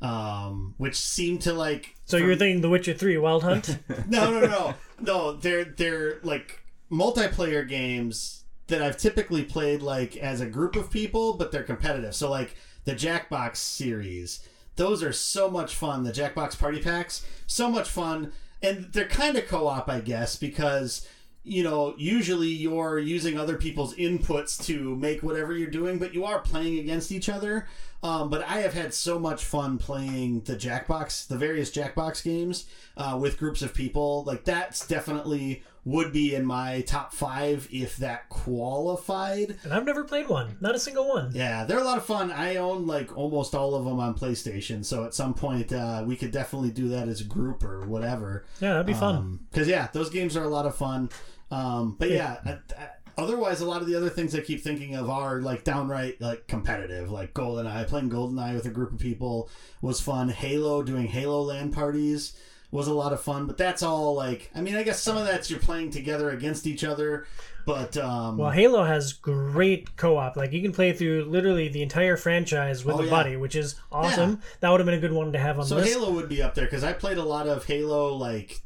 Speaker 3: um, which seem to like.
Speaker 2: So you're thinking The Witcher three, Wild Hunt?
Speaker 3: no, no, no, no. They're they're like multiplayer games that I've typically played like as a group of people, but they're competitive. So like the Jackbox series, those are so much fun. The Jackbox Party Packs, so much fun, and they're kind of co-op, I guess, because you know usually you're using other people's inputs to make whatever you're doing, but you are playing against each other. Um, but I have had so much fun playing the Jackbox, the various Jackbox games uh, with groups of people. Like that's definitely would be in my top five if that qualified.
Speaker 2: And I've never played one, not a single one.
Speaker 3: Yeah, they're a lot of fun. I own like almost all of them on PlayStation, so at some point uh, we could definitely do that as a group or whatever.
Speaker 2: Yeah, that'd be fun.
Speaker 3: Because yeah, those games are a lot of fun. Um, but yeah, I, I, otherwise, a lot of the other things I keep thinking of are like downright like competitive, like GoldenEye. Playing GoldenEye with a group of people was fun. Halo, doing Halo LAN parties was a lot of fun. But that's all like, I mean, I guess some of that's you're playing together against each other. But um,
Speaker 2: Well, Halo has great co-op. Like you can play through literally the entire franchise with
Speaker 3: Oh,
Speaker 2: a
Speaker 3: yeah.
Speaker 2: buddy, which is awesome. That would have been a good one to have on
Speaker 3: So
Speaker 2: list.
Speaker 3: Halo would be up there because I played a lot of Halo. Like,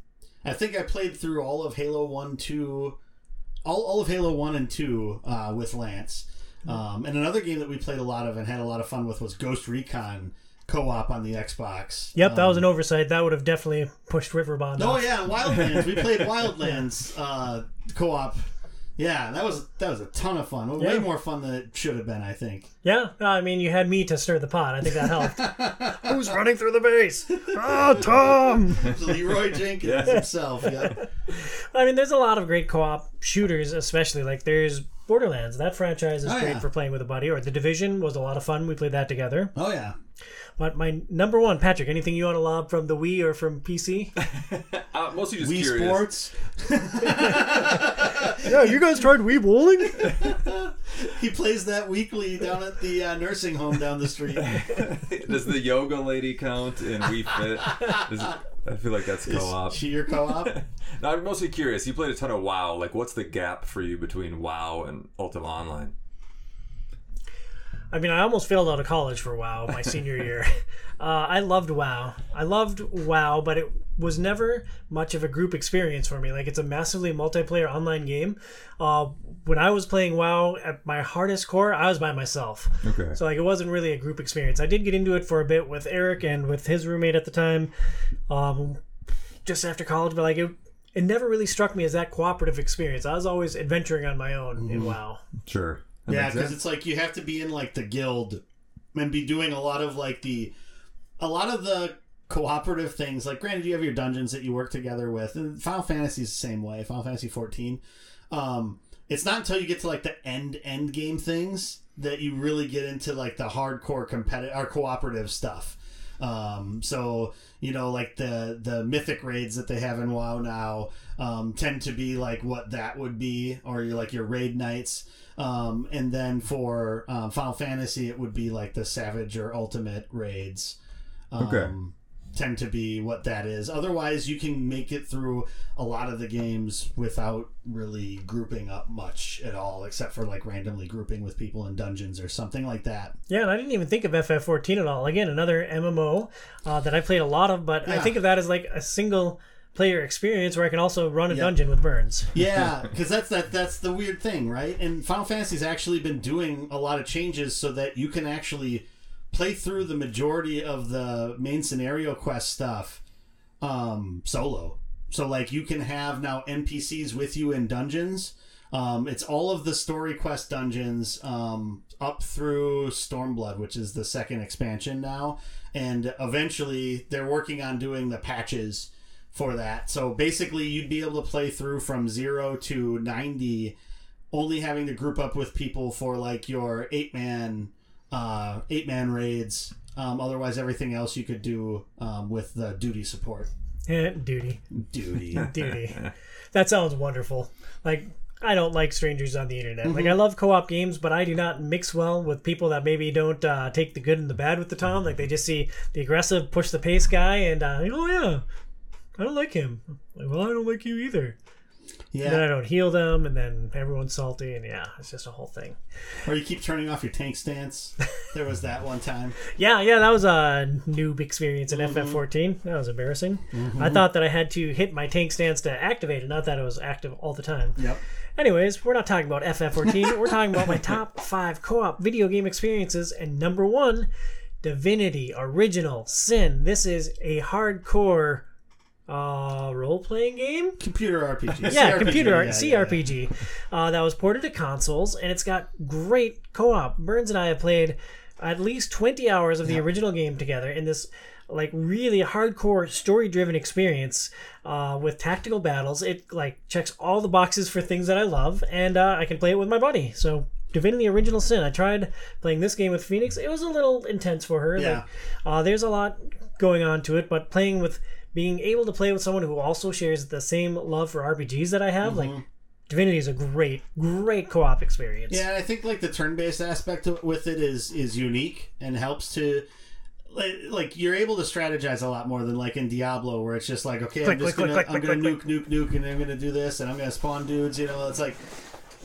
Speaker 3: I think I played through all of Halo One, Two, all, all of Halo One and Two uh, with Lance. Um, and another game that we played a lot of and had a lot of fun with was Ghost Recon co-op on the Xbox.
Speaker 2: Yep, that was
Speaker 3: Um,
Speaker 2: an oversight. That would have definitely pushed Riverbond
Speaker 3: Oh
Speaker 2: off.
Speaker 3: yeah, Wildlands. we played Wildlands uh, co-op. Yeah, that was that was a ton of fun. Way
Speaker 2: Yeah.
Speaker 3: more fun than it should have been, I think.
Speaker 2: Yeah, I mean, you had me to stir the pot. I think that helped. Who's running through the base? Oh, ah, Tom!
Speaker 3: Leeroy Jenkins himself. Yeah.
Speaker 2: I mean, there's a lot of great co-op shooters, especially like there's Borderlands. That franchise is
Speaker 3: Oh,
Speaker 2: great
Speaker 3: yeah.
Speaker 2: for playing with a buddy. Or The Division was a lot of fun. We played that together.
Speaker 3: Oh yeah.
Speaker 2: But my number one, Patrick, anything you want to lob from the Wii or from PC?
Speaker 4: Uh, mostly just
Speaker 3: Wii
Speaker 4: curious.
Speaker 3: Sports.
Speaker 2: yeah, you guys tried Wii bowling?
Speaker 3: He plays that weekly down at the uh, nursing home down the street.
Speaker 4: Does the yoga lady count in Wii Fit? Is it- I feel like that's co-op.
Speaker 3: Is she your co-op?
Speaker 4: No, I'm mostly curious. You played a ton of WoW. Like, what's the gap for you between WoW and Ultima Online?
Speaker 2: I mean, I almost failed out of college for WoW my senior year. Uh, I loved WoW. I loved WoW, but it was never much of a group experience for me. Like, it's a massively multiplayer online game. Uh, when I was playing WoW at my hardest core, I was by myself.
Speaker 4: Okay.
Speaker 2: So, like, it wasn't really a group experience. I did get into it for a bit with Eric and with his roommate at the time, um, just after college, but like, it, it never really struck me as that cooperative experience. I was always adventuring on my own in WoW.
Speaker 4: Sure. That
Speaker 3: yeah, because it's like you have to be in like the guild and be doing a lot of like the a lot of the cooperative things. Like, granted, you have your dungeons that you work together with, and Final Fantasy is the same way. Final Fantasy fourteen. Um, it's not until you get to like the end end game things that you really get into like the hardcore competitive or cooperative stuff. Um, so you know, like the the mythic raids that they have in WoW now um, tend to be like what that would be, or you're like your raid nights. Um, and then for um, Final Fantasy, it would be like the Savage or Ultimate raids. Um,
Speaker 4: Okay.
Speaker 3: Tend to be what that is. Otherwise, you can make it through a lot of the games without really grouping up much at all, except for like randomly grouping with people in dungeons or something like that.
Speaker 2: Yeah, and I didn't even think of FF14 at all. Again, another MMO uh, that I played a lot of, but I think of that as like a single player experience where I can also run a
Speaker 3: Yeah.
Speaker 2: dungeon with Burns.
Speaker 3: Yeah, because that's that that's the weird thing, right? And Final Fantasy's actually been doing a lot of changes so that you can actually play through the majority of the main scenario quest stuff um, solo. So like you can have now NPCs with you in dungeons. Um, it's all of the story quest dungeons um, up through Stormblood, which is the second expansion now, and eventually they're working on doing the patches for that. So basically, you'd be able to play through from zero to ninety, only having to group up with people for like your eight man, uh, eight man raids. Um, otherwise, everything else you could do um, with the duty support.
Speaker 2: Eh, Duty,
Speaker 3: Duty.
Speaker 2: duty. that sounds wonderful. Like I don't like strangers on the internet. Like
Speaker 3: Mm-hmm.
Speaker 2: I love co-op games, but I do not mix well with people that maybe don't uh, take the good and the bad with the Tom. Like they just see the aggressive, push the pace guy, and uh, oh yeah, I don't like him. Like, well, I don't like you either. Yeah. And then I don't heal them, and then everyone's salty, and yeah, it's just a whole thing.
Speaker 3: Or you keep turning off your tank stance. There was that one time.
Speaker 2: Yeah, yeah, that was a noob experience in mm-hmm. FF14. That was embarrassing. Mm-hmm. I thought that I had to hit my tank stance to activate it, not that it was active all the time.
Speaker 3: Yep.
Speaker 2: Anyways, we're not talking about FF14. we're talking about my top five co-op video game experiences, and number one, Divinity Original Sin. This is a hardcore uh, role-playing game.
Speaker 3: Computer RPG.
Speaker 2: Yeah,
Speaker 3: CRPG,
Speaker 2: computer art,
Speaker 3: yeah, yeah, yeah.
Speaker 2: Uh, that was ported to consoles, and it's got great co-op. Burns and I have played at least 20 hours of the original game together in this like really hardcore story driven experience uh, with tactical battles. It like checks all the boxes for things that I love, and uh, I can play it with my buddy. So Divinity Original Sin. I tried playing this game with Phoenix. It was a little intense for her.
Speaker 3: Yeah.
Speaker 2: Like, uh, there's a lot going on to it, but playing with being able to play with someone who also shares the same love for RPGs that I have, like mm-hmm. Divinity is a great, great co-op experience.
Speaker 3: Yeah, and I think like the turn-based aspect of- with it is is unique and helps to like, like you're able to strategize a lot more than like in Diablo where it's just like okay,
Speaker 2: Click,
Speaker 3: I'm just
Speaker 2: click,
Speaker 3: gonna
Speaker 2: click,
Speaker 3: I'm gonna nuke nuke nuke and I'm gonna do this and I'm gonna spawn dudes. You know, it's like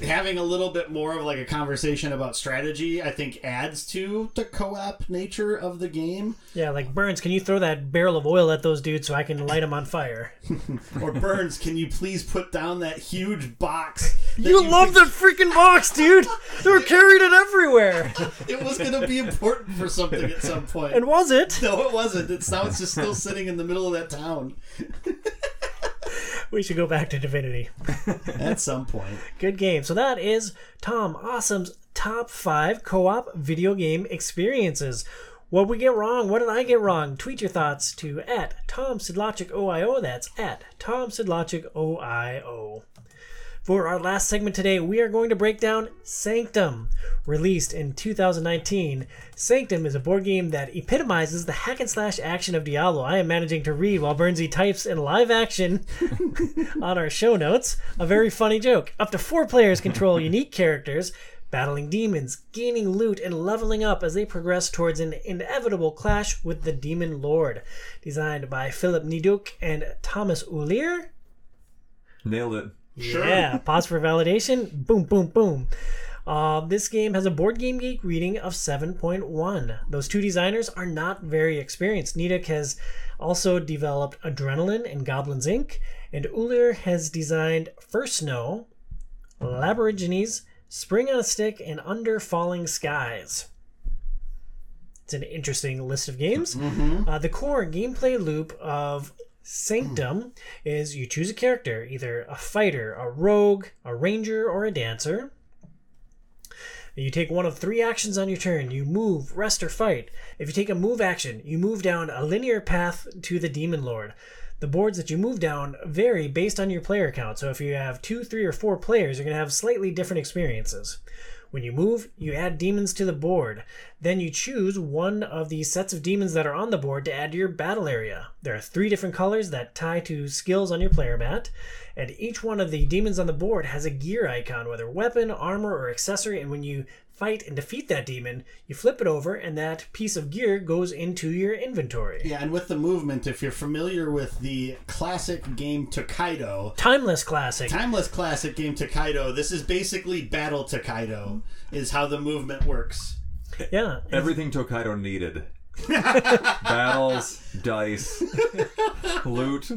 Speaker 3: having a little bit more of like a conversation about strategy. I think adds to the co-op nature of the game.
Speaker 2: Yeah, like Burns, can you throw that barrel of oil at those dudes so I can light them on fire?
Speaker 3: Or Burns, can you please put down that huge box? that
Speaker 2: You love
Speaker 3: can-
Speaker 2: that freaking box, dude! They were carrying it everywhere!
Speaker 3: It was gonna be important for something at some point.
Speaker 2: And was it?
Speaker 3: no, it wasn't. It's now it's just still sitting in the middle of that town.
Speaker 2: We should go back to Divinity.
Speaker 3: At some point.
Speaker 2: Good game. So that is Tom Awesome's top five co-op video game experiences. What we get wrong? What did I get wrong? Tweet your thoughts to at Tom Sedlacek OIO. That's at Tom Sedlacek OIO. For our last segment today, we are going to break down Sanctum. Released in 2019, Sanctum is a board game that epitomizes the hack and slash action of Diablo. I am managing to read while Burnsy types in live action on our show notes. A very funny joke. Up to four players control unique characters, battling demons, gaining loot, and leveling up as they progress towards an inevitable clash with the Demon Lord. Designed by Philip Neduk and Thomas Ulier.
Speaker 4: Nailed it.
Speaker 2: Yeah, pause for validation. Boom, boom, boom. Uh, this game has a Board Game Geek reading of 7.1. Those two designers are not very experienced. Neduk has also developed Adrenaline and Goblins Inc., and Uller has designed First Snow, Laborigines, Spring on a Stick, and Under Falling Skies. It's an interesting list of games. Uh, the core gameplay loop of Sanctum is you choose a character, either a fighter, a rogue, a ranger, or a dancer. You take one of three actions on your turn. You move, rest, or fight. If you take a move action, you move down a linear path to the Demon Lord. The boards that you move down vary based on your player count. So if you have two, three, or four players, you're going to have slightly different experiences. When you move, you add demons to the board. Then you choose one of the sets of demons that are on the board to add to your battle area. There are three different colors that tie to skills on your player mat, and each one of the demons on the board has a gear icon, whether weapon, armor, or accessory. And when you fight and defeat that demon, you flip it over, and that piece of gear goes into your inventory.
Speaker 3: Yeah, and with the movement, if you're familiar with the classic game Tokaido,
Speaker 2: Timeless classic.
Speaker 3: timeless classic game Tokaido, this is basically Battle Tokaido, is how the movement works.
Speaker 2: Yeah.
Speaker 4: Everything Tokaido needed. Battles, dice, loot.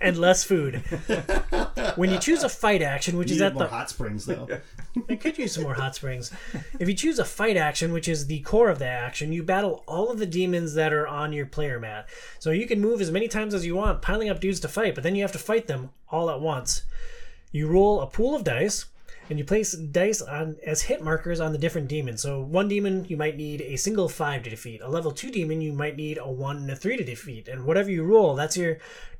Speaker 2: and less food. when you choose a fight action, which is
Speaker 3: Needed
Speaker 2: at
Speaker 3: more
Speaker 2: the
Speaker 3: hot springs though.
Speaker 2: I could use some more hot springs. If you choose a fight action, which is the core of the action, you battle all of the demons that are on your player mat. So you can move as many times as you want, piling up dudes to fight, but then you have to fight them all at once. You roll a pool of dice, and you place dice on as hit markers on the different demons. So one demon you might need a single five to defeat. A level two demon you might need a one and a three to defeat. And whatever you roll, that's your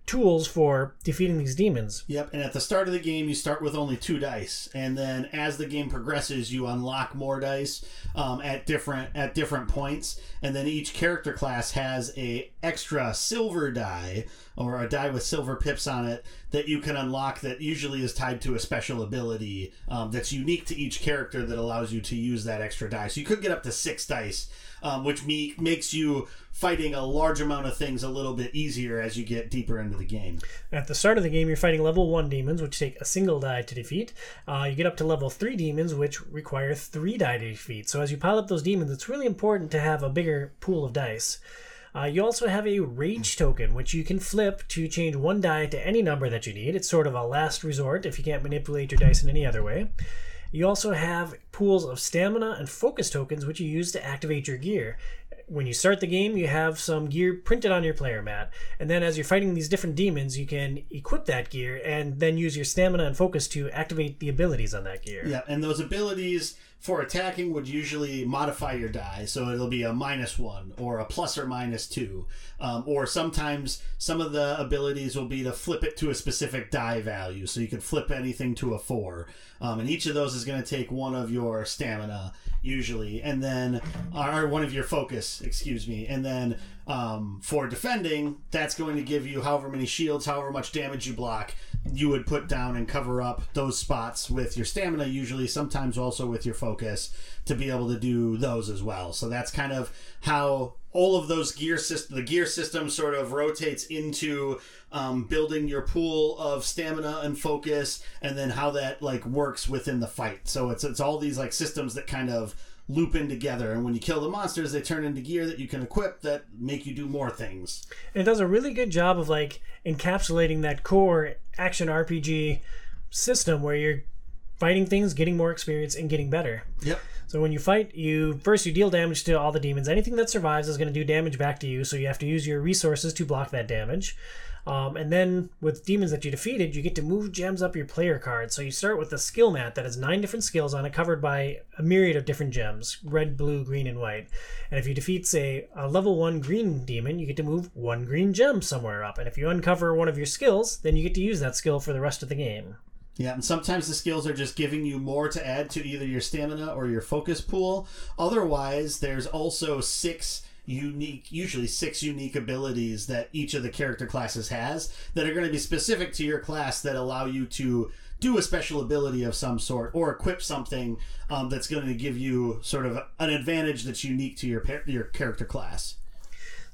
Speaker 2: tools for defeating these demons.
Speaker 3: Yep, and at the start of the game, you start with only two dice, and then as the game progresses, you unlock more dice um, at different at different points, and then each character class has a extra silver die or a die with silver pips on it that you can unlock. That usually is tied to a special ability um, that's unique to each character that allows you to use that extra die. So you could get up to six dice, um, which me- makes you fighting a large amount of things a little bit easier as you get deeper into the game.
Speaker 2: At the start of the game, you're fighting level 1 demons, which take a single die to defeat. Uh, you get up to level 3 demons, which require 3 die to defeat. So as you pile up those demons, it's really important to have a bigger pool of dice. Uh, you also have a rage token, which you can flip to change one die to any number that you need. It's sort of a last resort if you can't manipulate your dice in any other way. You also have pools of stamina and focus tokens, which you use to activate your gear. When you start the game, you have some gear printed on your player mat, and then as you're fighting these different demons, you can equip that gear and then use your stamina and focus to activate the abilities on that gear.
Speaker 3: Yeah, and those abilities for attacking would usually modify your die, so it'll be a minus one or a plus or minus two, um, or sometimes some of the abilities will be to flip it to a specific die value, so you can flip anything to a four, um, and each of those is going to take one of your stamina usually, and then or one of your focus, excuse me, and then um, for defending, that's going to give you however many shields, however much damage you block, you would put down and cover up those spots with your stamina, usually, sometimes also with your focus, to be able to do those as well. So that's kind of how all of those gear system, the gear system sort of rotates into um, building your pool of stamina and focus, and then how that like works within the fight. So it's it's all these like systems that kind of loop in together and when you kill the monsters they turn into gear that you can equip that make you do more things
Speaker 2: And it does a really good job of like encapsulating that core action RPG system where you're fighting things, getting more experience, and getting better.
Speaker 3: yep
Speaker 2: So when you fight, you first you deal damage to all the demons. Anything that survives is going to do damage back to you, so you have to use your resources to block that damage. Um, and then with demons that you defeated, you get to move gems up your player card. So you start with a skill mat that has nine different skills on it, covered by a myriad of different gems red, blue, green, and white. And if you defeat, say, a level one green demon, you get to move one green gem somewhere up. And if you uncover one of your skills, then you get to use that skill for the rest of the game.
Speaker 3: Yeah, and sometimes the skills are just giving you more to add to either your stamina or your focus pool. Otherwise, there's also six unique, usually six unique abilities that each of the character classes has that are going to be specific to your class that allow you to do a special ability of some sort or equip something um, that's going to give you sort of an advantage that's unique to your your character class.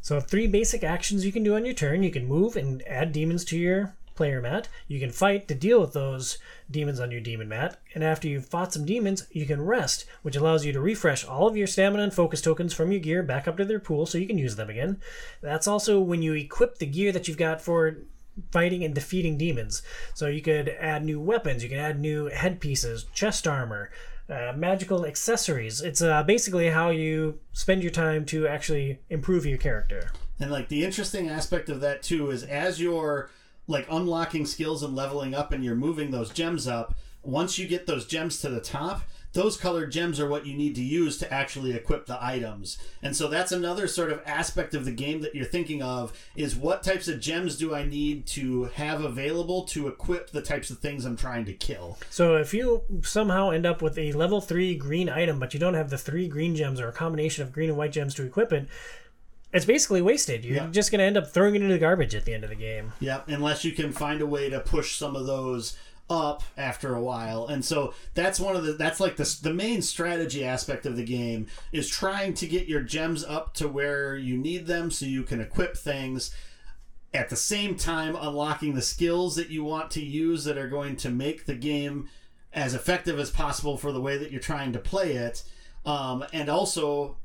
Speaker 2: So three basic actions you can do on your turn. You can move and add demons to your player mat. You can fight to deal with those demons on your demon mat. And after you've fought some demons, you can rest, which allows you to refresh all of your stamina and focus tokens from your gear back up to their pool so you can use them again. That's also when you equip the gear that you've got for fighting and defeating demons. So you could add new weapons, you can add new headpieces, chest armor, uh, magical accessories. It's uh, basically how you spend your time to actually improve your character.
Speaker 3: And like the interesting aspect of that too is as you're like unlocking skills and leveling up and you're moving those gems up, once you get those gems to the top, those colored gems are what you need to use to actually equip the items. And so that's another sort of aspect of the game that you're thinking of is what types of gems do I need to have available to equip the types of things I'm trying to kill.
Speaker 2: So if you somehow end up with a level 3 green item, but you don't have the three green gems or a combination of green and white gems to equip it, it's basically wasted. You're
Speaker 3: Yeah.
Speaker 2: just going to end up throwing it into the garbage at the end of the game.
Speaker 3: Yep, unless you can find a way to push some of those up after a while. And so that's one of the that's like the the main strategy aspect of the game is trying to get your gems up to where you need them so you can equip things at the same time unlocking the skills that you want to use that are going to make the game as effective as possible for the way that you're trying to play it. Um, and also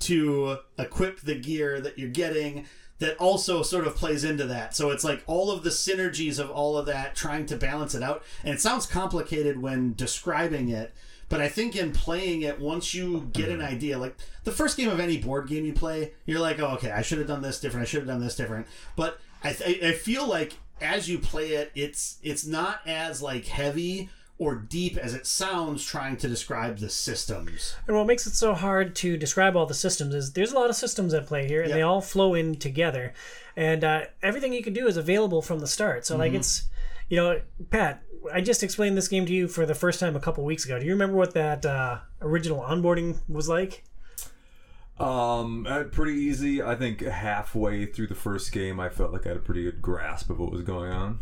Speaker 3: to equip the gear that you're getting that also sort of plays into that. So it's like all of the synergies of all of that trying to balance it out. And it sounds complicated when describing it, but I think in playing it, once you get an mm-hmm. idea, like the first game of any board game you play, you're like, oh, okay, I should have done this different. I should have done this different. But I, th- I feel like as you play it, it's it's not as like heavy or deep as it sounds trying to describe the systems.
Speaker 2: And what makes it so hard to describe all the systems is there's a lot of systems at play here, and
Speaker 3: Yep.
Speaker 2: they all flow in together. And uh, everything you can do is available from the start. So,
Speaker 3: Mm-hmm.
Speaker 2: like, it's, you know, Pat, I just explained this game to you for the first time a couple weeks ago. Do you remember what that uh, original onboarding was like?
Speaker 4: Um, uh, pretty easy. I think halfway through the first game, I felt like I had a pretty good grasp of what was going on.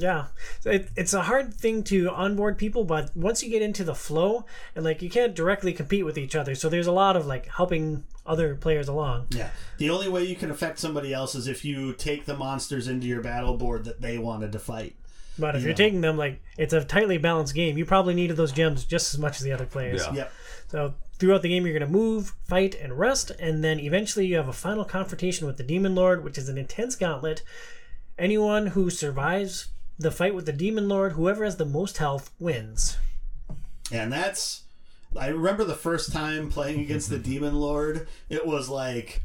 Speaker 2: Yeah, it, it's a hard thing to onboard people, but once you get into the flow, and like you can't directly compete with each other, so there's a lot of like helping other players along.
Speaker 3: Yeah. The only way you can affect somebody else is if you take the monsters into your battle board that they wanted to fight.
Speaker 2: But if you're taking them like it's a tightly balanced game, you probably needed those gems just as much as the other players.
Speaker 4: Yeah.
Speaker 3: Yep.
Speaker 2: So throughout the game, you're going to move, fight, and rest, and then eventually you have a final confrontation with the Demon Lord, which is an intense gauntlet. Anyone who survives the fight with the Demon Lord, whoever has the most health, wins.
Speaker 3: And that's I remember the first time playing against the Demon Lord, it was like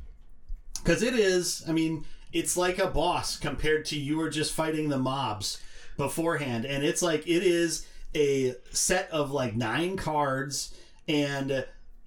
Speaker 3: cuz it is, I mean, it's like a boss compared to you were just fighting the mobs beforehand and it's like it is a set of like nine cards and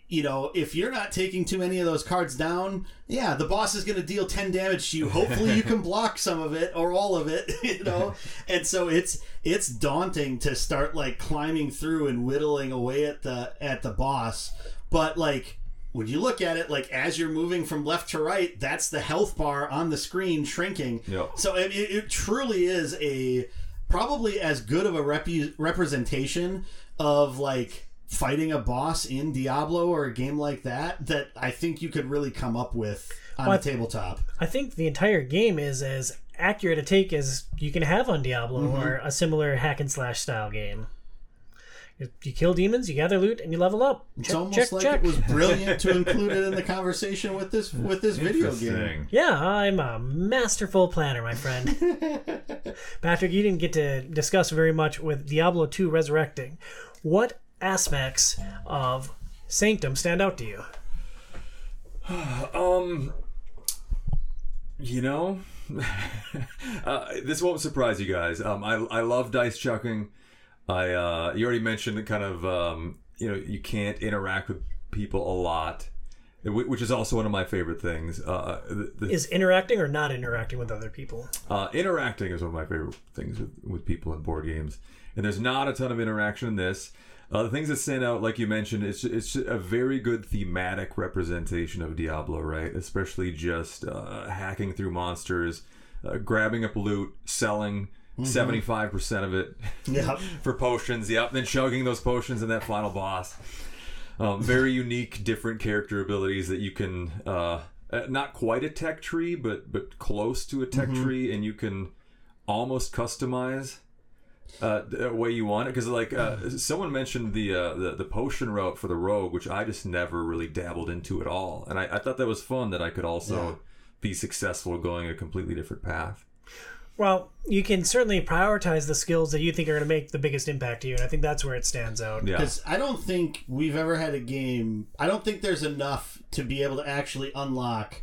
Speaker 3: you know, if you're not taking too many of those cards down, yeah, the boss is going to deal 10 damage to you. Hopefully you can block some of it or all of it, you know. And so it's it's daunting to start like climbing through and whittling away at the at the boss. But like when you look at it like as you're moving from left to right, that's the health bar on the screen shrinking.
Speaker 4: Yep.
Speaker 3: So it, it truly is a probably as good of a repu- representation of like fighting a boss in Diablo or a game like that that I think you could really come up with on
Speaker 2: Well, I-
Speaker 3: a tabletop.
Speaker 2: I think the entire game is as accurate a take as you can have on Diablo
Speaker 3: Mm-hmm.
Speaker 2: or a similar hack and slash style game. You- You kill demons, you gather loot, and you level up.
Speaker 3: It's almost
Speaker 2: check,
Speaker 3: like
Speaker 2: check.
Speaker 3: it was brilliant to include it in the conversation with this with this video game.
Speaker 2: Yeah, I'm a masterful planner, my friend. Patrick, you didn't get to discuss very much with Diablo 2 Resurrecting. What aspects of Sanctum stand out to you?
Speaker 4: Um, you know, uh, this won't surprise you guys. Um, I I love dice chucking. I uh, you already mentioned kind of um, you know you can't interact with people a lot, which is also one of my favorite things. Uh, the, the,
Speaker 2: Is interacting or not interacting with other people?
Speaker 4: uh, interacting is one of my favorite things with, with people in board games, and there's not a ton of interaction in this. Uh, the things that stand out, like you mentioned, it's it's a very good thematic representation of Diablo, right? Especially just uh, hacking through monsters, uh, grabbing up loot, selling seventy five percent of it
Speaker 3: Yep.
Speaker 4: for potions. Yep, and then chugging those potions in that final boss. Um, very unique, different character abilities that you can uh, uh, not quite a tech tree, but but close to a tech tree, and you can almost customize uh, the way you want it. Because like uh, someone mentioned the, uh, the the potion route for the rogue, which I just never really dabbled into at all, and I, I thought that was fun that I could also
Speaker 3: Yeah.
Speaker 4: be successful going a completely different path.
Speaker 2: Well, you can certainly prioritize the skills that you think are going to make the biggest impact to you, and I think that's where it stands out.
Speaker 4: Yeah.
Speaker 3: Because I don't think we've ever had a game. I don't think there's enough to be able to actually unlock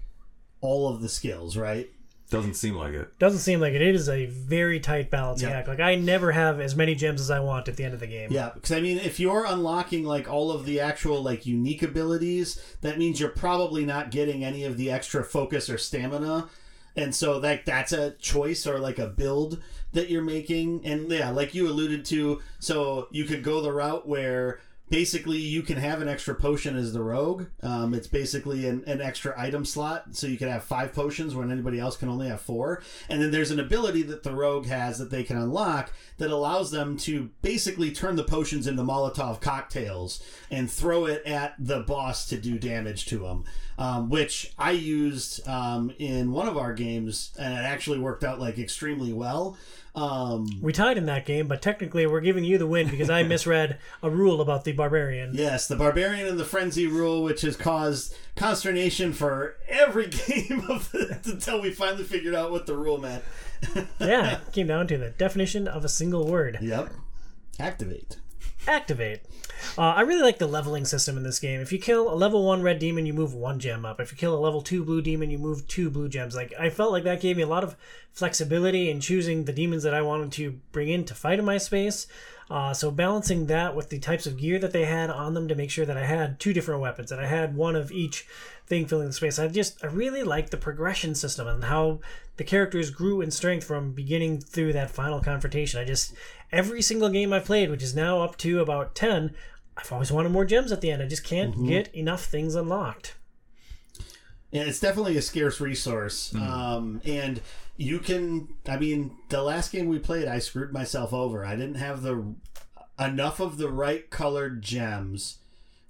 Speaker 3: all of the skills, right?
Speaker 4: Doesn't seem like it.
Speaker 2: Doesn't seem like it. It is a very tight balancing
Speaker 3: Yeah.
Speaker 2: act. Like I never have as many gems as I want at the end of the game.
Speaker 3: Yeah, because I mean, if you're unlocking like all of the actual like unique abilities, that means you're probably not getting any of the extra focus or stamina, and so like that's a choice or like a build that you're making. And yeah, like you alluded to, so you could go the route where basically you can have an extra potion as the rogue. Um, it's basically an, an extra item slot, so you can have five potions when anybody else can only have four. And then there's an ability that the rogue has that they can unlock that allows them to basically turn the potions into Molotov cocktails and throw it at the boss to do damage to them. Um, which I used um, in one of our games, and it actually worked out like extremely well. Um,
Speaker 2: We tied in that game, but technically we're giving you the win because I misread a rule about the barbarian.
Speaker 3: Yes, the barbarian and the frenzy rule, which has caused consternation for every game of the, until we finally figured out what the rule meant.
Speaker 2: yeah, it came down to the definition of a single word.
Speaker 3: Yep. Activate.
Speaker 2: Activate. Uh, I really like the leveling system in this game. If you kill a level one red demon, you move one gem up. If you kill a level two blue demon, you move two blue gems. Like I felt like that gave me a lot of flexibility in choosing the demons that I wanted to bring in to fight in my space. Uh, so balancing that with the types of gear that they had on them to make sure that I had two different weapons and I had one of each thing filling the space. I just I really liked the progression system and how the characters grew in strength from beginning through that final confrontation. I just every single game I've played, which is now up to about ten, I've always wanted more gems at the end. I just can't get enough things unlocked.
Speaker 3: Yeah, it's definitely a scarce resource. Um, and you can, I mean, the last game we played, I screwed myself over. I didn't have the enough of the right colored gems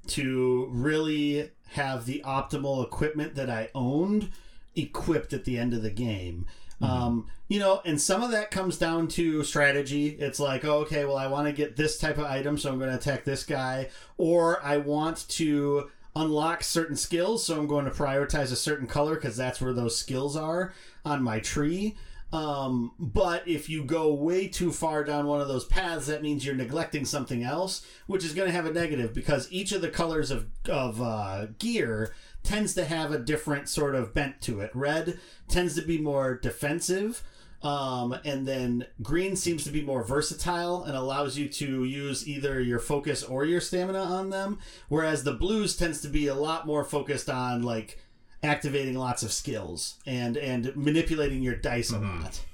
Speaker 3: to really have the optimal equipment that I owned equipped at the end of the game. Um, you know, and some of that comes down to strategy. It's like, oh, okay, well, I want to get this type of item, so I'm going to attack this guy, or I want to unlock certain skills, so I'm going to prioritize a certain color because that's where those skills are on my tree. Um, but if you go way too far down one of those paths, that means you're neglecting something else, which is going to have a negative because each of the colors of of uh, gear tends to have a different sort of bent to it. Red tends to be more defensive. Um, and then green seems to be more versatile and allows you to use either your focus or your stamina on them, whereas the blues tends to be a lot more focused on like activating lots of skills and and manipulating your dice a lot.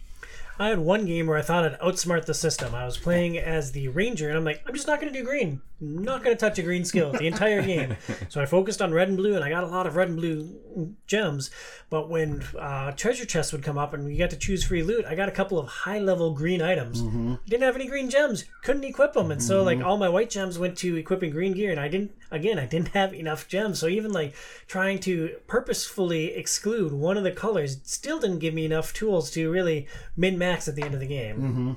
Speaker 2: I had one game where I thought I'd outsmart the system. I was playing as the ranger, and I'm like, I'm just not going to do green. Not going to touch a green skill the entire game. so I focused on red and blue, and I got a lot of red and blue gems. But when uh, treasure chests would come up and we got to choose free loot, I got a couple of high level green items. Mm-hmm. Didn't have any green gems, couldn't equip them, and so like mm-hmm. all my white gems went to equipping green gear, and I didn't. Again, I didn't have enough gems, so even like trying to purposefully exclude one of the colors still didn't give me enough tools to really min max at the end of the game. Mm-hmm.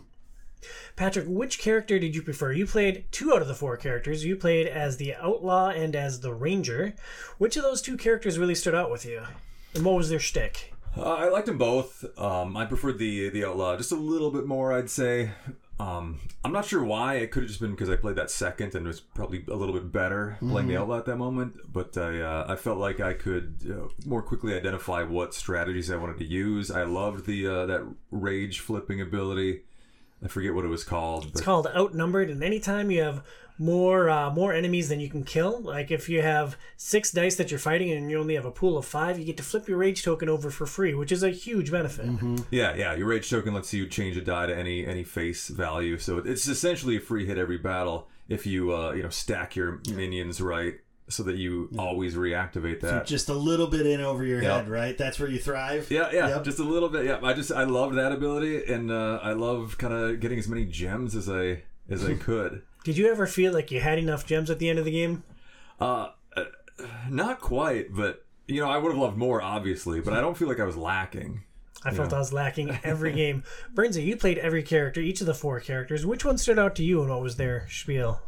Speaker 2: Patrick, which character did you prefer? You played two out of the four characters. You played as the outlaw and as the ranger. Which of those two characters really stood out with you? And what was their shtick?
Speaker 4: Uh, I liked them both. Um, I preferred the the outlaw just a little bit more, I'd say. Um, I'm not sure why. It could have just been because I played that second and was probably a little bit better playing the outlaw at that moment. But I uh, I felt like I could uh, more quickly identify what strategies I wanted to use. I loved the uh, that rage flipping ability. I forget what it was called.
Speaker 2: It's
Speaker 4: But
Speaker 2: called outnumbered, and anytime you have more uh, more enemies than you can kill, like if you have six dice that you're fighting and you only have a pool of five, you get to flip your rage token over for free, which is a huge benefit.
Speaker 4: yeah, yeah, your rage token lets you change a die to any any face value. So it's essentially a free hit every battle if you uh, you know stack your minions right so that you always reactivate that.
Speaker 3: Just a little bit in over your
Speaker 4: Yep.
Speaker 3: head, right? That's where you thrive.
Speaker 4: Yeah, yeah,
Speaker 3: Yep.
Speaker 4: just a little bit. Yeah, I just I loved that ability, and uh, I love kind of getting as many gems as I as I could.
Speaker 2: Did you ever feel like you had enough gems at the end of the game?
Speaker 4: Uh, uh, not quite, but you know, I would have loved more, obviously, but I don't feel like I was lacking.
Speaker 2: I felt I was lacking every game. Burnsy, you played every character, each of the four characters. Which one stood out to you, and what was their spiel?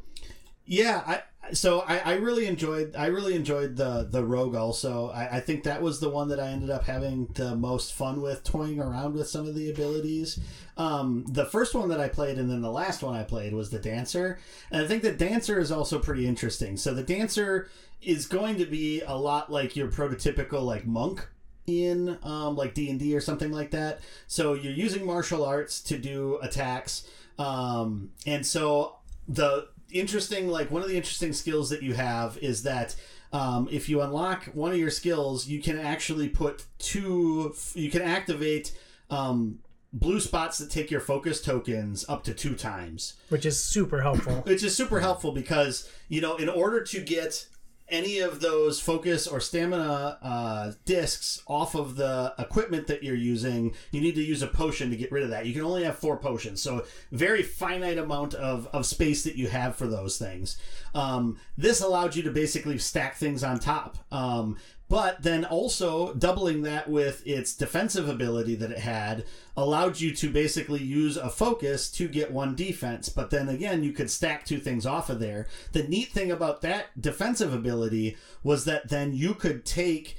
Speaker 3: Yeah, I so I, I really enjoyed I really enjoyed the the rogue also. I, I think that was the one that I ended up having the most fun with, toying around with some of the abilities. Um, the first one that I played and then the last one I played was the dancer, and I think the dancer is also pretty interesting. So the dancer is going to be a lot like your prototypical like monk in um, like d&d or something like that so you're using martial arts to do attacks um, and so the interesting like one of the interesting skills that you have is that um, if you unlock one of your skills you can actually put two you can activate um, blue spots that take your focus tokens up to two times
Speaker 2: Which is super helpful.
Speaker 3: which is super helpful because you know in order to get any of those focus or stamina uh, discs off of the equipment that you're using you need to use a potion to get rid of that. You can only have four potions so very finite amount of, of space that you have for those things. Um, this allowed you to basically stack things on top. Um, but then also doubling that with its defensive ability that it had allowed you to basically use a focus to get one defense. But then again you could stack two things off of there. The neat thing about that defensive ability was that then you could take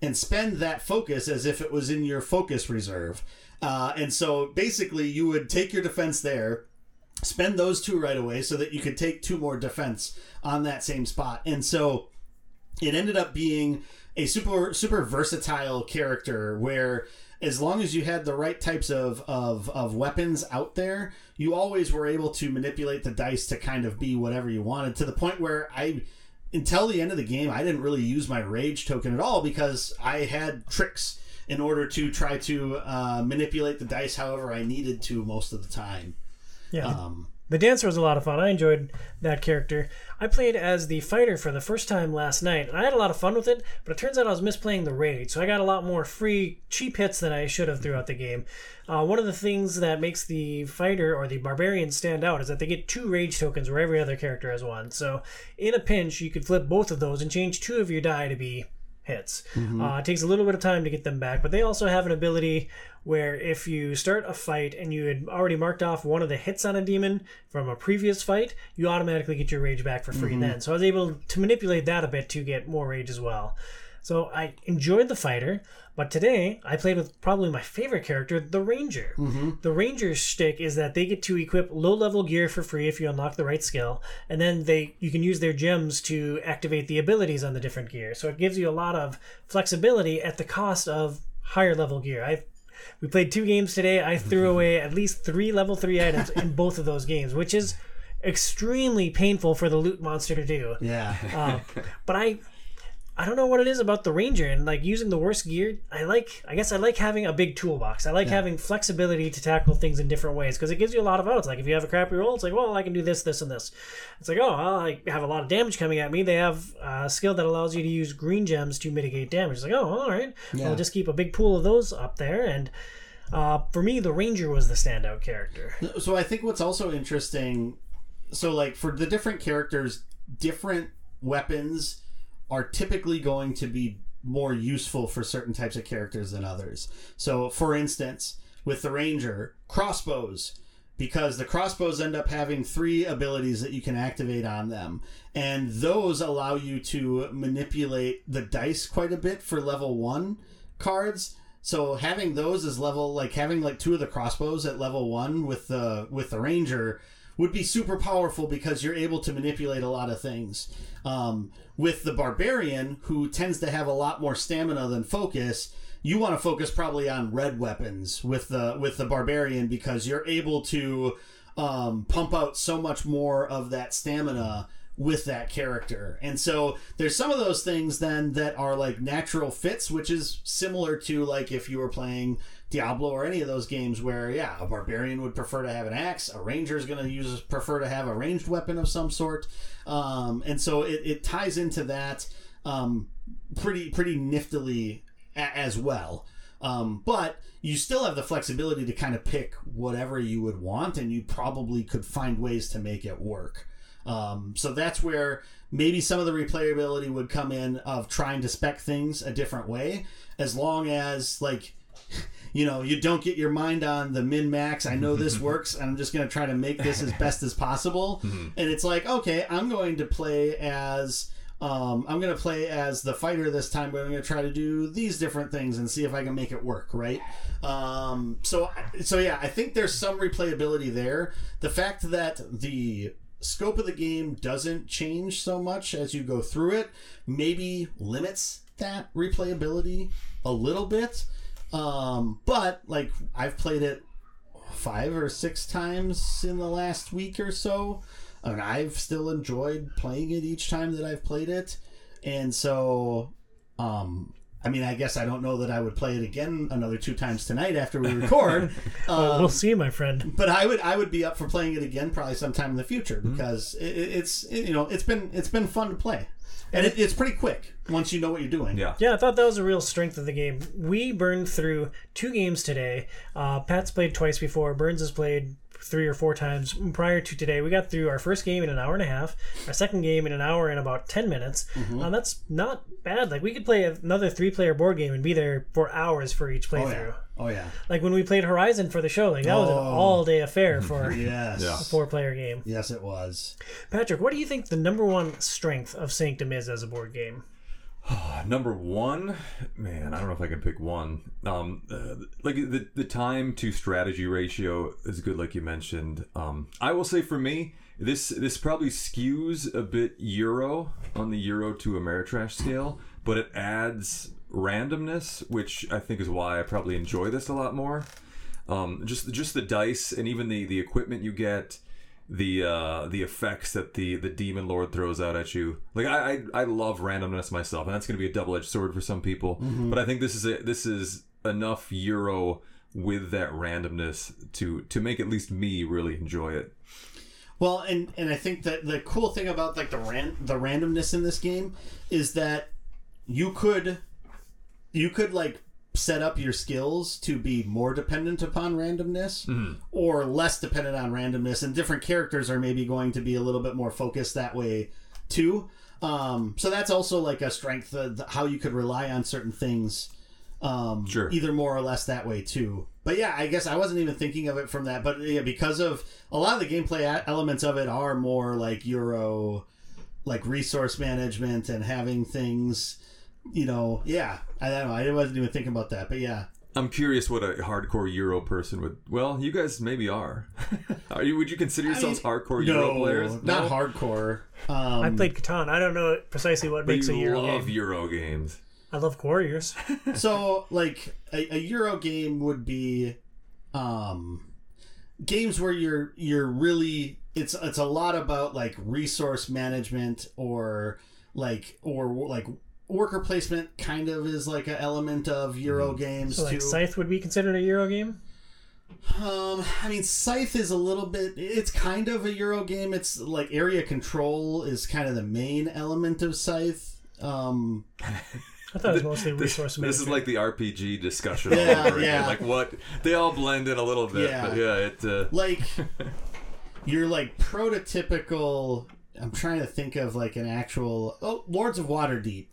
Speaker 3: and spend that focus as if it was in your focus reserve. Uh, and so basically you would take your defense there spend those two right away so that you could take two more defense on that same spot. And so it ended up being a super super versatile character where as long as you had the right types of, of, of weapons out there, you always were able to manipulate the dice to kind of be whatever you wanted to the point where I until the end of the game I didn't really use my rage token at all because I had tricks in order to try to uh, manipulate the dice however I needed to most of the time.
Speaker 2: Yeah.
Speaker 3: Um,
Speaker 2: The dancer was a lot of fun. I enjoyed that character. I played as the fighter for the first time last night, and I had a lot of fun with it, but it turns out I was misplaying the raid, so I got a lot more free, cheap hits than I should have throughout the game. Uh, one of the things that makes the fighter or the barbarian stand out is that they get two rage tokens where every other character has one. So in a pinch, you could flip both of those and change two of your die to be hits. Uh, it takes a little bit of time to get them back, but they also have an ability where if you start a fight and you had already marked off one of the hits on a demon from a previous fight, you automatically get your rage back for free mm-hmm. then. So I was able to manipulate that a bit to get more rage as well. So I enjoyed the fighter, but today I played with probably my favorite character, the ranger. Mm-hmm. The ranger's shtick is that they get to equip low level gear for free if you unlock the right skill, and then they you can use their gems to activate the abilities on the different gear. So it gives you a lot of flexibility at the cost of higher level gear. I We played two games today. I threw away at least three level three items in both of those games, which is extremely painful for the loot monster to do.
Speaker 3: Yeah.
Speaker 2: Uh, but I, I don't know what it is about the ranger and like using the worst gear. I like, I guess I like having a big toolbox. I like having flexibility to tackle things in different ways because it gives you a lot of outs. Like if you have a crappy roll, it's like, well, I can do this, this, and this. It's like, oh, well, I have a lot of damage coming at me. They have a skill that allows you to use green gems to mitigate damage. It's like, oh, all right,
Speaker 3: Yeah.
Speaker 2: I'll just keep a big pool of those up there. And uh, for me, the ranger was the standout character.
Speaker 3: So I think what's also interesting, so like for the different characters, different weapons are typically going to be more useful for certain types of characters than others. So for instance, with the ranger, crossbows because the crossbows end up having three abilities that you can activate on them. And those allow you to manipulate the dice quite a bit for level 1 cards. So having those as level like having like two of the crossbows at level 1 with the with the ranger would be super powerful because you're able to manipulate a lot of things. Um, with the barbarian who tends to have a lot more stamina than focus you want to focus probably on red weapons with the with the barbarian because you're able to um, pump out so much more of that stamina with that character. And so there's some of those things then that are like natural fits, which is similar to like if you were playing Diablo or any of those games where yeah, a barbarian would prefer to have an axe, a ranger is going to use prefer to have a ranged weapon of some sort. Um, and so it, it ties into that um, pretty pretty niftily a- as well. Um, but you still have the flexibility to kind of pick whatever you would want, and you probably could find ways to make it work. Um, so that's where maybe some of the replayability would come in of trying to spec things a different way, as long as like you know you don't get your mind on the min max. I know this works, and I'm just going to try to make this as best as possible. And it's like okay, I'm going to play as um, I'm going to play as the fighter this time, but I'm going to try to do these different things and see if I can make it work, right? Um, so, so yeah, I think there's some replayability there. The fact that the scope of the game doesn't change so much as you go through it maybe limits that replayability a little bit. Um, but like I've played it five or six times in the last week or so. And I've still enjoyed playing it each time that I've played it. And so, um, I mean, I guess I don't know that I would play it again another two times tonight after we record. um,
Speaker 2: we'll see, my friend.
Speaker 3: but I would I would be up for playing it again probably sometime in the future
Speaker 2: Mm-hmm.
Speaker 3: because it, it- it's it- you know it's been it's been fun to play and it, it's pretty quick once you know what you're doing.
Speaker 4: Yeah.
Speaker 2: Yeah, I thought that was a real strength of the game. We burned through two games today. Uh, Pat's played twice before. Burns has played three or four times prior to today. We got through our first game in an hour and a half, our second game in an hour and about 10 minutes.
Speaker 3: Mm-hmm.
Speaker 2: Uh, that's not bad. Like, we could play another three player board game and be there for hours for each
Speaker 3: Oh
Speaker 2: playthrough.
Speaker 3: yeah. Oh yeah.
Speaker 2: Like, when we played Horizon for the show, like, that was an
Speaker 3: Oh.
Speaker 2: all day affair for
Speaker 3: Yes.
Speaker 4: Yeah.
Speaker 2: a four player game.
Speaker 3: Yes, it was.
Speaker 2: Patrick, what do you think the number one strength of Sanctum is as a board game?
Speaker 4: Number one, man, I don't know if I can pick one. Um, uh, like the the time to strategy ratio is good, like you mentioned. Um, I will say for me, this this probably skews a bit Euro on the Euro to Ameritrash scale, but it adds randomness, which I think is why I probably enjoy this a lot more. Um, just just the dice and even the the equipment you get the uh the effects that the the demon lord throws out at you. Like i i, I love randomness myself and that's going to be a double-edged sword for some people. But i think this is a, this is enough euro with that randomness to to make at least me really enjoy it.
Speaker 3: Well, and and I think that the cool thing about like the ran the randomness in this game is that you could you could like set up your skills to be more dependent upon randomness or less dependent on randomness and different characters are maybe going to be a little bit more focused that way too um, so that's also like a strength uh, how you could rely on certain things um,
Speaker 4: Sure.
Speaker 3: either more or less that way too. But yeah, I guess I wasn't even thinking of it from that. But yeah, because of a lot of the gameplay elements of it are more like Euro, like resource management and having things, you know. Yeah, I don't know. I wasn't even thinking about that. But yeah,
Speaker 4: i'm curious what a hardcore euro person would well you guys maybe are are you would you consider yourselves hardcore euro players
Speaker 3: not
Speaker 4: No?
Speaker 3: hardcore. Um,
Speaker 2: I played Catan. I don't know precisely what makes
Speaker 4: you
Speaker 2: a Euro I
Speaker 4: love
Speaker 2: game.
Speaker 4: euro games
Speaker 2: I love Quarriors.
Speaker 3: so like a, a euro game would be um games where you're you're really it's it's a lot about like resource management or like or like worker placement kind of is like an element of euro games
Speaker 2: So like
Speaker 3: too
Speaker 2: Scythe would be considered a Euro game.
Speaker 3: um i mean scythe is a little bit it's kind of a euro game it's like area control is kind of the main element of scythe um
Speaker 2: I thought it was mostly resource
Speaker 4: This is like the RPG discussion.
Speaker 3: Yeah,
Speaker 4: all over again.
Speaker 3: yeah.
Speaker 4: Like what they all blend in a little bit,
Speaker 3: Yeah.
Speaker 4: but yeah, it. Uh,
Speaker 3: like you're like prototypical i'm trying to think of like an actual oh lords of waterdeep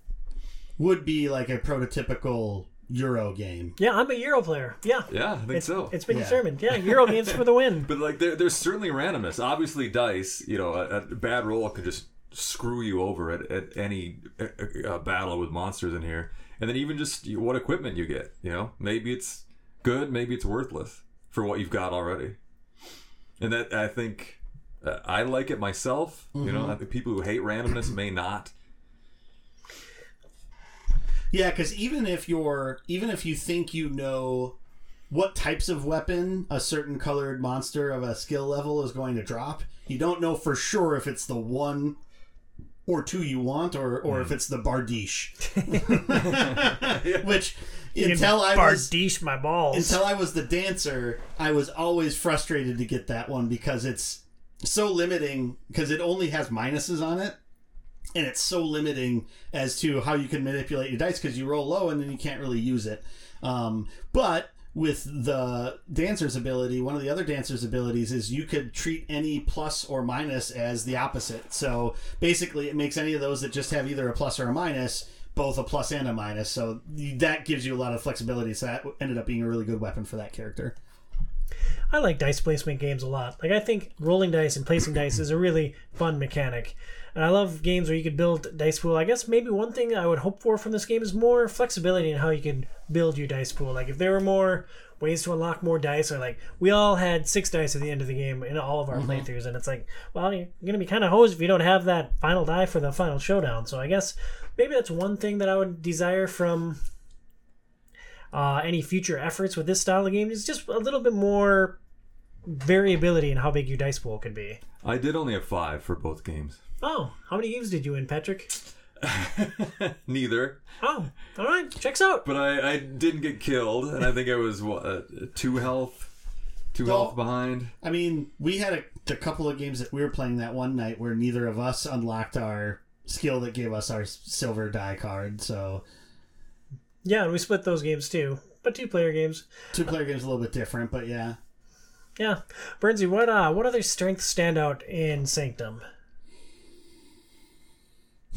Speaker 3: would be like a prototypical euro game
Speaker 2: yeah, I'm a Euro player. Yeah,
Speaker 4: yeah, I think
Speaker 2: it's,
Speaker 4: so.
Speaker 2: it's been
Speaker 3: Yeah.
Speaker 2: determined. Yeah, Euro games for the win.
Speaker 4: But like, there, there's certainly randomness. Obviously, dice. You know, a, a bad roll can just screw you over at, at any uh, uh, battle with monsters in here. And then even just what equipment you get. You know, maybe it's good, maybe it's worthless for what you've got already. And that I think uh, I like it myself. You know, people who hate randomness may not.
Speaker 3: Yeah because even if you're even if you think you know what types of weapon a certain colored monster of a skill level is going to drop you don't know for sure if it's the one or two you want or or if hmm. it's the bardiche which until i was
Speaker 2: Bardiche my balls.
Speaker 3: until I was the dancer, I was always frustrated to get that one because it's so limiting because it only has minuses on it. And it's so limiting as to how you can manipulate your dice because you roll low and then you can't really use it. Um, but with the dancer's ability, one of the other dancer's abilities is you could treat any plus or minus as the opposite. So basically, it makes any of those that just have either a plus or a minus both a plus and a minus. So that gives you a lot of flexibility. So that ended up being a really good weapon for that character.
Speaker 2: I like dice placement games a lot. Like I think rolling dice and placing dice is a really fun mechanic. And I love games where you could build dice pool. I guess maybe one thing I would hope for from this game is more flexibility in how you can build your dice pool. Like if there were more ways to unlock more dice, or like we all had six dice at the end of the game in all of our playthroughs, and it's like, well, you're gonna be kind of hosed if you don't have that final die for the final showdown. So I guess maybe that's one thing that I would desire from uh, any future efforts with this style of game is just a little bit more variability in how big your dice pool can be.
Speaker 4: I did only have five for both games.
Speaker 2: Oh, how many games did you win, Patrick?
Speaker 4: Neither,
Speaker 2: Oh, all right, checks out.
Speaker 4: but I, I didn't get killed, and I think I was what uh, two health, two
Speaker 3: Well-
Speaker 4: health behind.
Speaker 3: I mean, we had a, a couple of games that we were playing that one night where neither of us unlocked our skill that gave us our silver die card. So
Speaker 2: Yeah, and we split those games too, but two player games.
Speaker 3: two player games a little bit different, but yeah.
Speaker 2: Yeah, Burnsy, what uh, what other strengths stand out in Sanctum?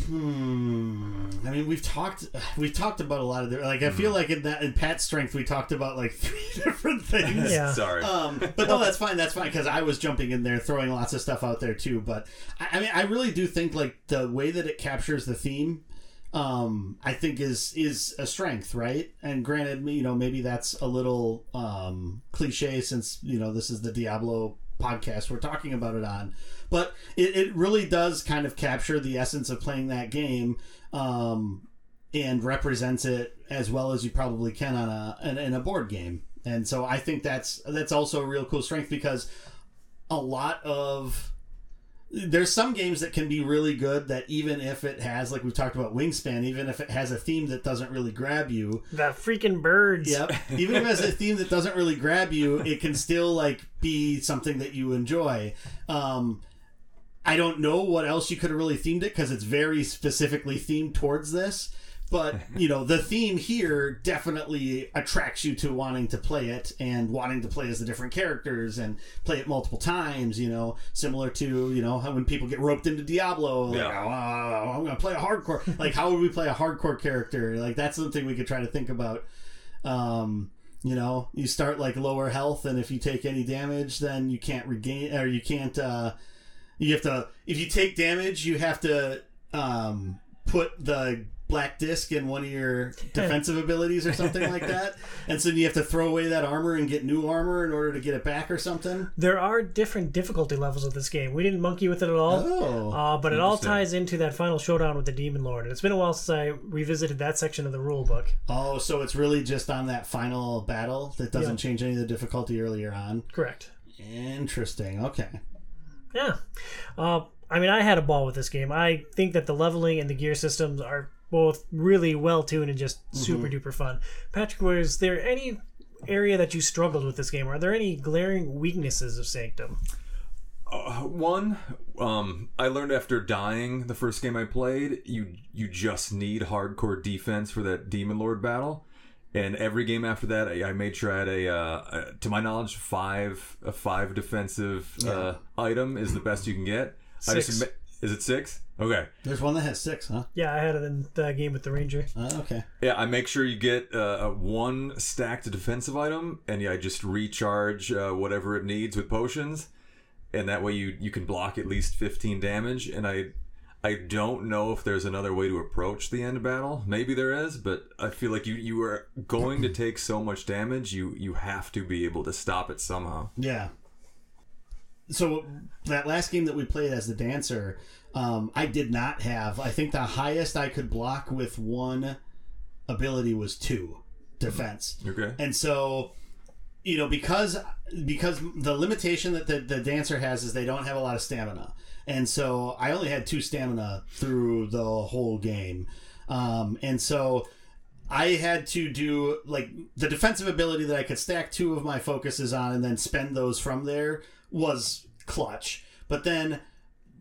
Speaker 3: Hmm. I mean, we've talked we've talked about a lot of the, like. I feel like in that in Pat's strength, we talked about like three different things.
Speaker 2: Yeah.
Speaker 4: Sorry.
Speaker 3: Um, but no, that's fine. That's fine because I was jumping in there, throwing lots of stuff out there too. But I, I mean, I really do think like the way that it captures the theme, um, I think is is a strength, right? And granted, you know, maybe that's a little um, cliche since you know this is the Diablo podcast we're talking about it on, but it, it really does kind of capture the essence of playing that game. Um, and represents it as well as you probably can on a in, in a board game. And so I think that's that's also a real cool strength because a lot of there's some games that can be really good that even if it has like we've talked about wingspan even if it has a theme that doesn't really grab you
Speaker 2: The freaking birds.
Speaker 3: Yep. Even if it has a theme that doesn't really grab you, it can still like be something that you enjoy. Um, I don't know what else you could have really themed it because it's very specifically themed towards this. But you know, the theme here definitely attracts you to wanting to play it and wanting to play as the different characters and play it multiple times. You know, similar to you know how when people get roped into Diablo, like,
Speaker 4: Yeah.
Speaker 3: oh, I'm gonna play a hardcore. like, how would we play a hardcore character? Like, that's something we could try to think about. Um, you know, you start like lower health, and if you take any damage, then you can't regain, or you can't. Uh, you have to. If you take damage, you have to um, put the black disc in one of your defensive abilities or something like that, and so you have to throw away that armor and get new armor in order to get it back or something.
Speaker 2: There are different difficulty levels of this game. We didn't monkey with it at all.
Speaker 3: Oh.
Speaker 2: Uh, but it all ties into that final showdown with the Demon Lord. And it's been a while since I revisited that section of the rule book.
Speaker 3: Oh, so it's really just on that final battle that doesn't
Speaker 2: Yeah.
Speaker 3: change any of the difficulty earlier on.
Speaker 2: Correct.
Speaker 3: Interesting. Okay.
Speaker 2: Yeah. Uh, I mean, I had a ball with this game. I think that the leveling and the gear systems are both really well tuned and just super duper fun. Patrick, was there any area that you struggled with this game? Are there any glaring weaknesses of Sanctum?
Speaker 4: One, um, I learned after dying the first game I played, you you just need hardcore defense for that demon lord battle. And every game after that, I, I made sure I had a, uh, a, to my knowledge, five a five defensive uh, item is the best you can get. I
Speaker 2: Six.
Speaker 4: just admit- is it six? Okay.
Speaker 3: There's one that has six, huh?
Speaker 2: Yeah, I had it in the game with the Ranger.
Speaker 3: Uh, okay.
Speaker 4: Yeah, I make sure you get uh, a one stacked defensive item, and yeah, I just recharge uh, whatever it needs with potions, and that way you you can block at least fifteen damage. And I I don't know if there's another way to approach the end battle. Maybe there is, but I feel like you you are going to take so much damage. You you have to be able to stop it somehow.
Speaker 3: Yeah. So that last game that we played as the dancer, um, I did not have. I think the highest I could block with one ability was two defense.
Speaker 4: Okay.
Speaker 3: And so, you know, because because the limitation that the, the dancer has is they don't have a lot of stamina, and so I only had two stamina through the whole game, um, and so I had to do like the defensive ability that I could stack two of my focuses on and then spend those from there was clutch. But then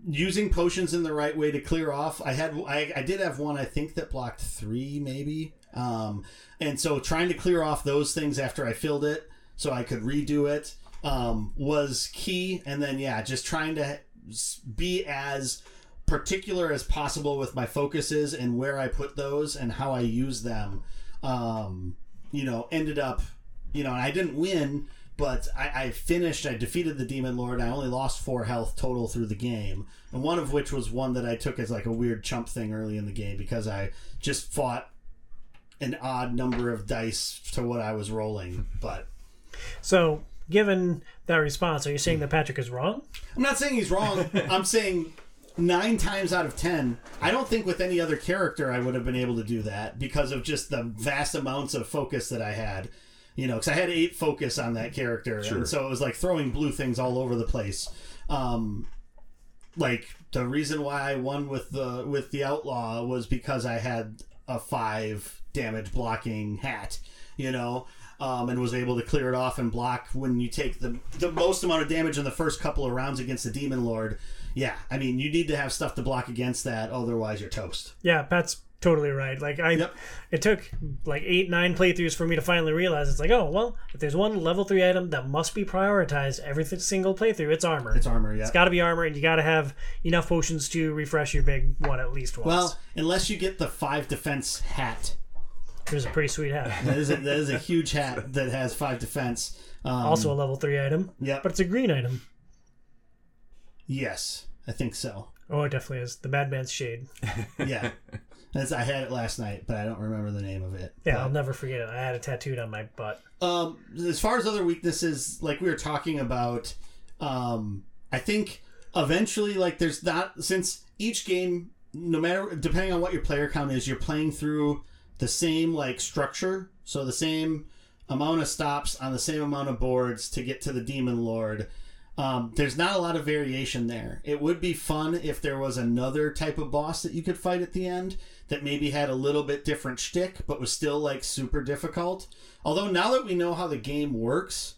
Speaker 3: using potions in the right way to clear off, I had I, I did have one I think that blocked three maybe, um, and so trying to clear off those things after I filled it so I could redo it um, was key. And then yeah, just trying to be as particular as possible with my focuses and where I put those and how I use them. Um, you know, ended up, you know, I didn't win, but I, I finished. I defeated the demon lord. I only lost four health total through the game, and one of which was one that I took as like a weird chump thing early in the game because I just fought an odd number of dice to what I was rolling. But
Speaker 2: So, given that response, are you saying that Patrick is wrong?
Speaker 3: I'm not saying he's wrong. I'm saying nine times out of ten, I don't think with any other character I would have been able to do that because of just the vast amounts of focus that I had. You know, because I had eight focus on that character, and so it was like throwing blue things all over the place. Um, like the reason why I won with the with the outlaw was because I had a five damage blocking hat, you know, um, and was able to clear it off and block when you take the the most amount of damage in the first couple of rounds against the demon lord. Yeah, I mean you need to have stuff to block against that, otherwise you're toast.
Speaker 2: Yeah, Pat's totally right. Like I,
Speaker 3: Yep.
Speaker 2: it took like eight, nine playthroughs for me to finally realize it's like, oh well, if there's one level three item that must be prioritized every single playthrough, it's armor.
Speaker 3: It's armor, yeah.
Speaker 2: It's got to be armor, and you got to have enough potions to refresh your big one at least once.
Speaker 3: well, unless you get the five defense hat,
Speaker 2: there's a pretty sweet hat.
Speaker 3: that is a, that is a huge hat that has five defense. Um,
Speaker 2: Also a level three item.
Speaker 3: Yeah.
Speaker 2: but it's a green item.
Speaker 3: yes, I think so.
Speaker 2: Oh, it definitely is the Madman's Shade.
Speaker 3: Yeah, That's, I had it last night, but I don't remember the name of it.
Speaker 2: Yeah,
Speaker 3: But-
Speaker 2: I'll never forget it. I had it tattooed on my butt.
Speaker 3: Um, as far as other weaknesses, like we were talking about, um, I think eventually, like, there's not since each game, no matter depending on what your player count is, you're playing through the same like structure, so the same amount of stops on the same amount of boards to get to the demon lord. Um, there's not a lot of variation there. It would be fun if there was another type of boss that you could fight at the end that maybe had a little bit different shtick, but was still like super difficult. Although now that we know how the game works,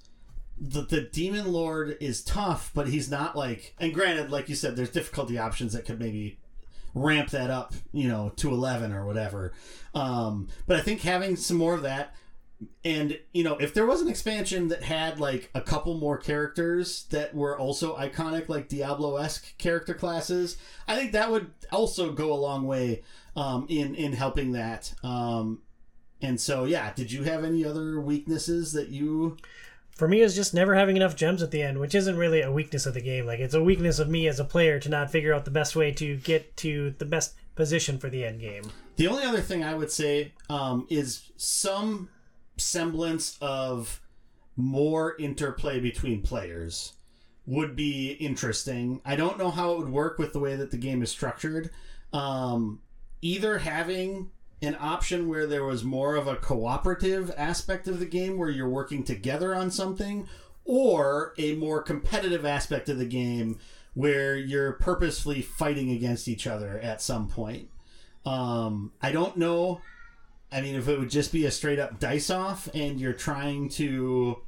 Speaker 3: the, the demon lord is tough, but he's not like. And granted, like you said, there's difficulty options that could maybe ramp that up, you know, to 11 or whatever. Um, but I think having some more of that and you know if there was an expansion that had like a couple more characters that were also iconic like diablo-esque character classes i think that would also go a long way um, in in helping that um, and so yeah did you have any other weaknesses that you
Speaker 2: For me, it's just never having enough gems at the end, which isn't really a weakness of the game. Like it's a weakness of me as a player to not figure out the best way to get to the best position for the end game.
Speaker 3: The only other thing I would say um, is some semblance of more interplay between players would be interesting. I don't know how it would work with the way that the game is structured. Um, either having an option where there was more of a cooperative aspect of the game where you're working together on something, or a more competitive aspect of the game where you're purposefully fighting against each other at some point. Um, I don't know. I mean, if it would just be a straight up dice off and you're trying to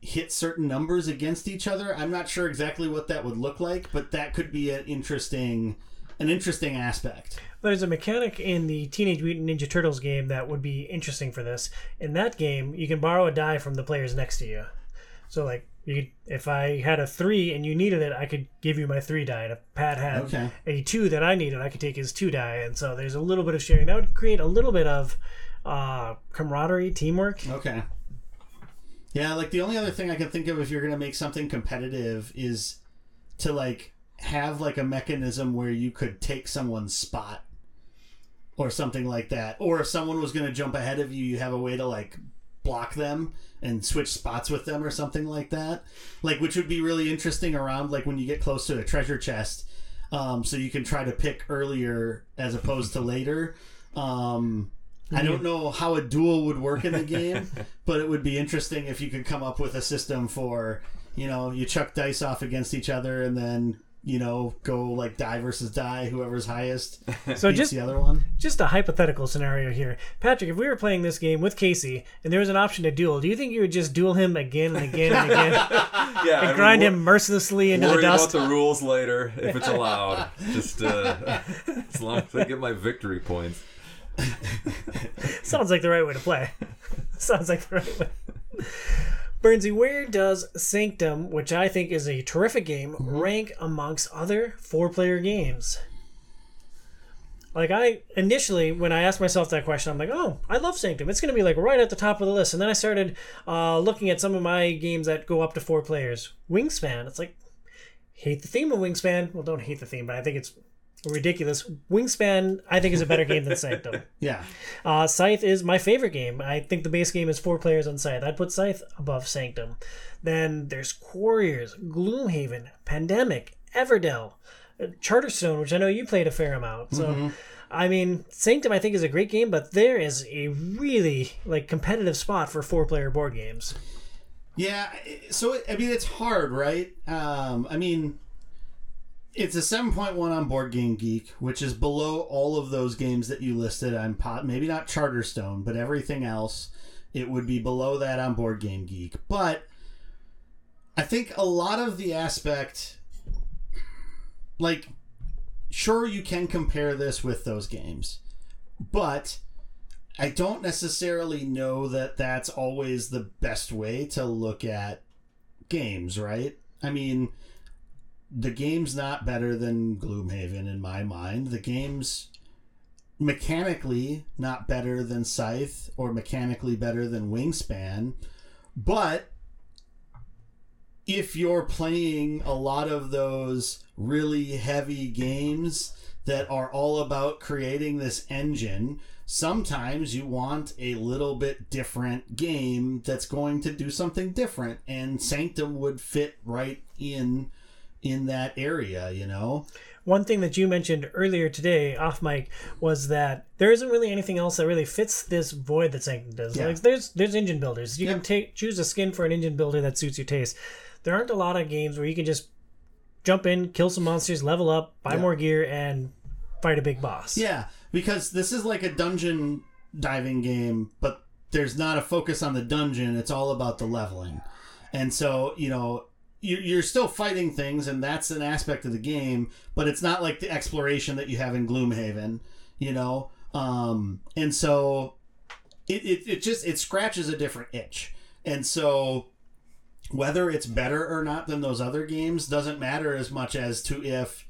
Speaker 3: hit certain numbers against each other, I'm not sure exactly what that would look like, but that could be an interesting an interesting aspect.
Speaker 2: There's a mechanic in the Teenage Mutant Ninja Turtles game that would be interesting for this. In that game, you can borrow a die from the players next to you. So, like, you, if I had a three and you needed it, I could give you my three die. And if Pat had
Speaker 3: Okay.
Speaker 2: a two that I needed, I could take his two die. And so there's a little bit of sharing. That would create a little bit of uh, camaraderie, teamwork.
Speaker 3: Okay. Yeah, like the only other thing I can think of if you're going to make something competitive is to like have like a mechanism where you could take someone's spot or something like that. Or if someone was going to jump ahead of you, you have a way to like block them and switch spots with them or something like that. Like which would be really interesting around like when you get close to a treasure chest. Um, so you can try to pick earlier as opposed to later. Um, I don't know how a duel would work in the game, but it would be interesting if you could come up with a system for, you know, you chuck dice off against each other and then, you know, go like die versus die, whoever's highest
Speaker 2: So
Speaker 3: beats
Speaker 2: just
Speaker 3: the other one.
Speaker 2: just a hypothetical scenario here. Patrick, if we were playing this game with Casey and there was an option to duel, do you think you would just duel him again and again and again
Speaker 4: Yeah, I
Speaker 2: and grind
Speaker 4: mean,
Speaker 2: him mercilessly into the
Speaker 4: Worry
Speaker 2: dust?
Speaker 4: about the rules later if it's allowed. Just uh, as long as I get my victory points.
Speaker 2: Sounds like the right way to play. Sounds like the right way. Burnsy, where does Sanctum, which I think is a terrific game, rank amongst other four player games? Like I initially, when I asked myself that question, I'm like, "Oh, I love Sanctum. It's going to be like right at the top of the list." And then I started uh, looking at some of my games that go up to four players. Wingspan. It's like hate the theme of Wingspan. Well, don't hate the theme, but I think it's ridiculous. Wingspan, I think, is a better game than Sanctum.
Speaker 3: Yeah.
Speaker 2: Uh, Scythe is my favorite game. I think the base game is four players on Scythe. I'd put Scythe above Sanctum. Then there's Quarriors, Gloomhaven, Pandemic, Everdell, uh, Charterstone, which I know you played a fair amount. So, I mean, Sanctum I think is a great game, but there is a really like competitive spot for four player board games.
Speaker 3: Yeah, so I mean it's hard, right? Um, I mean, it's a seven point one on Board Game Geek, which is below all of those games that you listed on pot. Maybe not Charterstone, but everything else, it would be below that on Board Game Geek. But I think a lot of the aspect, like, sure you can compare this with those games, but I don't necessarily know that that's always the best way to look at games, right? I mean, the game's not better than Gloomhaven in my mind. The game's mechanically not better than Scythe or mechanically better than Wingspan, but if you're playing a lot of those really heavy games that are all about creating this engine, sometimes you want a little bit different game that's going to do something different and Sanctum would fit right in in that area, you know.
Speaker 2: One thing that you mentioned earlier today off mic was that there isn't really anything else that really fits this void that Sanctum does.
Speaker 3: Yeah.
Speaker 2: Like there's there's engine builders. You
Speaker 3: Yeah.
Speaker 2: can take choose a skin for an engine builder that suits your taste. There aren't a lot of games where you can just jump in, kill some monsters, level up, buy
Speaker 3: Yeah.
Speaker 2: more gear, and fight a big boss.
Speaker 3: Yeah, because this is like a dungeon diving game, but there's not a focus on the dungeon. It's all about the leveling. And so, you know, you're still fighting things, and that's an aspect of the game, but it's not like the exploration that you have in Gloomhaven, you know? Um, and so it, it, it just, it scratches a different itch. And so whether it's better or not than those other games doesn't matter as much as to if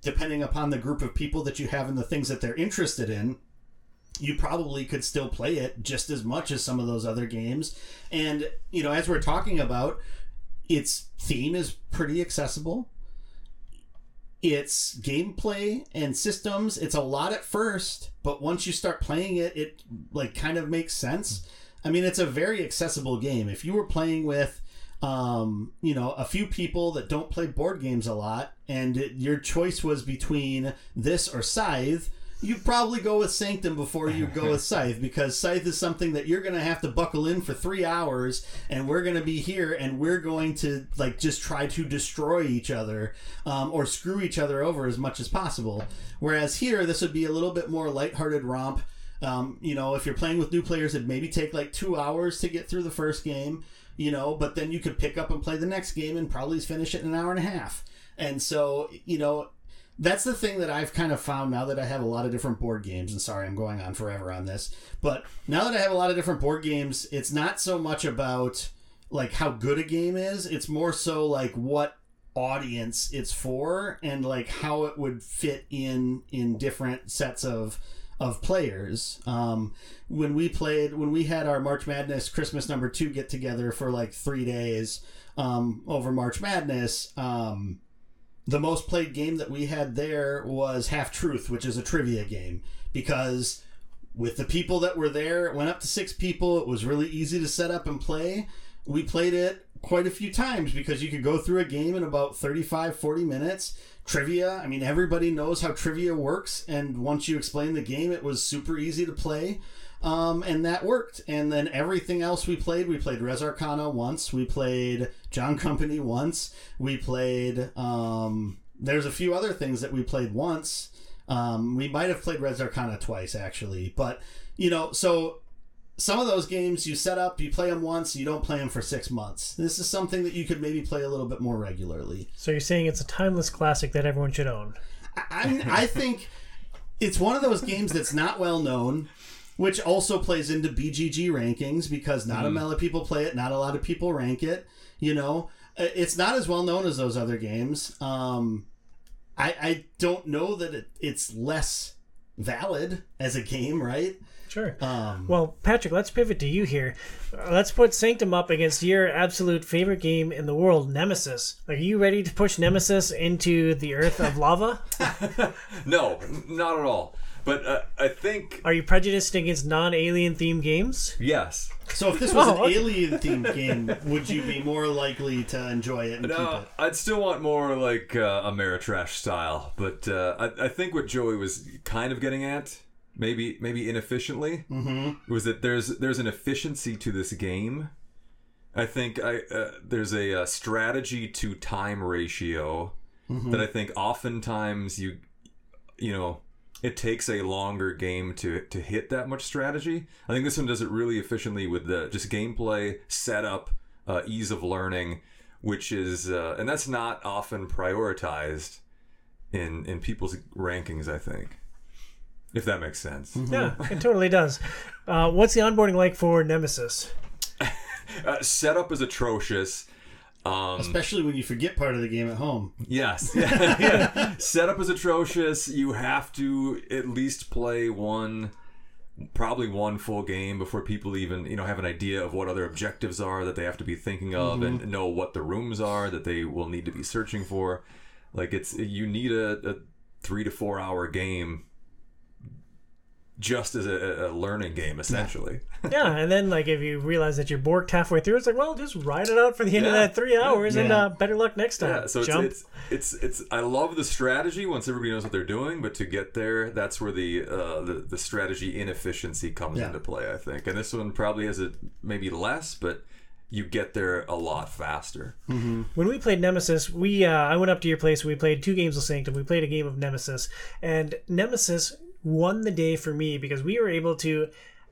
Speaker 3: depending upon the group of people that you have and the things that they're interested in, you probably could still play it just as much as some of those other games. And, you know, as we're talking about, its theme is pretty accessible. it's gameplay and systems. It's a lot at first, but once you start playing it, it like kind of makes sense. I mean, it's a very accessible game. If you were playing with um, you know, a few people that don't play board games a lot, and it, your choice was between this or Scythe, you'd probably go with Sanctum before you go with Scythe because Scythe is something that you're going to have to buckle in for three hours, and we're going to be here, and we're going to like just try to destroy each other um, or screw each other over as much as possible. Whereas here, this would be a little bit more lighthearted romp. Um, you know, if you're playing with new players, it'd maybe take like two hours to get through the first game you know, but then you could pick up and play the next game and probably finish it in an hour and a half. And so, you know, that's the thing that I've kind of found now that I have a lot of different board games. And sorry, I'm going on forever on this, but now that I have a lot of different board games, it's not so much about like how good a game is, it's more so like what audience it's for and like how it would fit in in different sets of of players. Um, when we played, when we had our March Madness Christmas number two get together for like three days um, over March Madness, um, the most played game that we had there was Half Truth, which is a trivia game, because with the people that were there, it went up to six people. It was really easy to set up and play. We played it quite a few times because you could go through a game in about 35, 40 minutes trivia. I mean, everybody knows how trivia works, and once you explain the game, it was super easy to play. Um, and that worked. And then everything else we played, we played Res Arcana once, we played John Company once, we played. Um, there's a few other things that we played once. Um, we might have played Res Arcana twice, actually. But, you know, so some of those games you set up, you play them once, you don't play them for six months. This is something that you could maybe play a little bit more regularly.
Speaker 2: So you're saying it's a timeless classic that everyone should own?
Speaker 3: I, I think it's one of those games that's not well known, which also plays into BGG rankings because not a lot of people play it, not a lot of people rank it. You know, it's not as well known as those other games. Um, I, I don't know that it, it's less valid as a game, right?
Speaker 2: Sure.
Speaker 3: Um,
Speaker 2: Well, Patrick, let's pivot to you here. Uh, let's put Sanctum up against your absolute favorite game in the world, Nemesis. Are you ready to push Nemesis into the earth of lava?
Speaker 4: No, not at all. But uh, I think
Speaker 2: Are you prejudiced against non-alien themed games?
Speaker 4: yes.
Speaker 3: so if this was
Speaker 2: Oh,
Speaker 3: an
Speaker 2: okay.
Speaker 3: alien themed game, would you be more likely to enjoy it and keep
Speaker 4: No,
Speaker 3: it?
Speaker 4: I'd still want more like uh, Ameritrash style, but uh, I, I think what Joey was kind of getting at, maybe maybe inefficiently, mm-hmm. was that there's there's an efficiency to this game. I think I uh, there's a, uh strategy to time ratio that I think oftentimes you you know it takes a longer game to to hit that much strategy. I think this one does it really efficiently with the just gameplay setup, uh, ease of learning, which is uh, and that's not often prioritized in in people's rankings. I think, if that makes sense.
Speaker 2: Yeah, it totally does. Uh, what's the onboarding like for Nemesis?
Speaker 4: Uh, setup is atrocious. Um,
Speaker 3: Especially when you forget part of the game at home.
Speaker 4: Yes. Yeah. Setup is atrocious. You have to at least play one, probably one full game before people even you know have an idea of what other objectives are that they have to be thinking of and know what the rooms are that they will need to be searching for. Like it's you need a, a three to four hour game just as a, a learning game essentially.
Speaker 2: Yeah, and then like if you realize that you're borked halfway through, it's like, well, just ride it out for the end of that three hours, and uh, better luck next time.
Speaker 4: Yeah, so it's,
Speaker 2: Jump.
Speaker 4: it's it's it's I love the strategy once everybody knows what they're doing, but to get there, that's where the uh, the, the strategy inefficiency comes
Speaker 3: Yeah.
Speaker 4: into play, I think. And this one probably has a maybe less, but you get there a lot faster.
Speaker 2: when we played Nemesis, we uh, I went up to your place. We played two games of Sanctum. We played a game of Nemesis, and Nemesis won the day for me because we were able to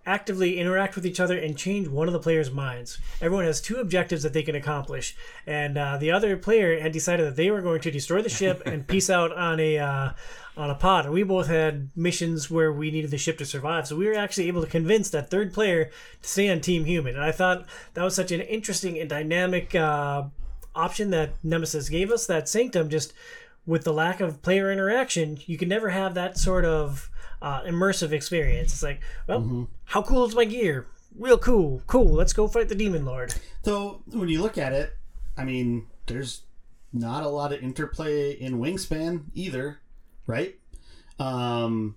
Speaker 2: actively interact with each other and change one of the players' minds. Everyone has two objectives that they can accomplish, and uh, the other player had decided that they were going to destroy the ship and peace out on a. Uh, on a pod, and we both had missions where we needed the ship to survive. So we were actually able to convince that third player to stay on Team Human, and I thought that was such an interesting and dynamic uh, option that Nemesis gave us. That Sanctum just with the lack of player interaction, you can never have that sort of uh, immersive experience. It's like, well, how cool is my gear? Real cool, cool. Let's go fight the demon lord.
Speaker 3: Though when you look at it, I mean, there's not a lot of interplay in Wingspan either, right? Um,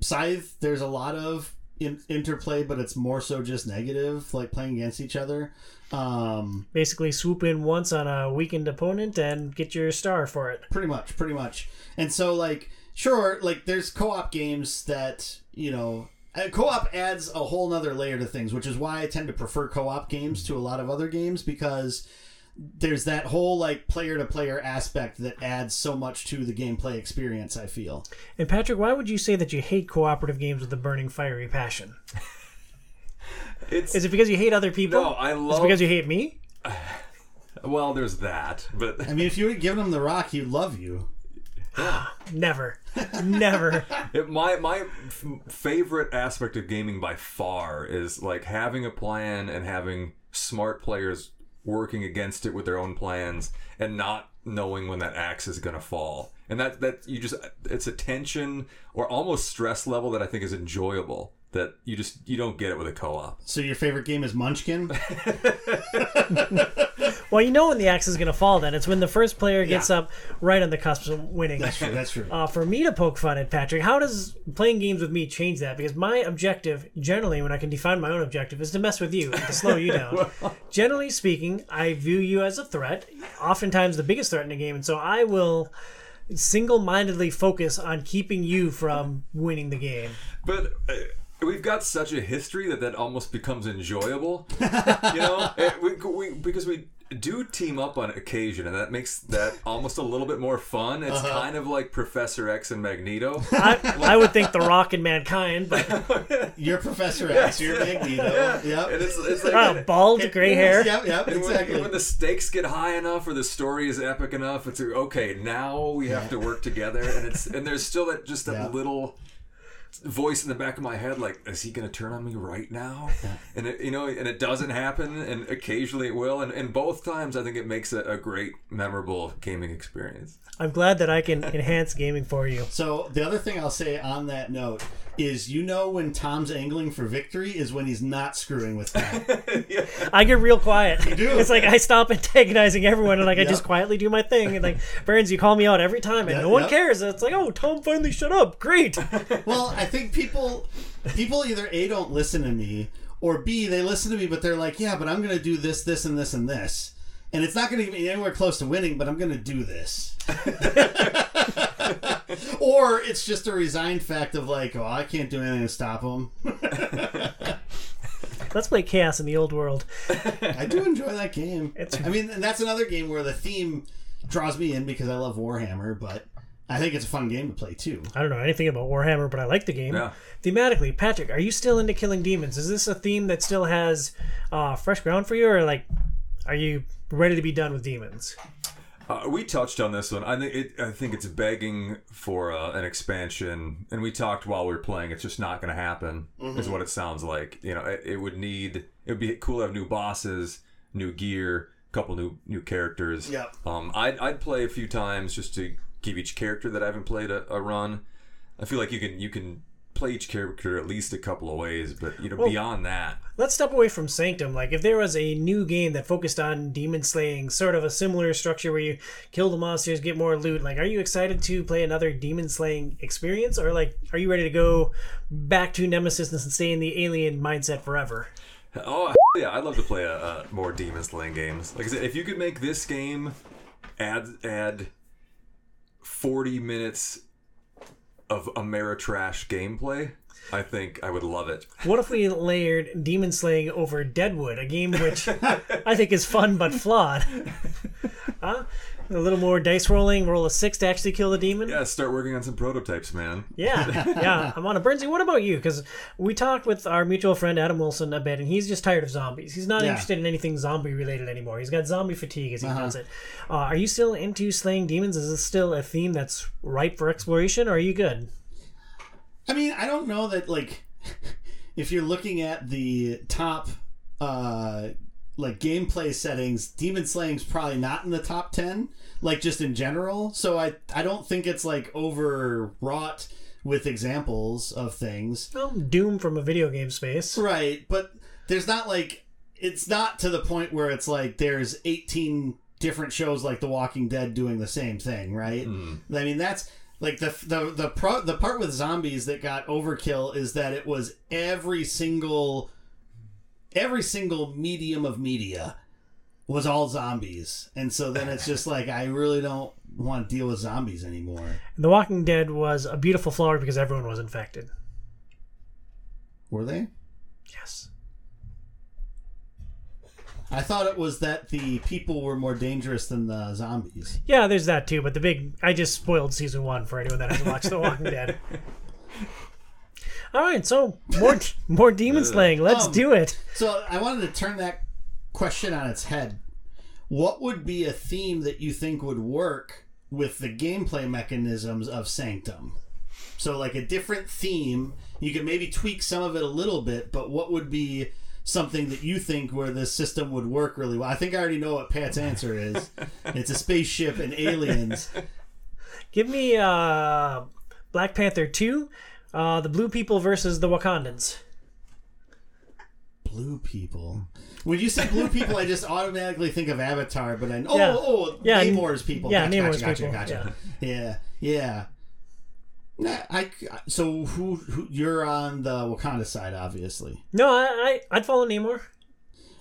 Speaker 3: Scythe, there's a lot of in- interplay, but it's more so just negative, like playing against each other. Um,
Speaker 2: Basically, swoop in once on a weakened opponent and get your star for it.
Speaker 3: pretty much, pretty much. And so, like, sure, like there's co-op games that you know. uh, Co-op adds a whole nother layer to things, which is why I tend to prefer co-op games to a lot of other games because there's that whole like player to player aspect that adds so much to the gameplay experience i feel
Speaker 2: And Patrick, why would you say that you hate cooperative games with a burning fiery passion?
Speaker 4: It's
Speaker 2: Is it because you hate other people?
Speaker 4: no, I
Speaker 2: Is it
Speaker 4: love.
Speaker 2: because you hate me?
Speaker 4: well, there's that, but
Speaker 3: i mean if you would have given him the rock he'd love you
Speaker 2: Never. Never.
Speaker 4: It, my my f- favorite aspect of gaming by far is like having a plan and having smart players working against it with their own plans and not knowing when that axe is going to fall. And that that you just it's a tension or almost stress level that I think is enjoyable that you just you don't get it with a co-op.
Speaker 3: so your favorite game is munchkin
Speaker 2: Well, you know when the axe is going to fall. Then it's when the first player gets
Speaker 3: Yeah.
Speaker 2: up right on the cusp of winning.
Speaker 3: that's true that's true
Speaker 2: Uh, for me to poke fun at Patrick, how does playing games with me change that? Because my objective, generally, when I can define my own objective, is to mess with you and to slow you down. generally speaking, I view you as a threat, oftentimes the biggest threat in a game, and so I will single-mindedly focus on keeping you from winning the game.
Speaker 4: But uh, we've got such a history that that almost becomes enjoyable. you know, It- we, we, because we do team up on occasion, and that makes that almost a little bit more fun. It's kind of like Professor X and Magneto.
Speaker 2: I, I would think The Rock and Mankind, but
Speaker 3: you're professor x you're magneto yep
Speaker 4: And it's, it's like.
Speaker 2: uh, bald, gray hair.
Speaker 3: yep yep
Speaker 4: and
Speaker 3: exactly
Speaker 4: when the stakes get high enough or the story is epic enough, it's okay. Now we have to work together, and it's and there's still that just that
Speaker 3: Yeah.
Speaker 4: little voice in the back of my head, like, is he going to turn on me right now? And it, you know, and it doesn't happen, and occasionally it will, and, and both times I think it makes it a great, memorable gaming experience.
Speaker 2: I'm glad that I can enhance gaming for you.
Speaker 3: so the other thing i'll say on that note is you know when tom's angling for victory is when he's not screwing with that
Speaker 2: I get real quiet.
Speaker 3: You do.
Speaker 2: It's like I stop antagonizing everyone and like I just quietly do my thing. And like Burns, you call me out every time and
Speaker 3: Yep,
Speaker 2: no one
Speaker 3: yep.
Speaker 2: cares. It's like, oh, Tom finally shut up. Great.
Speaker 3: Well, I think people people either A don't listen to me or B they listen to me but they're like, "Yeah, but I'm going to do this this and this and this." And it's not going to get me anywhere close to winning, but I'm going to do this. or it's just a resigned fact of like, "Oh, I can't do anything to stop them."
Speaker 2: Let's play Chaos in the old world.
Speaker 3: I do enjoy that game.
Speaker 2: It's-
Speaker 3: I mean, and that's another game where the theme draws me in because I love Warhammer, but I think it's a fun game to play too.
Speaker 2: I don't know anything about Warhammer, but I like the game.
Speaker 4: Yeah.
Speaker 2: Thematically, Patrick, are you still into killing demons? Is this a theme that still has uh, fresh ground for you, or like, are you ready to be done with demons?
Speaker 4: Uh, we touched on this one. I think it, I think it's begging for uh, an expansion, and we talked while we were playing. It's just not going to happen. Is what it sounds like. You know, it, it would need. It would be cool to have new bosses, new gear, a couple new new characters.
Speaker 3: Yep.
Speaker 4: Um, I'd I'd play a few times just to give each character that I haven't played a, a run. I feel like you can you can play each character at least a couple of ways, but you know beyond that,
Speaker 2: Let's step away from Sanctum. Like, if there was a new game that focused on demon slaying, sort of a similar structure where you kill the monsters, get more loot, like, are you excited to play another demon slaying experience? Or, like, are you ready to go back to Nemesis and stay in the alien mindset forever?
Speaker 4: Oh yeah, I'd love to play a, a more demon slaying games. Like I said, if you could make this game add add forty minutes of Ameritrash gameplay, I think I would love it.
Speaker 2: What if we layered demon slaying over Deadwood, a game which I think is fun but flawed? huh? A little more dice rolling, roll a six to actually kill the demon.
Speaker 4: Yeah, start working on some prototypes, man.
Speaker 2: Yeah, yeah. I'm on a Burnsy. What about you? Because we talked with our mutual friend Adam Wilson a bit, and he's just tired of zombies. He's not
Speaker 3: Yeah.
Speaker 2: interested in anything zombie related anymore. He's got zombie fatigue, as he calls it. Uh, are you still into slaying demons? Is this still a theme that's ripe for exploration, or are you good?
Speaker 3: I mean, I don't know that like if you're looking at the top uh like gameplay settings, Demon Slaying's probably not in the top 10 like just in general. So I I don't think it's like overwrought with examples of things.
Speaker 2: Well, Doom from a video game space.
Speaker 3: Right, but there's not like it's not to the point where it's like there's 18 different shows like The Walking Dead doing the same thing, right? Hmm. I mean, that's like the the the pro, the part with zombies that got overkill is that it was every single every single medium of media was all zombies, and so then it's just like I really don't want to deal with zombies anymore.
Speaker 2: The Walking Dead was a beautiful flower because everyone was infected.
Speaker 3: Were they?
Speaker 2: Yes.
Speaker 3: I thought it was that the people were more dangerous than the zombies.
Speaker 2: Yeah, there's that too. But the big, I just spoiled season one for anyone that hasn't watched The Walking Dead. All right, so more more demon slaying. Let's
Speaker 3: Um,
Speaker 2: do it.
Speaker 3: So I wanted to turn that question on its head. What would be a theme that you think would work with the gameplay mechanisms of Sanctum? So like a different theme, you could maybe tweak some of it a little bit, but what would be something that you think where this system would work really well? I think I already know what Pat's answer is. it's a spaceship and aliens.
Speaker 2: Give me uh, Black Panther two, uh, the Blue People versus the Wakandans.
Speaker 3: Blue people. When you say blue people, I just automatically think of Avatar, but then oh
Speaker 2: Yeah.
Speaker 3: oh
Speaker 2: Yeah,
Speaker 3: Namor's people.
Speaker 2: yeah,
Speaker 3: gotcha,
Speaker 2: Namor's
Speaker 3: gotcha,
Speaker 2: people,
Speaker 3: Gotcha, gotcha. Yeah, yeah. Nah, I so who, who you're on the Wakanda side, obviously.
Speaker 2: No, I, I I'd follow Namor.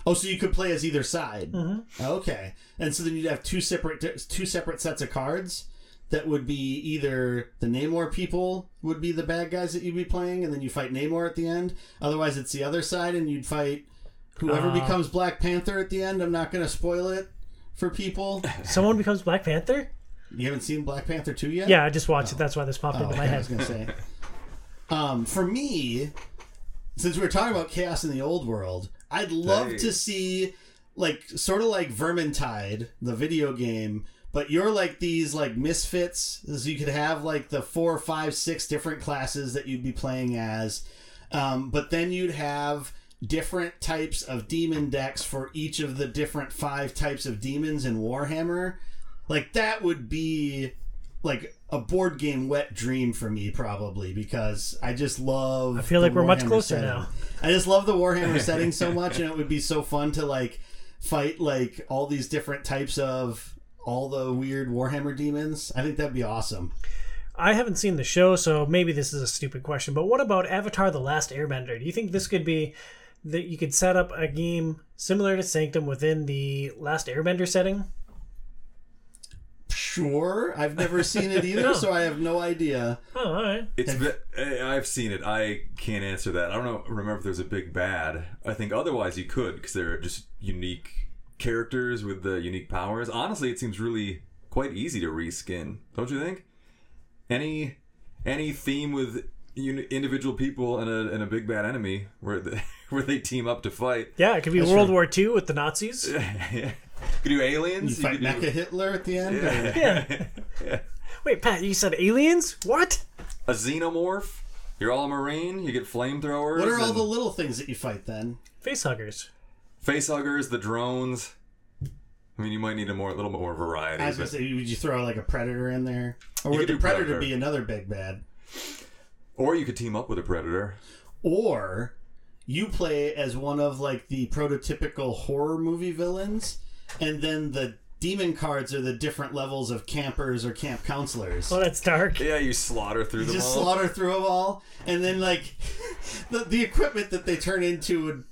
Speaker 3: Oh, so you could play as either side. Mm-hmm. Okay, and so then you'd have two separate two separate sets of cards that would be either the Namor people would be the bad guys that you'd be playing, and then you fight Namor at the end. Otherwise, it's the other side, and you'd fight whoever
Speaker 2: Uh.
Speaker 3: becomes Black Panther at the end. I'm not going to spoil it for people.
Speaker 2: Someone becomes Black Panther.
Speaker 3: You haven't seen Black Panther two yet?
Speaker 2: Yeah, I just watched it. That's why this popped
Speaker 3: Oh,
Speaker 2: into my
Speaker 3: head. I was gonna say. Um, for me, since we are talking about chaos in the old world, I'd love
Speaker 4: Hey.
Speaker 3: to see like sort of like Vermintide, the video game, but you're like these like misfits. So you could have like the four, five, six different classes that you'd be playing as, um, but then you'd have different types of demon decks for each of the different five types of demons in Warhammer. Like that would be like a board game wet dream for me probably because I just love I
Speaker 2: feel like we're much closer now.
Speaker 3: I just love the Warhammer setting so much and it would be so fun to like fight like all these different types of all the weird Warhammer demons. I think that'd be awesome.
Speaker 2: I haven't seen the show, so maybe this is a stupid question. But what about Avatar: The Last Airbender? Do you think this could be that you could set up a game similar to Sanctum within the Last Airbender setting?
Speaker 3: Sure, I've never seen it either, so I have no idea.
Speaker 2: Oh, all right.
Speaker 4: It's ve- eh, I've seen it. I can't answer that. I don't know. Remember if there's a big bad. I think otherwise you could because they're just unique characters with the unique powers. Honestly, it seems really quite easy to reskin. Don't you think? Any any theme with uni- individual people and a and a big bad enemy where the, where they team up to fight.
Speaker 2: Yeah, it could be
Speaker 3: That's
Speaker 2: World
Speaker 3: true.
Speaker 2: War II with the Nazis.
Speaker 4: yeah. Could do aliens.
Speaker 3: You fight
Speaker 4: could do-
Speaker 3: Hitler at the end. or-
Speaker 2: Yeah. Wait, Pat, you said aliens? What?
Speaker 4: a xenomorph. You're all a marine. You get flamethrowers.
Speaker 3: What are all
Speaker 4: and
Speaker 3: the little things that you fight then?
Speaker 2: Facehuggers.
Speaker 4: Facehuggers? The drones. I mean, you might need a more, a little bit more variety.
Speaker 3: I was gonna
Speaker 4: but-
Speaker 3: say, would you throw like a predator in there, or
Speaker 4: You
Speaker 3: would
Speaker 4: could
Speaker 3: the
Speaker 4: do
Speaker 3: predator,
Speaker 4: Predator.
Speaker 3: be another big bad?
Speaker 4: Or you could team up with a predator.
Speaker 3: Or you play as one of like the prototypical horror movie villains, and then the demon cards are the different levels of campers or camp counselors.
Speaker 2: Oh, that's dark.
Speaker 4: Yeah, you slaughter through them
Speaker 3: just
Speaker 4: all.
Speaker 3: slaughter through them all, and then like the, the equipment that they turn into would.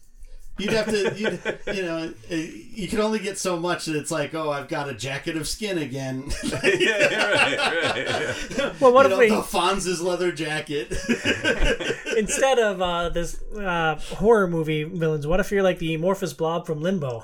Speaker 3: You'd have to, you'd, you know, uh, you can only get so much that it's like, oh, I've got a jacket of skin again.
Speaker 4: yeah, yeah, right, right. Yeah.
Speaker 2: Well, what
Speaker 3: you
Speaker 2: if
Speaker 3: know,
Speaker 2: we
Speaker 3: the Fonz's leather jacket?
Speaker 2: instead of uh, this uh, horror movie villains, what if you're like the amorphous blob from Limbo?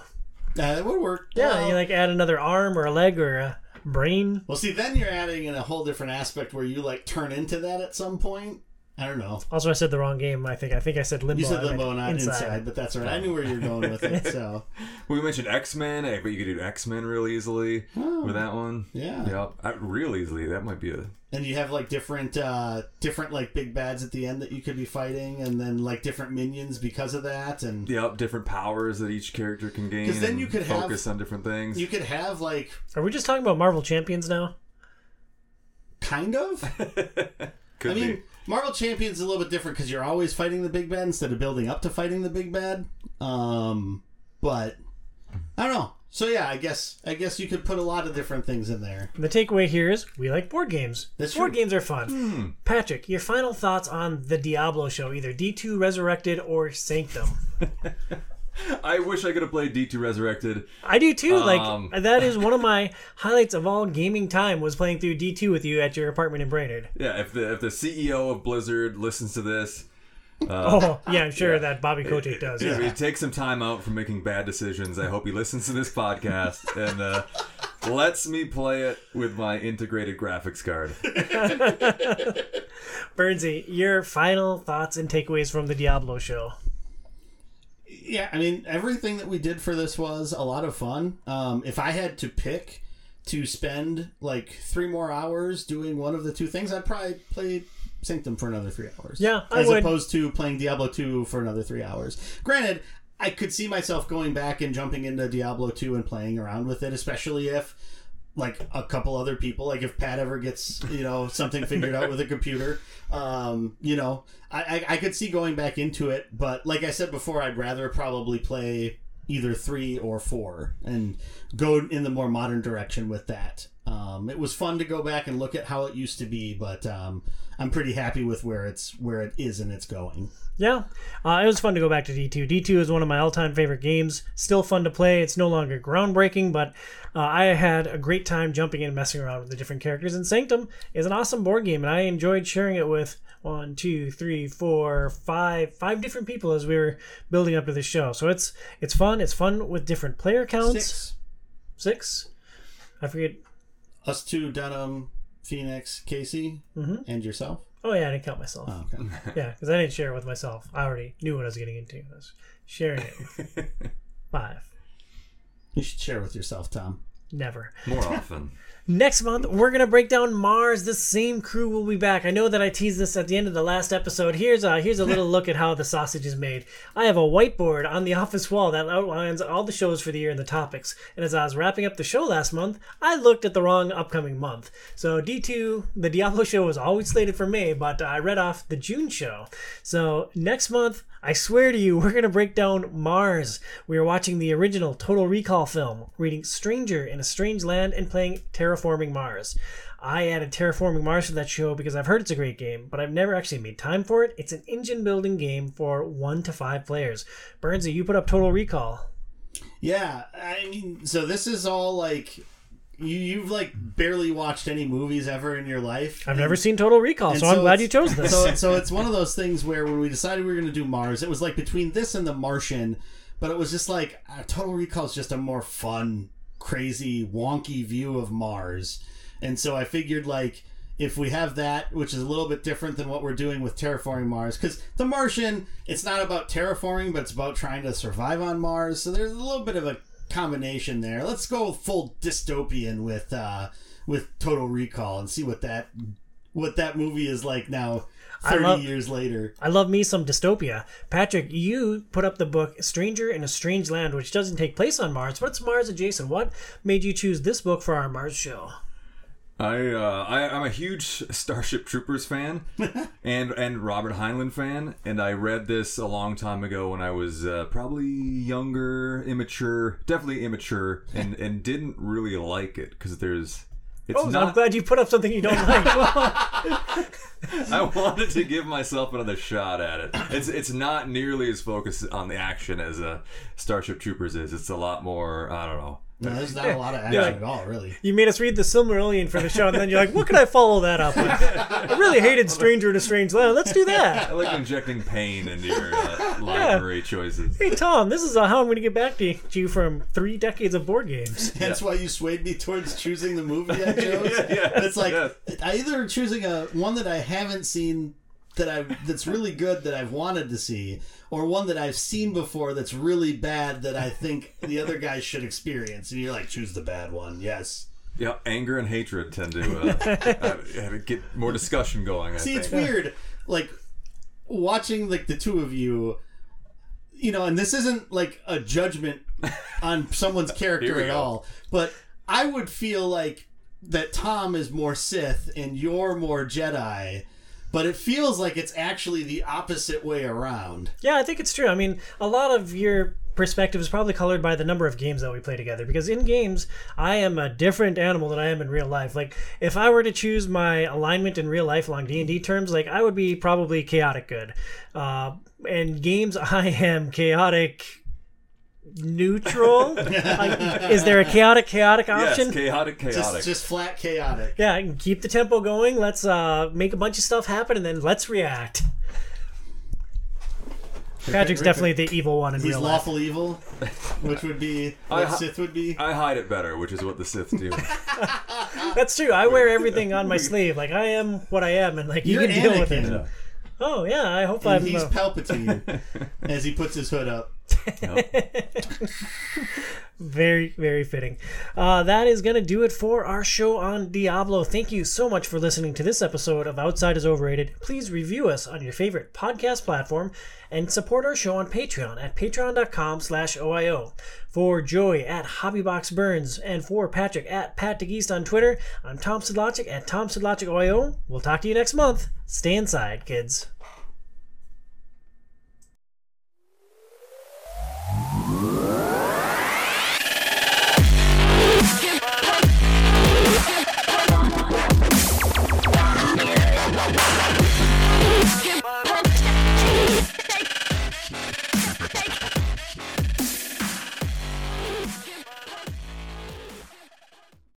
Speaker 3: Uh, that would work.
Speaker 2: Yeah,
Speaker 3: Well,
Speaker 2: you like add another arm or a leg or a brain.
Speaker 3: Well, see, then you're adding in a whole different aspect where you like turn into that at some point. I don't know.
Speaker 2: Also, I said the wrong game. I think. I think I said Limbo.
Speaker 3: You said limbo, not inside. but that's all right. I knew where you were going with it. So
Speaker 4: We mentioned X Men, but you could do X Men real easily with that one.
Speaker 3: Yeah.
Speaker 4: Yep. Uh, real easily. That might be a.
Speaker 3: and you have like different, uh different like big bads at the end that you could be fighting, and then like different minions because of that, and
Speaker 4: Yep, different powers that each character can gain.
Speaker 3: 'Cause then you could have-
Speaker 4: focus on different things.
Speaker 3: you could have like
Speaker 2: Are we just talking about Marvel Champions now?
Speaker 3: kind of.
Speaker 4: Could
Speaker 3: I mean,
Speaker 4: be.
Speaker 3: Marvel Champions is a little bit different because you're always fighting the big bad instead of building up to fighting the big bad. Um, but I don't know. So yeah, I guess I guess you could put a lot of different things in there.
Speaker 2: The takeaway here is we like board games.
Speaker 3: That's
Speaker 2: board
Speaker 3: true.
Speaker 2: games are fun. Patrick, your final thoughts on the Diablo show, either D2 Resurrected or Sanctum.
Speaker 4: I wish I could have played D2 Resurrected.
Speaker 2: I do too.
Speaker 4: Um.
Speaker 2: like that is one of my highlights of all gaming time was playing through D2 with you at your apartment in Brainerd.
Speaker 4: Yeah, if the if the CEO of Blizzard listens to this,
Speaker 2: oh, yeah, I'm sure that Bobby Kotick does.
Speaker 4: if
Speaker 2: Yeah.
Speaker 4: he takes some time out from making bad decisions, I hope he listens to this podcast and uh, lets me play it with my integrated graphics card.
Speaker 2: Burnsy, your final thoughts and takeaways from the Diablo show.
Speaker 3: Yeah, I mean everything that we did for this was a lot of fun. Um, if I had to pick to spend like three more hours doing one of the two things, I'd probably play Sanctum for another three hours.
Speaker 2: Yeah, I
Speaker 3: as
Speaker 2: would.
Speaker 3: opposed to playing Diablo two for another three hours. Granted, I could see myself going back and jumping into Diablo two and playing around with it, especially if like a couple other people like if pat ever gets you know something figured out with a computer um you know I, I i could see going back into it but like i said before i'd rather probably play either three or four and go in the more modern direction with that. Um it was fun to go back and look at how it used to be but um i'm pretty happy with where it's where it is and it's going
Speaker 2: Yeah, uh, it was fun to go back to D2. D2 is one of my all-time favorite games. Still fun to play. It's no longer groundbreaking, but uh, I had a great time jumping in and messing around with the different characters. And Sanctum is an awesome board game, and I enjoyed sharing it with one, two, three, four, five, five different people as we were building up to the show. So it's it's fun. It's fun with different player counts.
Speaker 3: six
Speaker 2: Six. I forget.
Speaker 3: us two Dunham, phoenix casey and yourself
Speaker 2: Oh yeah, I didn't count myself.
Speaker 3: oh, okay
Speaker 2: Yeah, because I didn't share it with myself. I already knew what I was getting into. I was sharing it. with Five.
Speaker 3: you should share with yourself tom
Speaker 2: Never.
Speaker 4: More often.
Speaker 2: Next month, we're going to break down Mars. The same crew will be back. I know that I teased this at the end of the last episode. Here's a, here's a little look at how the sausage is made. I have a whiteboard on the office wall that outlines all the shows for the year and the topics. And as I was wrapping up the show last month, I looked at the wrong upcoming month. So D2, the Diablo show was always slated for May, but I read off the June show. So next month, I swear to you, we're going to break down Mars. We are watching the original Total Recall film, reading Stranger in a Strange Land, and playing Terraforming Mars. I added Terraforming Mars to that show because I've heard it's a great game, but I've never actually made time for it. It's an engine building game for one to five players. Burnsy, you put up Total Recall.
Speaker 3: Yeah, I mean, so this is all like you you've like barely watched any movies ever in your life.
Speaker 2: I've never seen Total Recall,
Speaker 3: And
Speaker 2: so, I'm glad you chose this.
Speaker 3: So, so it's one of those things where when we decided we were going to do Mars, it was like between this and The Martian, but it was just like uh, Total Recall is just a more fun, crazy, wonky view of Mars, and so I figured like if we have that, which is a little bit different than what we're doing with terraforming Mars, because The Martian, it's not about terraforming, but it's about trying to survive on Mars. So there's a little bit of a combination there. Let's go full dystopian with uh, with Total Recall and see what that what that movie is like now,
Speaker 2: I
Speaker 3: thirty
Speaker 2: love-
Speaker 3: years later.
Speaker 2: I love me some dystopia. Patrick, you put up the book Stranger in a Strange Land, which doesn't take place on Mars, but it's Mars adjacent. What made you choose this book for our Mars show?
Speaker 4: I, uh, I I'm a huge Starship Troopers fan, and and Robert Heinlein fan, and I read this a long time ago when I was uh, probably younger, immature, definitely immature, and and didn't really like it because there's. It's
Speaker 2: Oh, I'm glad you put up something you don't like.
Speaker 4: I wanted to give myself another shot at it. It's it's not nearly as focused on the action as uh, Starship Troopers is. It's a lot more. I don't know.
Speaker 3: No, there's not a lot of action
Speaker 4: Yeah.
Speaker 3: at all, really.
Speaker 2: you made us read the Silmarillion for the show, and then you're like, "What can I follow that up with?" I really hated Stranger in a Strange Land. Let's do that.
Speaker 4: I like injecting pain into your uh, library choices.
Speaker 2: Hey Tom, this is uh, how I'm going to get back to you from three decades of board games.
Speaker 3: That's why you swayed me towards choosing the movie I chose.
Speaker 4: Yeah, yeah,
Speaker 3: it's like
Speaker 4: yes.
Speaker 3: I either choosing a one that I haven't seen that I that's really good that I've wanted to see, or one that I've seen before that's really bad that I think the other guys should experience. And you're like, choose the bad one. Yes.
Speaker 4: Yeah, anger and hatred tend to uh, uh, get more discussion going. I
Speaker 3: See,
Speaker 4: think.
Speaker 3: it's weird, like watching like the two of you. You know, and this isn't like a judgment on someone's character at
Speaker 4: go.
Speaker 3: all, but I would feel like that Tom is more Sith and you're more Jedi, but it feels like it's actually the opposite way around.
Speaker 2: Yeah, I think it's true. I mean, a lot of your perspective is probably colored by the number of games that we play together. Because in games, I am a different animal than I am in real life. Like if I were to choose my alignment in real life along D and D terms, like I would be probably chaotic good. Uh, in games, I am chaotic neutral. Like, is there a chaotic chaotic option?
Speaker 4: Yes, chaotic, chaotic.
Speaker 3: Just, just flat chaotic.
Speaker 2: yeah, I can keep the tempo going. Let's uh, make a bunch of stuff happen, and then let's react. Patrick's definitely the evil one in
Speaker 3: He's
Speaker 2: real life.
Speaker 3: lawful evil, which would be what
Speaker 4: I-
Speaker 3: Sith would be.
Speaker 4: I hide it better, which is what the Sith do.
Speaker 2: That's true. I wear everything on my sleeve. Like I am what I am, and like you
Speaker 3: You're
Speaker 2: can deal with
Speaker 3: Anakin.
Speaker 2: it. Oh yeah, I hope
Speaker 3: And
Speaker 2: I'm.
Speaker 3: he's
Speaker 2: uh,
Speaker 3: Palpatine as he puts his hood up.
Speaker 2: Very, very fitting. Uh, that is to do it for our show on Diablo. Thank you so much for listening to this episode of Outside is Overrated. Please review us on your favorite podcast platform and support our show on Patreon at patreon.com slash OIO. For Joey at HobbyBoxBurns and for Patrick at Pat DeGeest on Twitter, I'm Tom at Tom OIO. We'll talk to you next month. Stay inside, kids.